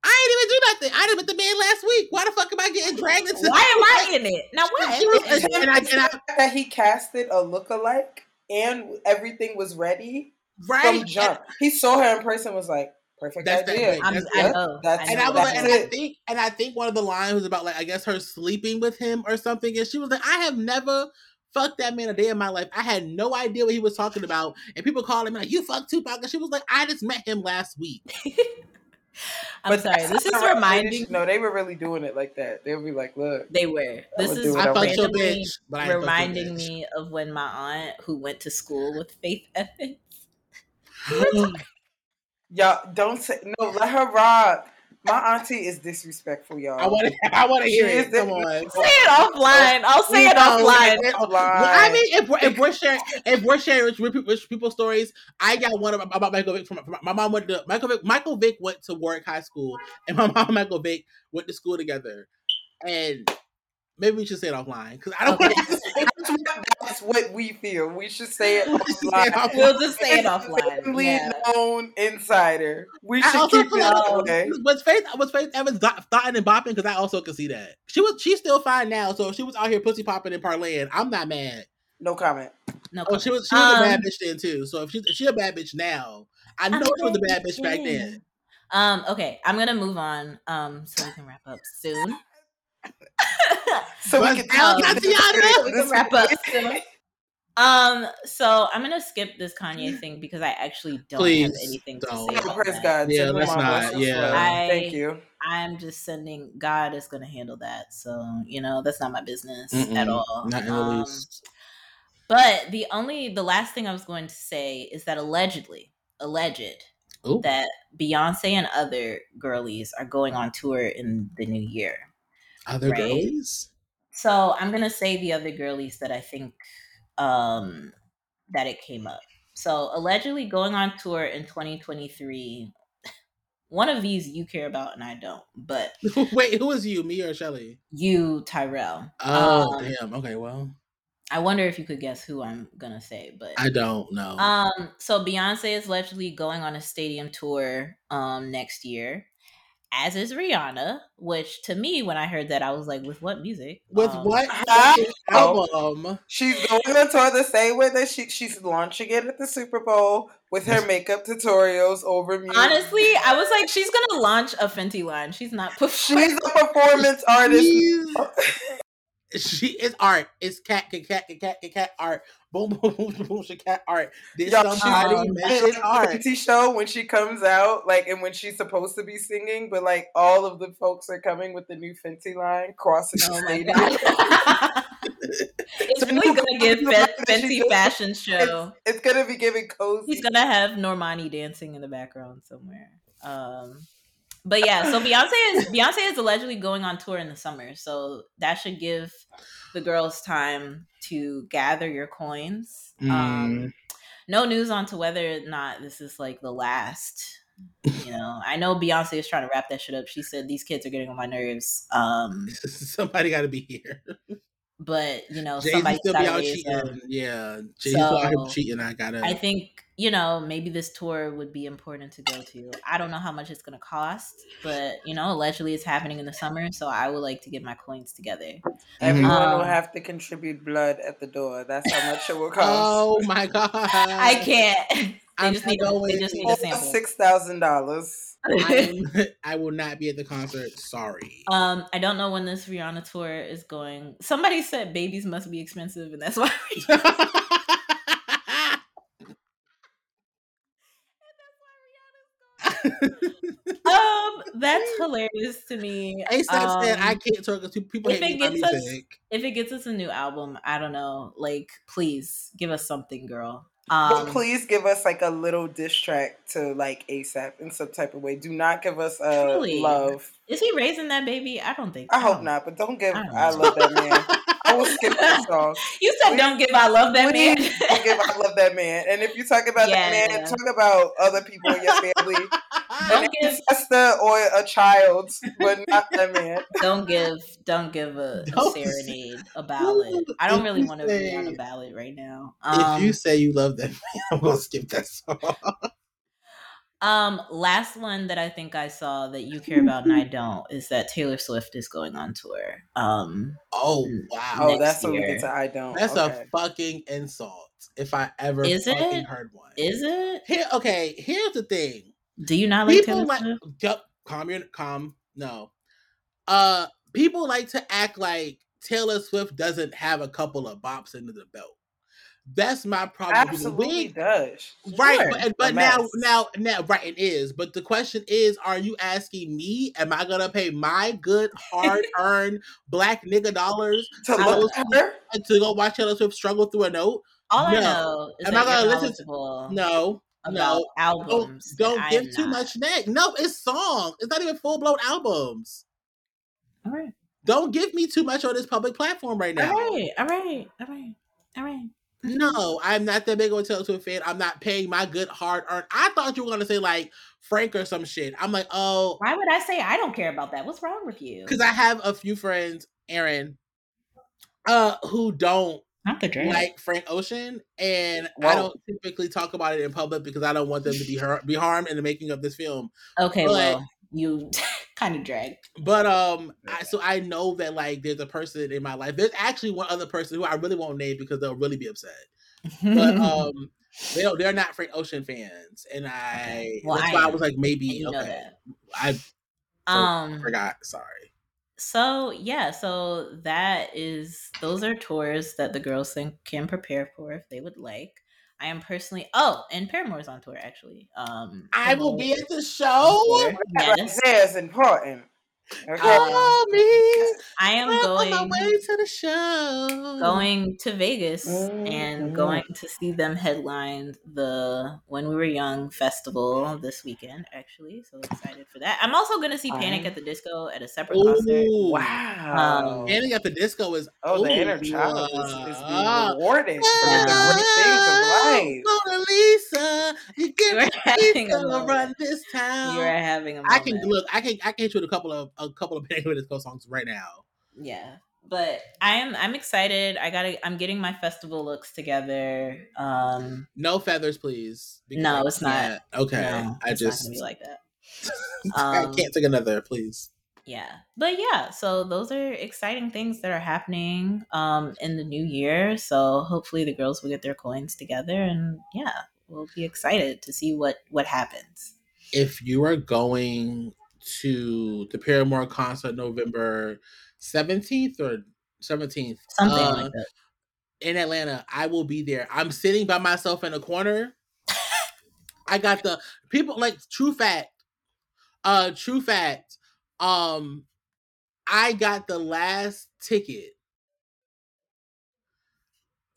[SPEAKER 1] I didn't even do nothing. I didn't met the man last week. Why the fuck am I getting dragged into?
[SPEAKER 2] Why am I in it now? Why?
[SPEAKER 1] She was-
[SPEAKER 2] am I
[SPEAKER 1] and I- and I-
[SPEAKER 3] that he casted a lookalike and everything was ready
[SPEAKER 1] right?
[SPEAKER 3] from jump. He saw her in person, was like, perfect
[SPEAKER 1] That's that
[SPEAKER 3] idea.
[SPEAKER 1] thing.
[SPEAKER 2] I'm,
[SPEAKER 1] That's
[SPEAKER 2] I know.
[SPEAKER 3] That's-
[SPEAKER 1] And I was
[SPEAKER 2] that
[SPEAKER 1] like, and I think, and I think one of the lines was about like I guess her sleeping with him or something, and she was like, "I have never fucked that man a day in my life. I had no idea what he was talking about." And people called him like, "You fucked Tupac," and she was like, "I just met him last week."
[SPEAKER 2] I'm sorry. This is
[SPEAKER 3] not right.
[SPEAKER 2] reminding.
[SPEAKER 3] No, they were really doing it like that. They would be like, look,
[SPEAKER 2] They were. This is
[SPEAKER 1] I
[SPEAKER 3] I
[SPEAKER 1] fucked your
[SPEAKER 2] randomly
[SPEAKER 1] bitch, but I ain't fucked your
[SPEAKER 2] reminding
[SPEAKER 1] bitch.
[SPEAKER 2] me of when my aunt, who went to school with Faith Evans,
[SPEAKER 3] y'all don't say no. Let her rock. My auntie is disrespectful, y'all.
[SPEAKER 1] I want to. I want to hear
[SPEAKER 3] She
[SPEAKER 1] it.
[SPEAKER 3] is the-
[SPEAKER 1] Come on.
[SPEAKER 2] say it offline. I'll say
[SPEAKER 1] We
[SPEAKER 2] it
[SPEAKER 1] know,
[SPEAKER 2] offline.
[SPEAKER 3] Offline.
[SPEAKER 1] I mean, if we're, if we're sharing if we're sharing rich, rich, rich people stories, I got one about, about Michael Vick. From, from my mom went to Michael Vick. Michael Vick went to Warwick High School, and my mom and Michael Vick went to school together. And maybe we should say it offline because I don't
[SPEAKER 2] Okay.
[SPEAKER 1] want to.
[SPEAKER 3] That's what, that's what we feel. We should say it
[SPEAKER 1] We should say it
[SPEAKER 3] offline.
[SPEAKER 1] offline.
[SPEAKER 2] We'll just say it offline.
[SPEAKER 3] Family
[SPEAKER 2] Yeah.
[SPEAKER 3] known insider. We
[SPEAKER 1] I
[SPEAKER 3] should
[SPEAKER 1] also
[SPEAKER 3] keep it
[SPEAKER 1] like
[SPEAKER 3] that way.
[SPEAKER 1] was Faith was Faith Evans got, thoughting and bopping because I also can see that she was she's still fine now. So if she was out here pussy popping and parlaying, I'm not mad.
[SPEAKER 3] No comment.
[SPEAKER 2] No,
[SPEAKER 1] Oh, she was she was a bad
[SPEAKER 2] Um,
[SPEAKER 1] bitch then too. So if she's she a bad bitch now, I know
[SPEAKER 2] I'm
[SPEAKER 1] she was a bad
[SPEAKER 2] bad
[SPEAKER 1] bitch back
[SPEAKER 2] then.
[SPEAKER 1] then.
[SPEAKER 2] Um, okay, I'm gonna move on. Um, so we can wrap up soon.
[SPEAKER 3] So
[SPEAKER 1] But
[SPEAKER 3] we can
[SPEAKER 1] El Tatiana-
[SPEAKER 2] We can wrap up. Um, so I'm gonna skip this Kanye thing because I actually don't have anything to
[SPEAKER 1] don't.
[SPEAKER 2] say.
[SPEAKER 3] Oh,
[SPEAKER 2] About
[SPEAKER 3] praise
[SPEAKER 2] that.
[SPEAKER 3] God.
[SPEAKER 1] Yeah,
[SPEAKER 3] Send
[SPEAKER 1] let's not, yeah.
[SPEAKER 2] I-
[SPEAKER 3] Thank you.
[SPEAKER 2] I'm just sending God is gonna handle that. So you know that's not my business
[SPEAKER 1] Mm-mm,
[SPEAKER 2] at all.
[SPEAKER 1] Not in the
[SPEAKER 2] Um,
[SPEAKER 1] least.
[SPEAKER 2] But the only the last thing I was going to say is that allegedly, alleged
[SPEAKER 1] Ooh.
[SPEAKER 2] that Beyonce and other girlies are going on tour in the new year.
[SPEAKER 1] Other
[SPEAKER 2] right?
[SPEAKER 1] girlies?
[SPEAKER 2] So I'm gonna say the other girlies that I think um that it came up. So allegedly going on tour in 2023. One of these you care about and I don't, but
[SPEAKER 1] Wait, who is you? Me or Shelly?
[SPEAKER 2] you, Tyrell.
[SPEAKER 1] Oh,
[SPEAKER 2] Um,
[SPEAKER 1] damn. Okay, well.
[SPEAKER 2] I wonder if you could guess who I'm gonna say, but
[SPEAKER 1] I don't know.
[SPEAKER 2] um, so Beyonce is allegedly going on a stadium tour um next year, as is Rihanna. Which to me, when I heard that, I was like, "With what music?
[SPEAKER 1] With
[SPEAKER 2] Um,
[SPEAKER 1] what album?
[SPEAKER 3] She's going on tour the same way that she she's launching it at the Super Bowl with her makeup tutorials over music.
[SPEAKER 2] Honestly, I was like, she's gonna launch a Fenty line. She's not
[SPEAKER 3] she's a performance artist.
[SPEAKER 1] She is art. It's cat, cat, cat, cat, cat, cat, cat art. Boom, boom, boom, boom, boom, she cat art. Did
[SPEAKER 3] Yo,
[SPEAKER 1] somebody
[SPEAKER 2] um,
[SPEAKER 1] mention
[SPEAKER 3] the
[SPEAKER 1] art?
[SPEAKER 3] Fenty show when she comes out, like, and when she's supposed to be singing, but like all of the folks are coming with the new Fenty line crossing the
[SPEAKER 2] Oh my
[SPEAKER 3] stadium.
[SPEAKER 2] it's
[SPEAKER 3] So
[SPEAKER 2] really
[SPEAKER 3] no
[SPEAKER 2] gonna give
[SPEAKER 3] clue
[SPEAKER 2] Fe-
[SPEAKER 3] that she's
[SPEAKER 2] Fenty fashion show.
[SPEAKER 3] It's gonna be giving cozy.
[SPEAKER 2] He's gonna have Normani dancing in the background somewhere. Um, but yeah, so Beyonce is Beyonce is allegedly going on tour in the summer, so that should give the girls time to gather your coins.
[SPEAKER 1] Mm.
[SPEAKER 2] Um, no news on to whether or not this is like the last. You know, I know Beyonce is trying to wrap that shit up. She said these kids are getting on my nerves. Um,
[SPEAKER 1] Somebody got to be here.
[SPEAKER 2] But you know,
[SPEAKER 1] Jay Z
[SPEAKER 2] somebody
[SPEAKER 1] still be out
[SPEAKER 2] raise them.
[SPEAKER 1] cheating. Yeah, Jay Z still out here
[SPEAKER 2] So,
[SPEAKER 1] cheating. I gotta.
[SPEAKER 2] I think you know maybe this tour would be important to go to. I don't know how much it's going to cost, but you know, allegedly it's happening in the summer, so I would like to get my coins together.
[SPEAKER 3] Everyone will
[SPEAKER 2] Um,
[SPEAKER 3] have to contribute blood at the door. That's how much it will cost.
[SPEAKER 1] oh my god!
[SPEAKER 2] I can't. They
[SPEAKER 1] I'm
[SPEAKER 2] just need. To, they just need a sample.
[SPEAKER 3] six thousand dollars.
[SPEAKER 1] I will not be at the concert. Sorry.
[SPEAKER 2] Um, I don't know when this Rihanna tour is going. Somebody said babies must be expensive, and that's why. um, that's hilarious to me.
[SPEAKER 1] ASAP said, "I
[SPEAKER 2] Um,
[SPEAKER 1] can't talk to people
[SPEAKER 2] if it gets us- if it gets us a new album, I don't know. Like, please give us something, girl.
[SPEAKER 3] But
[SPEAKER 2] Um,
[SPEAKER 3] please give us like a little diss track to like ASAP in some type of way. Do not give us uh,
[SPEAKER 2] Truly.
[SPEAKER 3] love.
[SPEAKER 2] is he raising that baby? I don't think.
[SPEAKER 3] I hope not, but don't give
[SPEAKER 2] I
[SPEAKER 3] I love that man. I will skip that song.
[SPEAKER 2] You said don't give I love that man.
[SPEAKER 3] Don't give I love that man. And if you talk about that
[SPEAKER 2] Yeah.
[SPEAKER 3] man, talk about other people in your family.
[SPEAKER 2] don't
[SPEAKER 3] An
[SPEAKER 2] give
[SPEAKER 3] ancestor or a child, but not that man.
[SPEAKER 2] don't give don't give a, a
[SPEAKER 1] Don't
[SPEAKER 2] serenade a ballad. I don't really want to be on a ballad right now.
[SPEAKER 1] if
[SPEAKER 2] Um,
[SPEAKER 1] you say you love that man, I'm gonna skip that song.
[SPEAKER 2] Um, last one that I think I saw that you care about and I don't is that Taylor Swift is going on tour. Um,
[SPEAKER 1] Oh wow,
[SPEAKER 3] Oh, that's what
[SPEAKER 2] year.
[SPEAKER 3] get to I don't.
[SPEAKER 1] that's
[SPEAKER 3] okay.
[SPEAKER 1] a fucking insult. If I ever
[SPEAKER 2] Is
[SPEAKER 1] fucking
[SPEAKER 2] it?
[SPEAKER 1] heard one.
[SPEAKER 2] is it?
[SPEAKER 1] Here, okay. Here's the thing.
[SPEAKER 2] Do you not like
[SPEAKER 1] people
[SPEAKER 2] Taylor
[SPEAKER 1] like
[SPEAKER 2] Swift?
[SPEAKER 1] yup, calm your calm. No, uh, people like to act like Taylor Swift doesn't have a couple of bops under the belt. That's my problem.
[SPEAKER 3] Absolutely
[SPEAKER 1] We-
[SPEAKER 3] does.
[SPEAKER 1] Right,
[SPEAKER 2] Sure.
[SPEAKER 1] but, but now, now, now, right, it is. But the question is, are you asking me? Am I gonna pay my good, hard-earned black nigga dollars
[SPEAKER 3] To
[SPEAKER 1] I
[SPEAKER 3] look
[SPEAKER 1] was-
[SPEAKER 3] her,
[SPEAKER 1] to go watch Taylor Swift struggle through a note?
[SPEAKER 2] All I know is
[SPEAKER 1] Am
[SPEAKER 2] that
[SPEAKER 1] I gonna listen to-
[SPEAKER 2] knowledgeable
[SPEAKER 1] No,
[SPEAKER 2] about
[SPEAKER 1] no. Don't,
[SPEAKER 2] albums.
[SPEAKER 1] don't give too
[SPEAKER 2] not.
[SPEAKER 1] much neck. No, it's songs. It's not even full-blown albums.
[SPEAKER 2] All right.
[SPEAKER 1] Don't give me too much on this public platform right now.
[SPEAKER 2] All right. All right. All right. All right.
[SPEAKER 1] No, I'm not that big of a Taylor Swift fan. I'm not paying my good hard earned. I thought you were gonna say like Frank or some shit. I'm like, oh,
[SPEAKER 2] Why would I say I don't care about that? What's wrong with you?
[SPEAKER 1] because I have a few friends, Aaron, uh, who don't
[SPEAKER 2] Not the drink.
[SPEAKER 1] like Frank Ocean, and I don't typically talk about it in public because I don't want them to be hurt, be harmed in the making of this film.
[SPEAKER 2] okay,
[SPEAKER 1] but-
[SPEAKER 2] well, you kind of drag.
[SPEAKER 1] But um, I, so I know that like there's a person in my life. There's actually one other person who I really won't name because they'll really be upset. But um, they don't, they're not Frank Ocean fans, and I
[SPEAKER 2] Well,
[SPEAKER 1] that's
[SPEAKER 2] I
[SPEAKER 1] why I was like maybe
[SPEAKER 2] you know
[SPEAKER 1] okay. I
[SPEAKER 2] Um.
[SPEAKER 1] forgot. Sorry.
[SPEAKER 2] So yeah, so that is those are tours that the girls think can prepare for if they would like. I am personally oh, and Paramore's on tour actually. Um
[SPEAKER 1] I will be at the show.
[SPEAKER 2] tour,
[SPEAKER 3] that right
[SPEAKER 2] Yes,
[SPEAKER 3] there is important. Okay.
[SPEAKER 1] Call me.
[SPEAKER 2] I am
[SPEAKER 1] I'm on my
[SPEAKER 2] going
[SPEAKER 1] way to the show.
[SPEAKER 2] going to Vegas and
[SPEAKER 3] Mhm.
[SPEAKER 2] going to see them headline the When We Were Young festival this weekend. Actually, so excited for that. I'm also going to see Panic
[SPEAKER 3] Alright.
[SPEAKER 2] at the Disco at a separate concert.
[SPEAKER 3] Wow.
[SPEAKER 2] Um,
[SPEAKER 1] Panic at the Disco is
[SPEAKER 3] oh, the
[SPEAKER 1] ooh,
[SPEAKER 3] inner child is, is being
[SPEAKER 1] uh,
[SPEAKER 3] rewarded for the great things of life.
[SPEAKER 1] Mona Lisa, you
[SPEAKER 2] You
[SPEAKER 1] get
[SPEAKER 2] are having a
[SPEAKER 1] to run this town.
[SPEAKER 2] You are having a
[SPEAKER 1] I can look. I can. I can hit you with a couple of a couple of the Disco songs right now.
[SPEAKER 2] Yeah. but I am I'm excited. I gotta I'm getting my festival looks together. Um
[SPEAKER 1] No feathers, please.
[SPEAKER 2] No, it's not.
[SPEAKER 1] Okay,
[SPEAKER 2] no,
[SPEAKER 1] I just
[SPEAKER 2] be like that.
[SPEAKER 1] I
[SPEAKER 2] Um,
[SPEAKER 1] can't take another, please.
[SPEAKER 2] yeah but yeah so those are exciting things that are happening um in the new year so hopefully the girls will get their coins together and yeah we'll be excited to see what what happens
[SPEAKER 1] If you are going to the Paramore concert November seventeenth or seventeenth,
[SPEAKER 2] something
[SPEAKER 1] uh,
[SPEAKER 2] like that
[SPEAKER 1] in Atlanta, I will be there. I'm sitting by myself in a corner. I got the people like true fact. Uh true fact. Um I got the last ticket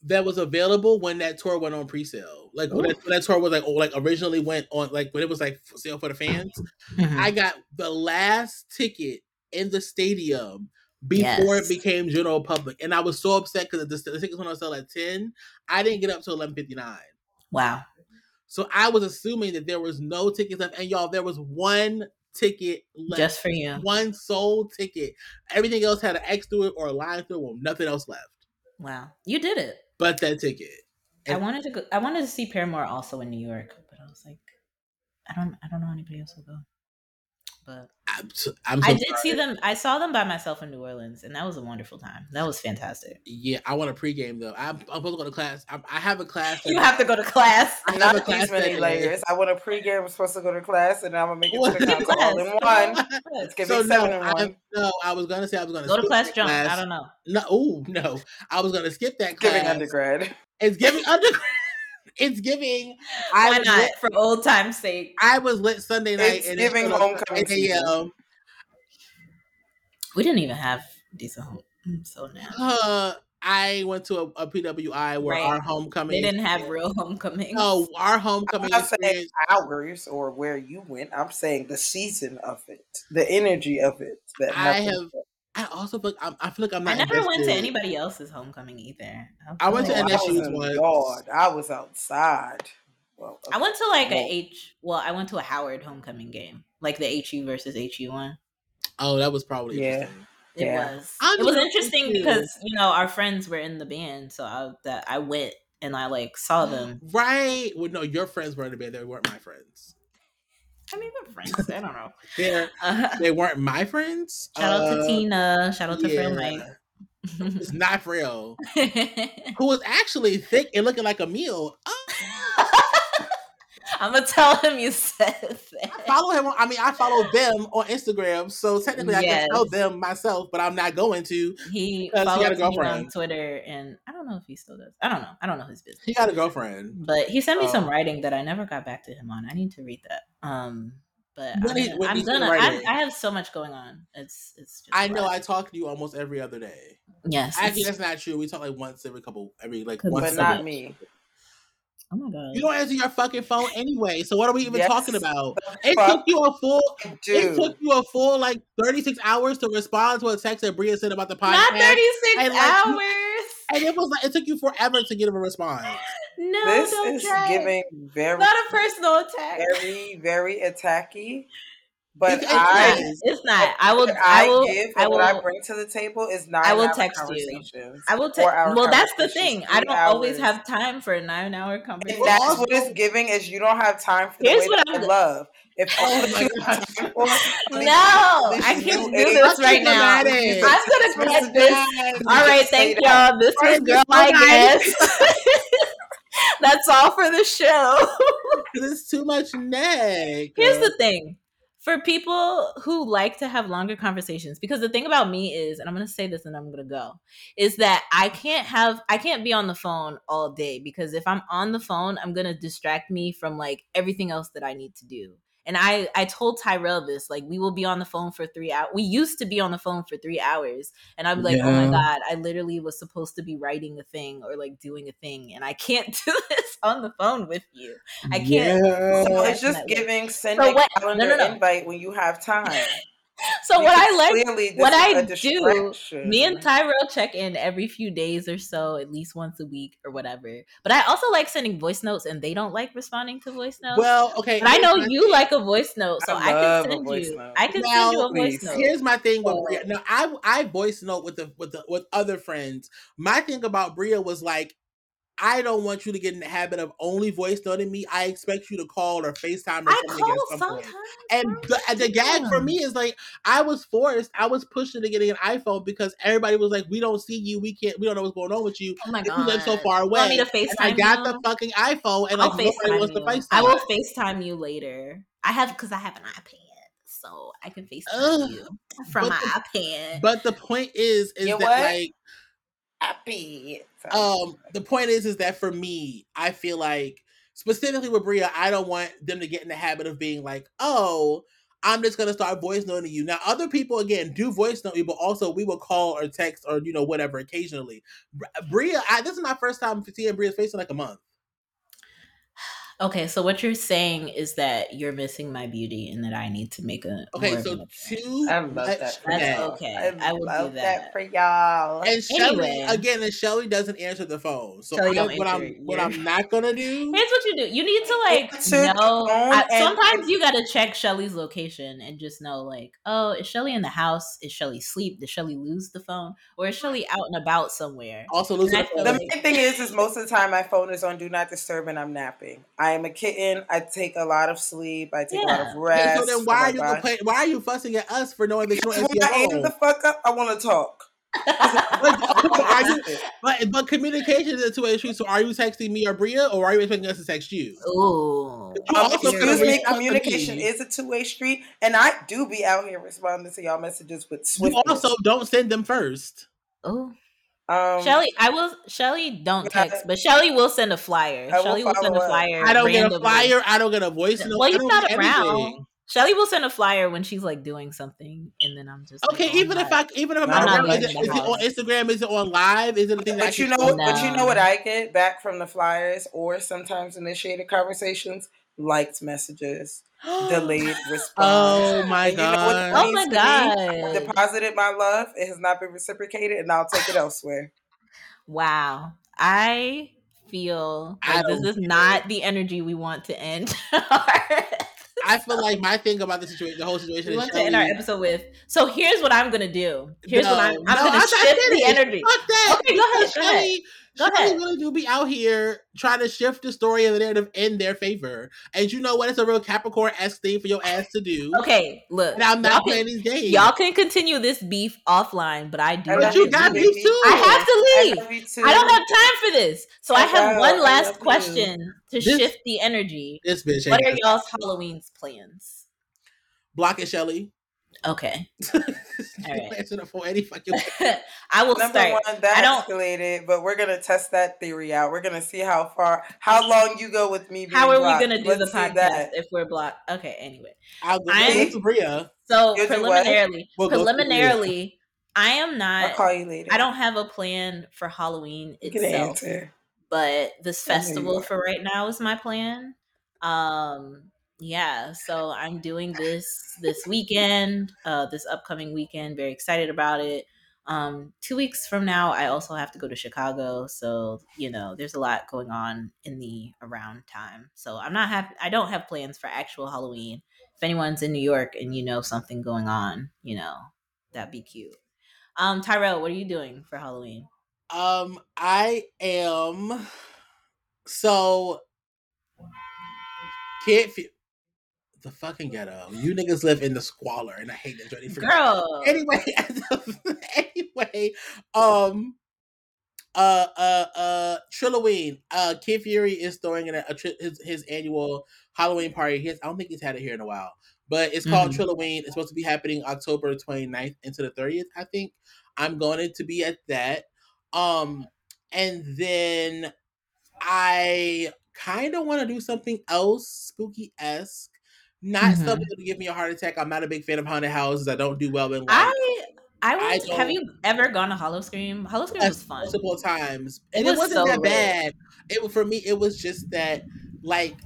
[SPEAKER 1] that was available when that tour went on pre-sale. Like when that, when that tour was like oh, like originally went on like when it was like for sale for the fans.
[SPEAKER 2] Mhm.
[SPEAKER 1] I got the last ticket in the stadium before
[SPEAKER 2] Yes.
[SPEAKER 1] it became general public, and I was so upset because the, the tickets went on sale at ten. I didn't get up till eleven fifty nine,
[SPEAKER 2] wow
[SPEAKER 1] so I was assuming that there was no tickets left. And y'all, there was one ticket left,
[SPEAKER 2] just for you
[SPEAKER 1] one sold ticket. Everything else had an X through it or a line through it, well, nothing else left
[SPEAKER 2] wow you did it
[SPEAKER 1] but that ticket.
[SPEAKER 2] i wanted to go i wanted to see paramore also in new york but i was like i don't i don't know anybody else will go but
[SPEAKER 1] I'm so, I'm so
[SPEAKER 2] i did
[SPEAKER 1] sorry.
[SPEAKER 2] see them i saw them by myself in new orleans and that was a wonderful time that was fantastic
[SPEAKER 1] Yeah, I want a pregame though. I'm, I'm supposed to go to class. I, I have a class.
[SPEAKER 2] you have to go to class
[SPEAKER 1] I have
[SPEAKER 3] Not
[SPEAKER 1] a class
[SPEAKER 3] many layers. I want a pregame. I'm supposed to go to class, and I'm gonna make it to the concert all in
[SPEAKER 2] Class.
[SPEAKER 3] one. It's giving
[SPEAKER 1] so
[SPEAKER 3] seven
[SPEAKER 1] no,
[SPEAKER 3] in
[SPEAKER 1] I, no, I was gonna say I was gonna
[SPEAKER 2] go to class
[SPEAKER 1] that
[SPEAKER 2] jump
[SPEAKER 1] class.
[SPEAKER 2] i don't know
[SPEAKER 1] No, oh no, I was gonna skip that class.
[SPEAKER 3] giving undergrad.
[SPEAKER 1] It's giving undergrad. It's giving. I
[SPEAKER 2] Why
[SPEAKER 1] was
[SPEAKER 2] not?
[SPEAKER 1] lit,
[SPEAKER 2] For old time's sake.
[SPEAKER 1] I was lit Sunday night.
[SPEAKER 3] It's
[SPEAKER 1] and
[SPEAKER 3] giving
[SPEAKER 1] showed
[SPEAKER 3] homecoming
[SPEAKER 1] 8 a.m.
[SPEAKER 2] We didn't even have decent home. So now.
[SPEAKER 1] Uh, I went to a, a PWI where
[SPEAKER 2] Right.
[SPEAKER 1] our homecoming.
[SPEAKER 2] They didn't have real homecomings.
[SPEAKER 1] No, our homecoming.
[SPEAKER 3] I'm not saying
[SPEAKER 1] experience.
[SPEAKER 3] hours or where you went. I'm saying the season of it, the energy of it. That
[SPEAKER 1] I
[SPEAKER 3] happened.
[SPEAKER 1] have- I also feel like I'm, I feel like I'm not.
[SPEAKER 2] I
[SPEAKER 1] not.
[SPEAKER 2] never went to anybody else's homecoming either.
[SPEAKER 1] I went to
[SPEAKER 3] I
[SPEAKER 1] NSU's
[SPEAKER 3] was in
[SPEAKER 1] once.
[SPEAKER 3] yard. I was outside. Well,
[SPEAKER 2] I went to like a
[SPEAKER 3] Well-
[SPEAKER 2] H. Well, I went to a Howard homecoming game, like the HU versus HU one.
[SPEAKER 1] Oh, that was probably
[SPEAKER 3] Yeah.
[SPEAKER 1] interesting.
[SPEAKER 2] It
[SPEAKER 3] Yeah.
[SPEAKER 2] was.
[SPEAKER 1] I'm
[SPEAKER 2] it was interesting
[SPEAKER 1] too.
[SPEAKER 2] because you know our friends were in the band, so I, that I went and I like saw them.
[SPEAKER 1] Right. Well, no, your friends were in the band. They weren't my friends.
[SPEAKER 2] I mean, they're friends. I don't know.
[SPEAKER 1] They're,
[SPEAKER 2] Uh,
[SPEAKER 1] they weren't my friends.
[SPEAKER 2] shout out to
[SPEAKER 1] Uh,
[SPEAKER 2] Tina. Shout out to
[SPEAKER 1] yeah.
[SPEAKER 2] Mike.
[SPEAKER 1] It's not real. Who was actually thick and looking like a meal. Oh,
[SPEAKER 2] I'm gonna tell him you said
[SPEAKER 1] I
[SPEAKER 2] that.
[SPEAKER 1] follow him. On, I mean, I follow them on Instagram, so technically I can tell them myself, but I'm not going to.
[SPEAKER 2] He
[SPEAKER 1] Because he got a
[SPEAKER 2] me on. Twitter, and I don't know if he still does. I don't know. I don't know his business.
[SPEAKER 1] He got a girlfriend.
[SPEAKER 2] But he sent me some
[SPEAKER 1] Oh.
[SPEAKER 2] writing that I never got back to him on. I need to read that. Um, but
[SPEAKER 1] What
[SPEAKER 2] I'm,
[SPEAKER 1] is-
[SPEAKER 2] gonna- I'm gonna. I. I have so much going on. It's it's. Just
[SPEAKER 1] I know.
[SPEAKER 2] wild.
[SPEAKER 1] I talk to you almost every other day.
[SPEAKER 2] yes.
[SPEAKER 1] Actually,
[SPEAKER 2] it's-
[SPEAKER 1] that's not true. We talk like once every couple, every like once.
[SPEAKER 3] but
[SPEAKER 2] it's
[SPEAKER 1] a
[SPEAKER 3] not
[SPEAKER 1] week.
[SPEAKER 3] me.
[SPEAKER 2] Oh my god.
[SPEAKER 1] You don't answer your fucking phone anyway. So what are we even
[SPEAKER 3] Yes,
[SPEAKER 1] talking about? It took you a full. It took you a full like 36 hours to respond to a text that Bria sent about the podcast.
[SPEAKER 2] Not 36
[SPEAKER 1] And, like,
[SPEAKER 2] hours.
[SPEAKER 1] And it was like it took you forever to get him a response.
[SPEAKER 2] no,
[SPEAKER 3] this
[SPEAKER 2] don't
[SPEAKER 3] is
[SPEAKER 2] try.
[SPEAKER 3] giving very,
[SPEAKER 2] Not a personal attack.
[SPEAKER 3] very, very attacky. But
[SPEAKER 1] It's-
[SPEAKER 2] It's
[SPEAKER 3] I,
[SPEAKER 2] not. It's not. I will. I will. I will.
[SPEAKER 3] what I bring to the table is not.
[SPEAKER 2] I will text you. I will.
[SPEAKER 3] Four hour
[SPEAKER 2] Well, that's the thing. I don't always have time for a nine-hour
[SPEAKER 3] And that's what it's giving is you don't have time for the
[SPEAKER 2] Here's
[SPEAKER 3] way
[SPEAKER 2] what
[SPEAKER 3] that
[SPEAKER 2] I'm
[SPEAKER 3] I
[SPEAKER 2] go-
[SPEAKER 3] love. If all
[SPEAKER 1] Oh
[SPEAKER 3] that
[SPEAKER 1] my
[SPEAKER 3] you have time for
[SPEAKER 2] No, I can't do this
[SPEAKER 1] Fucking
[SPEAKER 2] right now. I'm gonna cut this. All right, thank
[SPEAKER 3] that.
[SPEAKER 2] y'all. This was girl,
[SPEAKER 1] it's
[SPEAKER 2] I guess. That's all for the show.
[SPEAKER 1] It's too much neck.
[SPEAKER 2] Here's the thing. For people who like to have longer conversations, because the thing about me is, and I'm gonna say this and I'm gonna go, is that I can't have I can't be on the phone all day because if I'm on the phone, I'm gonna distract me from like everything else that I need to do. And I I told Tyrell this, like we will be on the phone for three hours. We used to be on the phone for three hours, and I'd be like, oh my god, I literally was supposed to be writing a thing or like doing a thing, and I can't do this on the phone with you. I can't-
[SPEAKER 1] Yeah.
[SPEAKER 3] So it's just giving send
[SPEAKER 2] So
[SPEAKER 3] a
[SPEAKER 2] what- no,
[SPEAKER 3] calendar
[SPEAKER 2] no, no.
[SPEAKER 3] invite when you have time.
[SPEAKER 2] So what I like,
[SPEAKER 3] what this
[SPEAKER 2] what
[SPEAKER 3] is
[SPEAKER 2] I
[SPEAKER 3] a
[SPEAKER 2] do, me and Tyrell check in every few days or so, at least once a week or whatever. But I also like sending voice notes, and they don't like responding to voice notes.
[SPEAKER 1] Well, okay.
[SPEAKER 2] but I know
[SPEAKER 1] my
[SPEAKER 2] you
[SPEAKER 1] thing.
[SPEAKER 2] like a voice note, so
[SPEAKER 3] I
[SPEAKER 2] I, can send you.
[SPEAKER 3] note.
[SPEAKER 2] I can
[SPEAKER 1] Now,
[SPEAKER 2] send you a
[SPEAKER 3] please.
[SPEAKER 2] voice note.
[SPEAKER 1] Here's my thing with. Bria. Now, I I voice note with the with the with other friends. My thing about Bria was like, I don't want you to get in the habit of only voice noting me. I expect you to call or FaceTime or
[SPEAKER 2] I
[SPEAKER 1] something
[SPEAKER 2] call
[SPEAKER 1] at some point.
[SPEAKER 2] sometimes.
[SPEAKER 1] And the, the gag for me is like I was forced. I was pushed into getting an iPhone because everybody was like, "We don't see you. We can't. We don't know what's going on with you.
[SPEAKER 2] Oh my god!
[SPEAKER 1] you live so far
[SPEAKER 2] You want me
[SPEAKER 1] away."
[SPEAKER 2] to FaceTime
[SPEAKER 1] And I got
[SPEAKER 2] you?
[SPEAKER 1] the fucking iPhone, and
[SPEAKER 2] I'll
[SPEAKER 1] like nobody
[SPEAKER 2] FaceTime
[SPEAKER 1] to
[SPEAKER 2] you.
[SPEAKER 1] FaceTime.
[SPEAKER 2] I will FaceTime you later. I have because I have an iPad, so I can FaceTime
[SPEAKER 1] Ugh.
[SPEAKER 2] you from my
[SPEAKER 1] the-
[SPEAKER 2] iPad.
[SPEAKER 1] But the point is, is
[SPEAKER 3] You
[SPEAKER 1] that
[SPEAKER 3] what?
[SPEAKER 1] like
[SPEAKER 3] Happy.
[SPEAKER 1] um the point is is that for me i feel like specifically with bria i don't want them to get in the habit of being like oh i'm just gonna start voice noting you. Now other people again do voice note you but also we will call or text or you know whatever occasionally. Bria I, this is my first time seeing bria's face in like a month
[SPEAKER 2] Okay, so what you're saying is that you're missing my beauty and that I need to make a
[SPEAKER 1] okay so
[SPEAKER 2] an
[SPEAKER 1] two
[SPEAKER 3] I love
[SPEAKER 1] much
[SPEAKER 3] that. For
[SPEAKER 2] That's
[SPEAKER 3] y'all.
[SPEAKER 2] okay.
[SPEAKER 3] I,
[SPEAKER 2] I will do
[SPEAKER 3] love
[SPEAKER 2] that.
[SPEAKER 3] for y'all.
[SPEAKER 1] and Shelly
[SPEAKER 2] Anyway.
[SPEAKER 1] again, and Shelly doesn't answer the phone. So I, what I'm
[SPEAKER 2] answer
[SPEAKER 1] what
[SPEAKER 2] your-
[SPEAKER 1] I'm not gonna do.
[SPEAKER 2] Here's what you do. You need to like
[SPEAKER 3] Answer the
[SPEAKER 2] know. I- sometimes
[SPEAKER 3] and-
[SPEAKER 2] you gotta check Shelly's location and just know, like, oh, is Shelly in the house? Is Shelly asleep? Did Shelly lose the phone, or is Shelly out and about somewhere?
[SPEAKER 1] Also, losing the phone.
[SPEAKER 3] The main thing is, is most of the time my phone is on do not disturb and I'm napping. I am a kitten. I take a lot of sleep. I take a lot
[SPEAKER 2] Yeah.
[SPEAKER 3] of
[SPEAKER 1] Okay,
[SPEAKER 3] rest.
[SPEAKER 1] so then
[SPEAKER 3] Oh
[SPEAKER 1] why
[SPEAKER 3] my
[SPEAKER 1] are you
[SPEAKER 3] gosh.
[SPEAKER 1] Why are you fussing at us for knowing that you don't
[SPEAKER 3] Because
[SPEAKER 1] answer
[SPEAKER 3] when I
[SPEAKER 1] phone?
[SPEAKER 3] the fuck up, I want to talk.
[SPEAKER 1] Are you- But but communication is a two way street. So are you texting me or Bria, or are you expecting us to text you?
[SPEAKER 2] Ooh.
[SPEAKER 1] You
[SPEAKER 3] Excuse me,
[SPEAKER 1] reached out to
[SPEAKER 3] communication is a two way street, and I do be out here responding to y'all messages with
[SPEAKER 1] You also don't send them first.
[SPEAKER 2] Oh,
[SPEAKER 3] um,
[SPEAKER 2] Shelly, I will. Shelly don't text, but Shelly will send a flyer.
[SPEAKER 3] I
[SPEAKER 2] Shelly will send a flyer.
[SPEAKER 1] I don't get a flyer. I don't get a voice note.
[SPEAKER 2] Well,
[SPEAKER 1] I
[SPEAKER 2] you're
[SPEAKER 1] don't
[SPEAKER 2] not
[SPEAKER 1] get
[SPEAKER 2] around.
[SPEAKER 1] anything.
[SPEAKER 2] Shelly will send a flyer when she's like doing something, and then I'm just
[SPEAKER 1] Okay,
[SPEAKER 2] oh,
[SPEAKER 1] even if
[SPEAKER 2] not-
[SPEAKER 1] I even if I'm
[SPEAKER 3] I'm
[SPEAKER 1] not
[SPEAKER 3] not
[SPEAKER 1] around, is
[SPEAKER 2] leaving
[SPEAKER 1] it,
[SPEAKER 2] the
[SPEAKER 1] is it on. Instagram? Is it on live? Is it a thing that I
[SPEAKER 3] But you
[SPEAKER 1] can
[SPEAKER 3] know,
[SPEAKER 1] scroll
[SPEAKER 3] but you know what I get back from the flyers, or sometimes initiated conversations, liked messages, delayed oh response.
[SPEAKER 1] Oh my
[SPEAKER 3] And you know
[SPEAKER 1] god!
[SPEAKER 2] Oh my
[SPEAKER 3] means to me?
[SPEAKER 2] God!
[SPEAKER 3] deposited my love. It has not been reciprocated, and I'll take it elsewhere.
[SPEAKER 2] Wow, I feel
[SPEAKER 1] I
[SPEAKER 2] this
[SPEAKER 1] don't
[SPEAKER 2] is not the energy we want to end.
[SPEAKER 1] I feel like my thing about the situation, the whole situation,
[SPEAKER 2] we
[SPEAKER 1] is
[SPEAKER 2] want to end our episode with. So here's what I'm gonna do. Here's what I'm. I'm
[SPEAKER 1] no,
[SPEAKER 2] gonna
[SPEAKER 1] I'm not
[SPEAKER 2] shift the energy.
[SPEAKER 1] Fuck that.
[SPEAKER 2] Okay, go ahead,
[SPEAKER 1] Because
[SPEAKER 2] go ahead.
[SPEAKER 1] Shelly,
[SPEAKER 2] Go
[SPEAKER 1] Shelly
[SPEAKER 2] ahead.
[SPEAKER 1] really do be out here trying to shift the story and the narrative in their favor. And you know what? It's a real Capricorn esque thing for your ass to do.
[SPEAKER 2] Okay, look.
[SPEAKER 1] And I'm
[SPEAKER 2] y'all
[SPEAKER 1] not
[SPEAKER 2] can-
[SPEAKER 1] playing these games.
[SPEAKER 2] Y'all can continue this beef offline, but I do.
[SPEAKER 3] I
[SPEAKER 1] But
[SPEAKER 2] have
[SPEAKER 1] you
[SPEAKER 2] to
[SPEAKER 1] got
[SPEAKER 2] leave.
[SPEAKER 1] beef too.
[SPEAKER 2] I have to
[SPEAKER 3] I
[SPEAKER 2] leave.
[SPEAKER 3] love you too.
[SPEAKER 2] I don't have time for this. So I
[SPEAKER 3] I
[SPEAKER 2] have
[SPEAKER 3] know,
[SPEAKER 2] one last
[SPEAKER 3] love you.
[SPEAKER 2] question to
[SPEAKER 1] This-
[SPEAKER 2] shift the energy.
[SPEAKER 1] This bitch.
[SPEAKER 2] What are y'all's Halloween's plans?
[SPEAKER 1] blocking Shelly?
[SPEAKER 2] Okay. right.
[SPEAKER 1] Answer the any fucking.
[SPEAKER 2] I will
[SPEAKER 3] Number
[SPEAKER 2] start.
[SPEAKER 3] one, that
[SPEAKER 2] I don't-
[SPEAKER 3] escalated, but we're gonna test that theory out. We're gonna see how far, how long you go with me. Being
[SPEAKER 2] How are we going to do
[SPEAKER 3] Let's
[SPEAKER 2] the podcast
[SPEAKER 3] that.
[SPEAKER 2] if we're blocked? Okay, anyway.
[SPEAKER 1] I'll go
[SPEAKER 2] I'm-
[SPEAKER 1] with Bria.
[SPEAKER 2] So
[SPEAKER 3] You'll
[SPEAKER 2] preliminarily,
[SPEAKER 1] We'll
[SPEAKER 2] preliminarily, I am not.
[SPEAKER 3] I'll
[SPEAKER 2] not
[SPEAKER 3] call you later.
[SPEAKER 2] I don't have a plan for Halloween
[SPEAKER 3] You can
[SPEAKER 2] itself.
[SPEAKER 3] answer.
[SPEAKER 2] but this
[SPEAKER 3] I know you
[SPEAKER 2] festival for right now is my plan. Um yeah, so I'm doing this this weekend, uh this upcoming weekend, very excited about it. Um 2 weeks from now I also have to go to Chicago, so you know, there's a lot going on in the around time. So I'm not have I don't have plans for actual Halloween. If anyone's in New York and you know something going on, you know, that'd be cute. Um Tyrell, what are you doing for Halloween?
[SPEAKER 1] Um, I am so can't feel the fucking ghetto. You niggas live in the squalor, and I hate that. For
[SPEAKER 2] Girl.
[SPEAKER 1] Anyway, anyway, um, uh, uh, uh, Trilloween. Uh, Kid Fury is throwing in a, his his annual Halloween party. Has, I don't think he's had it here in a while, but it's called
[SPEAKER 2] Mhm.
[SPEAKER 1] Trilloween. It's supposed to be happening October 29th into the 30th, I think. I'm going to be at that. Um, and then I kind of want to do something else spooky esque. Not
[SPEAKER 2] Mhm.
[SPEAKER 1] something to give me a heart attack. I'm not a big fan of haunted houses. I don't do well in like
[SPEAKER 2] I I
[SPEAKER 1] I
[SPEAKER 2] have you ever gone to Howl-O-Scream? Hollow Scream was fun.
[SPEAKER 1] multiple times, and it,
[SPEAKER 2] was
[SPEAKER 1] wasn't
[SPEAKER 2] so
[SPEAKER 1] that bad. It was for me. It was just that like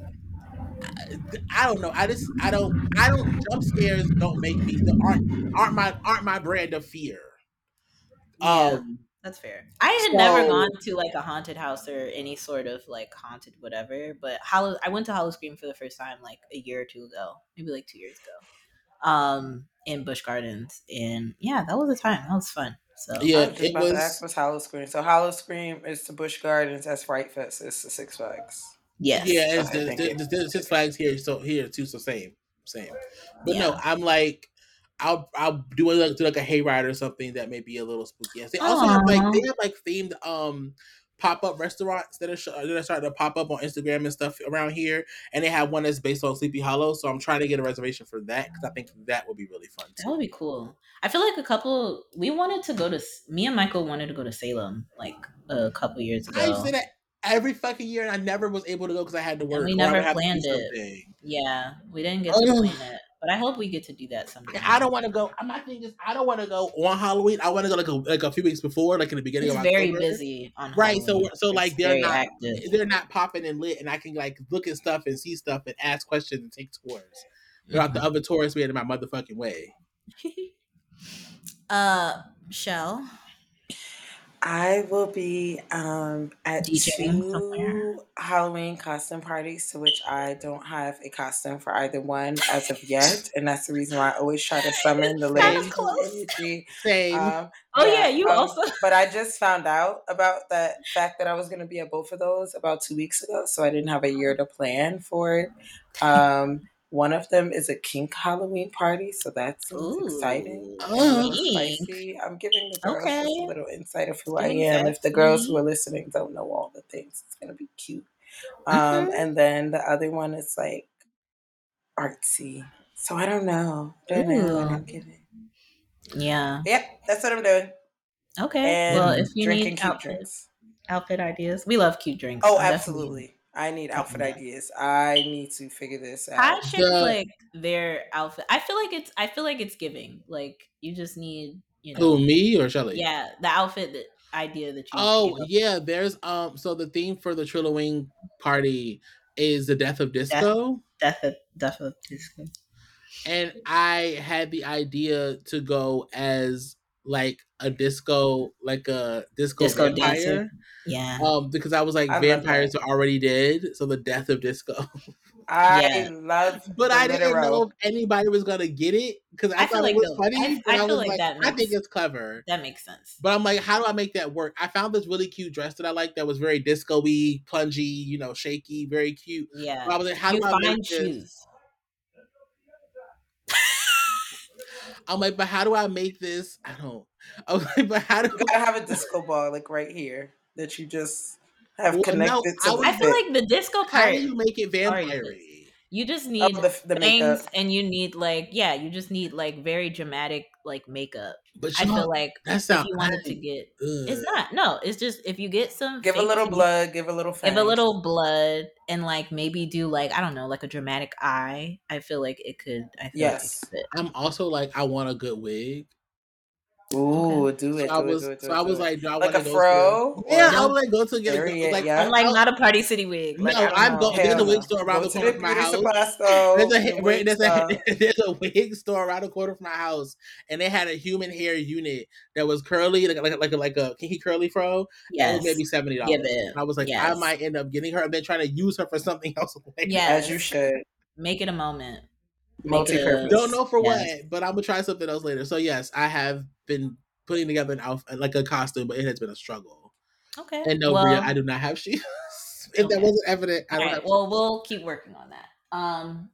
[SPEAKER 1] I don't know. I just I don't I don't jump scares don't make me aren't aren't my aren't my brand of fear.
[SPEAKER 2] Yeah.
[SPEAKER 1] Um
[SPEAKER 2] That's fair. I had never gone to like a haunted house or any sort of like haunted whatever, but Hollow I went to Howl-O-Scream for the first time like a year or two ago, maybe like two years ago, um, in Busch Gardens, and yeah, that was a time. That was fun. So
[SPEAKER 1] Yeah,
[SPEAKER 3] I was just
[SPEAKER 1] it
[SPEAKER 3] about to
[SPEAKER 1] was-
[SPEAKER 3] ask Howl-O-Scream. So Howl-O-Scream is to Busch Gardens. That's Fright Fest. It's the Six Flags.
[SPEAKER 2] yes,
[SPEAKER 1] Yeah, it's
[SPEAKER 3] Okay,
[SPEAKER 1] the, the, the, the Six Flags here, so here too, so same, same. But no, I'm like, I'll I'll do a, like, do like a hayride or something that may be a little spooky. They also have like they have like themed um pop up restaurants that are sh- that are starting to pop up on Instagram and stuff around here, and they have one that's based on Sleepy Hollow. So I'm trying to get a reservation for that because I think that would be really fun
[SPEAKER 2] that would be cool. I feel like a couple. We wanted to go to. Me and Michael wanted to go to Salem like a couple years ago.
[SPEAKER 1] I say that every fucking year, and I never was able to go because I had to work.
[SPEAKER 2] we never
[SPEAKER 1] would have to do
[SPEAKER 2] planned it. Yeah, we didn't get to plan it, but I hope we get to do that someday.
[SPEAKER 1] I don't want to go. My thing is, I don't want to go on Halloween. I want to go like a like a few weeks before, like in the beginning
[SPEAKER 2] It's
[SPEAKER 1] of
[SPEAKER 2] very
[SPEAKER 1] October.
[SPEAKER 2] busy on
[SPEAKER 1] Right, so
[SPEAKER 2] Halloween.
[SPEAKER 1] so like
[SPEAKER 2] It's
[SPEAKER 1] they're not
[SPEAKER 2] active.
[SPEAKER 1] they're not popping and lit, and I can like look at stuff and see stuff and ask questions and take tours. Without
[SPEAKER 2] Mm-hmm.
[SPEAKER 1] the other tourists being in my motherfucking way.
[SPEAKER 2] uh, Shell.
[SPEAKER 3] I will be um, at
[SPEAKER 2] DJing somewhere.
[SPEAKER 3] two Halloween costume parties to which I don't have a costume for either one as of yet, and that's the reason why I always try to summon the ladies energy.
[SPEAKER 1] Same.
[SPEAKER 3] Um,
[SPEAKER 2] Oh yeah, you
[SPEAKER 3] um,
[SPEAKER 2] also.
[SPEAKER 3] But I just found out about that fact that I was going to be at both of those about two weeks ago, so I didn't have a year to plan for it. Um, one of them is a kink Halloween party, so that's exciting.
[SPEAKER 2] Ooh,
[SPEAKER 3] and a little
[SPEAKER 2] kink.
[SPEAKER 3] spicy. I'm giving the girls just
[SPEAKER 2] Okay.
[SPEAKER 3] a little insight of who I am. If the girls who are listening don't know all the things, it's gonna be cute. Um,
[SPEAKER 2] Mhm.
[SPEAKER 3] and then the other one is like artsy. So I don't know. Don't know what
[SPEAKER 2] Ooh.
[SPEAKER 3] I'm getting.
[SPEAKER 2] Yeah.
[SPEAKER 3] Yep, that's what I'm doing.
[SPEAKER 2] Okay.
[SPEAKER 3] And
[SPEAKER 2] well, if you
[SPEAKER 3] drinking
[SPEAKER 2] need
[SPEAKER 3] cute
[SPEAKER 2] outfit,
[SPEAKER 3] drinks.
[SPEAKER 2] outfit ideas, we love cute drinks.
[SPEAKER 3] Oh,
[SPEAKER 2] I'm
[SPEAKER 3] absolutely. I need outfit
[SPEAKER 2] Yeah.
[SPEAKER 3] ideas. I need to figure this out.
[SPEAKER 2] I should
[SPEAKER 1] The-
[SPEAKER 2] like their outfit. I feel like it's. I feel like it's giving. Like you just need. You know.
[SPEAKER 1] Who me or Shelly?
[SPEAKER 2] Yeah, the outfit that idea that you.
[SPEAKER 1] Oh
[SPEAKER 2] came
[SPEAKER 1] yeah, there's um. So the theme for the Trillowing party is the death of disco,
[SPEAKER 2] Death of Death of Disco.
[SPEAKER 1] and I had the idea to go as like a disco, like a disco,
[SPEAKER 2] Disco
[SPEAKER 1] vampire.
[SPEAKER 2] dancer. Yeah.
[SPEAKER 1] Um, because I was like
[SPEAKER 3] I
[SPEAKER 1] vampires are already dead, so the death of disco.
[SPEAKER 3] I
[SPEAKER 2] Yeah.
[SPEAKER 3] love
[SPEAKER 1] But I didn't
[SPEAKER 3] literal.
[SPEAKER 1] know if anybody was gonna get it because I,
[SPEAKER 2] I feel
[SPEAKER 1] thought
[SPEAKER 2] like
[SPEAKER 1] it was
[SPEAKER 2] the-
[SPEAKER 1] funny.
[SPEAKER 2] I- I
[SPEAKER 1] I,
[SPEAKER 2] feel
[SPEAKER 1] was
[SPEAKER 2] like
[SPEAKER 1] like,
[SPEAKER 2] that
[SPEAKER 1] I think it's clever.
[SPEAKER 2] that makes sense.
[SPEAKER 1] But I'm like, how do I make that work? I found this really cute dress that I like that was very disco-y, plungy, you know, shaky, very cute.
[SPEAKER 2] Yeah.
[SPEAKER 1] But I was like, how
[SPEAKER 2] you
[SPEAKER 1] do I
[SPEAKER 2] find
[SPEAKER 1] make this? I'm like, but how do I make this? I don't. I was like, but how do
[SPEAKER 3] You gotta have a disco ball like right here that you just have
[SPEAKER 1] Well, no,
[SPEAKER 3] connected
[SPEAKER 1] I
[SPEAKER 3] to
[SPEAKER 1] was-
[SPEAKER 3] the
[SPEAKER 2] I feel like the disco
[SPEAKER 1] how do you make it
[SPEAKER 2] Sorry,
[SPEAKER 1] vampire
[SPEAKER 2] You just
[SPEAKER 3] Oh,
[SPEAKER 2] need
[SPEAKER 3] the, the
[SPEAKER 2] things,
[SPEAKER 3] makeup.
[SPEAKER 2] and you need like yeah, you just need like very dramatic like makeup.
[SPEAKER 1] But
[SPEAKER 2] I feel like
[SPEAKER 1] that
[SPEAKER 2] if you wanted to get,
[SPEAKER 1] Ugh.
[SPEAKER 2] it's not. No, it's just if you get some,
[SPEAKER 3] Give a little
[SPEAKER 2] teeth,
[SPEAKER 3] blood. Give a little.
[SPEAKER 2] give a little blood, and like maybe do like I don't know, like a dramatic eye. I feel like it could. I feel
[SPEAKER 3] Yes.
[SPEAKER 2] like it could fit.
[SPEAKER 1] I'm also like, I want a good wig.
[SPEAKER 3] Ooh, do it.
[SPEAKER 1] So I was,
[SPEAKER 3] it, do it, do
[SPEAKER 1] so
[SPEAKER 3] it,
[SPEAKER 1] I was like, do I
[SPEAKER 3] like
[SPEAKER 1] want
[SPEAKER 3] a
[SPEAKER 1] to go
[SPEAKER 3] fro.
[SPEAKER 1] To, yeah,
[SPEAKER 3] or-
[SPEAKER 1] I would like go to get a
[SPEAKER 3] Period,
[SPEAKER 1] like.
[SPEAKER 3] yeah.
[SPEAKER 2] I'm like
[SPEAKER 1] I-
[SPEAKER 2] not a Party City wig. Like,
[SPEAKER 1] No,
[SPEAKER 2] I don't
[SPEAKER 1] I'm going. There's a wig store around
[SPEAKER 3] Go
[SPEAKER 1] the corner
[SPEAKER 3] the
[SPEAKER 1] from my house. There's a,
[SPEAKER 3] wig
[SPEAKER 1] there's,
[SPEAKER 3] store.
[SPEAKER 1] a, there's a wig store around the corner from my house, and they had a human hair unit that was curly, like like like a, like a kinky curly fro. and It
[SPEAKER 2] Yes.
[SPEAKER 1] was maybe seventy dollars.
[SPEAKER 2] Give
[SPEAKER 1] I was like, I might end up getting her, and then trying to use her for something else. later.
[SPEAKER 2] Yes.
[SPEAKER 3] As you should.
[SPEAKER 2] Make it a moment. Make it a-
[SPEAKER 3] Multi-purpose.
[SPEAKER 1] Don't know for
[SPEAKER 2] Yes.
[SPEAKER 1] what, but I'm gonna try something else later. So yes, I have been putting together an outfit, like a costume, but it has been a struggle.
[SPEAKER 2] Okay.
[SPEAKER 1] And no,
[SPEAKER 2] well,
[SPEAKER 1] Bria, I do not have shoes. if that wasn't evident, I
[SPEAKER 2] All
[SPEAKER 1] don't
[SPEAKER 2] right.
[SPEAKER 1] have.
[SPEAKER 2] Well, we'll keep working on that. Um,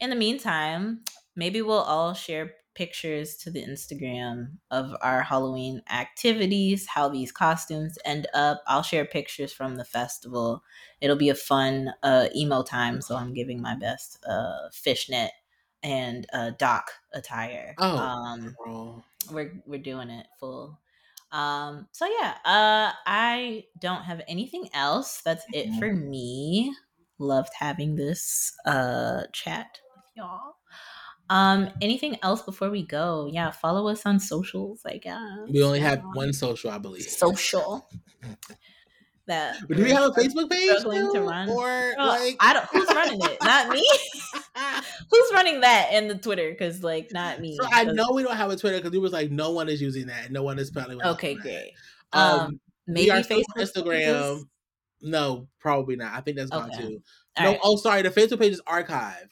[SPEAKER 2] in the meantime, maybe we'll all share pictures to the Instagram of our Halloween activities, how these costumes end up. I'll share pictures from the festival. It'll be a fun uh, emo time, so I'm giving my best uh, fishnet and uh, dock attire.
[SPEAKER 1] Oh.
[SPEAKER 2] Um, we're we're doing it full. Um so yeah uh i don't have anything else. That's it for me. Loved having this uh chat with y'all. Um anything else before we go? Yeah follow us on socials i guess
[SPEAKER 1] We only have one social, I believe.
[SPEAKER 2] social that
[SPEAKER 1] Do we have a Facebook page
[SPEAKER 2] struggling to run?
[SPEAKER 1] or
[SPEAKER 2] Girl,
[SPEAKER 1] like
[SPEAKER 2] I don't. Who's running it? Not me. who's running that in the Twitter? Because like not me.
[SPEAKER 1] So I know we don't have a Twitter because we was like, no one is using that. No one is with
[SPEAKER 2] Okay,
[SPEAKER 1] that.
[SPEAKER 2] great.
[SPEAKER 1] Um,
[SPEAKER 2] Um,
[SPEAKER 1] we
[SPEAKER 2] maybe
[SPEAKER 1] on
[SPEAKER 2] Facebook
[SPEAKER 1] Instagram.
[SPEAKER 2] pages?
[SPEAKER 1] No, probably not. I think that's gone
[SPEAKER 2] Okay.
[SPEAKER 1] too.
[SPEAKER 2] All
[SPEAKER 1] no,
[SPEAKER 2] right.
[SPEAKER 1] oh sorry, the Facebook page is archived.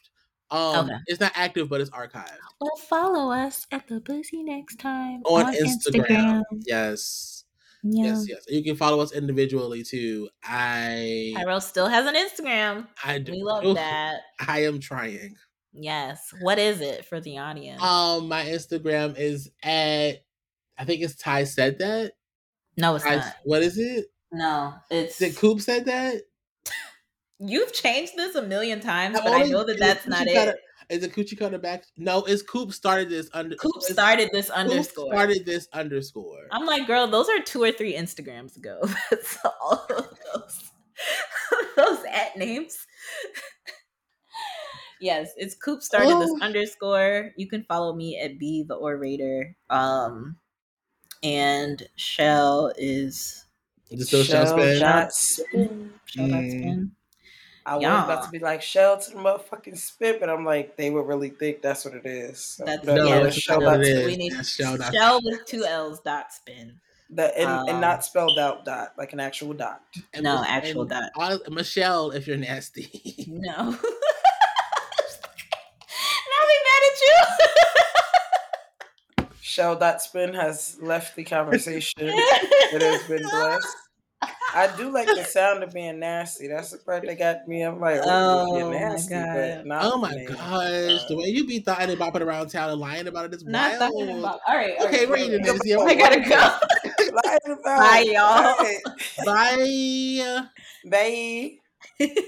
[SPEAKER 1] Um,
[SPEAKER 2] Okay.
[SPEAKER 1] it's not active, but it's archived
[SPEAKER 2] Well, follow us at the Bussy next time
[SPEAKER 1] on, Instagram. Yes,
[SPEAKER 2] Yeah.
[SPEAKER 1] yes, yes. You can follow us individually too. I,
[SPEAKER 2] Pyro still has an Instagram.
[SPEAKER 1] I do.
[SPEAKER 2] We love that.
[SPEAKER 1] I am trying.
[SPEAKER 2] Yes. What is it for the audience?
[SPEAKER 1] Um, my Instagram is at. I think it's Ty said that.
[SPEAKER 2] no, it's
[SPEAKER 1] Ty-
[SPEAKER 2] not.
[SPEAKER 1] what is it?
[SPEAKER 2] No, it's
[SPEAKER 1] Did Coop said that?
[SPEAKER 2] you've changed this a million times,
[SPEAKER 1] I'm
[SPEAKER 2] but I
[SPEAKER 1] only-
[SPEAKER 2] know that that's not it.
[SPEAKER 1] Is it Coochie Cutter back? No, it's Coop started this under.
[SPEAKER 2] Coop started this
[SPEAKER 1] Coop
[SPEAKER 2] underscore.
[SPEAKER 1] started this underscore.
[SPEAKER 2] I'm like, girl, those are two or three Instagrams ago. That's all of those. those at names. yes, it's Coop started this
[SPEAKER 1] Oh.
[SPEAKER 2] underscore. You can follow me at B the orator. Um and Shell is
[SPEAKER 1] Just still
[SPEAKER 3] Shell
[SPEAKER 1] Shell spin.
[SPEAKER 3] spin.
[SPEAKER 2] Shell Spin.
[SPEAKER 3] I was about to be like shell to the motherfucking spit, but I'm like, they would really think that's what it is. So,
[SPEAKER 2] That's
[SPEAKER 3] but
[SPEAKER 1] No,
[SPEAKER 2] yeah,
[SPEAKER 3] yeah,
[SPEAKER 1] that's
[SPEAKER 3] shell
[SPEAKER 1] not what
[SPEAKER 3] dot
[SPEAKER 1] it
[SPEAKER 3] spin.
[SPEAKER 1] is.
[SPEAKER 2] We need
[SPEAKER 1] That's Shell dot-
[SPEAKER 2] Shell with two L's dot spin.
[SPEAKER 3] The, and,
[SPEAKER 2] Um,
[SPEAKER 3] and not spelled out dot, like an actual dot.
[SPEAKER 1] And
[SPEAKER 2] No,
[SPEAKER 1] Mich-
[SPEAKER 2] actual
[SPEAKER 1] and
[SPEAKER 2] dot.
[SPEAKER 1] all- Michelle, if you're nasty.
[SPEAKER 2] No. now they mad at you.
[SPEAKER 3] Shell dot spin has left the conversation. it has been blessed. I do like the sound of being nasty. That's the part that got me. I'm like, oh,
[SPEAKER 2] Oh
[SPEAKER 3] you're
[SPEAKER 2] my God.
[SPEAKER 3] but
[SPEAKER 1] oh my
[SPEAKER 3] me.
[SPEAKER 1] gosh, the way you be thotting and bopping around town and lying about it is
[SPEAKER 2] Not
[SPEAKER 1] wild.
[SPEAKER 2] talking about. All right. all
[SPEAKER 1] Okay,
[SPEAKER 2] right,
[SPEAKER 1] we're
[SPEAKER 2] all
[SPEAKER 1] eating
[SPEAKER 2] right.
[SPEAKER 1] this. Yeah,
[SPEAKER 2] I gotta go.
[SPEAKER 3] Lying about
[SPEAKER 2] Bye, y'all.
[SPEAKER 3] Right.
[SPEAKER 1] Bye.
[SPEAKER 3] Bye.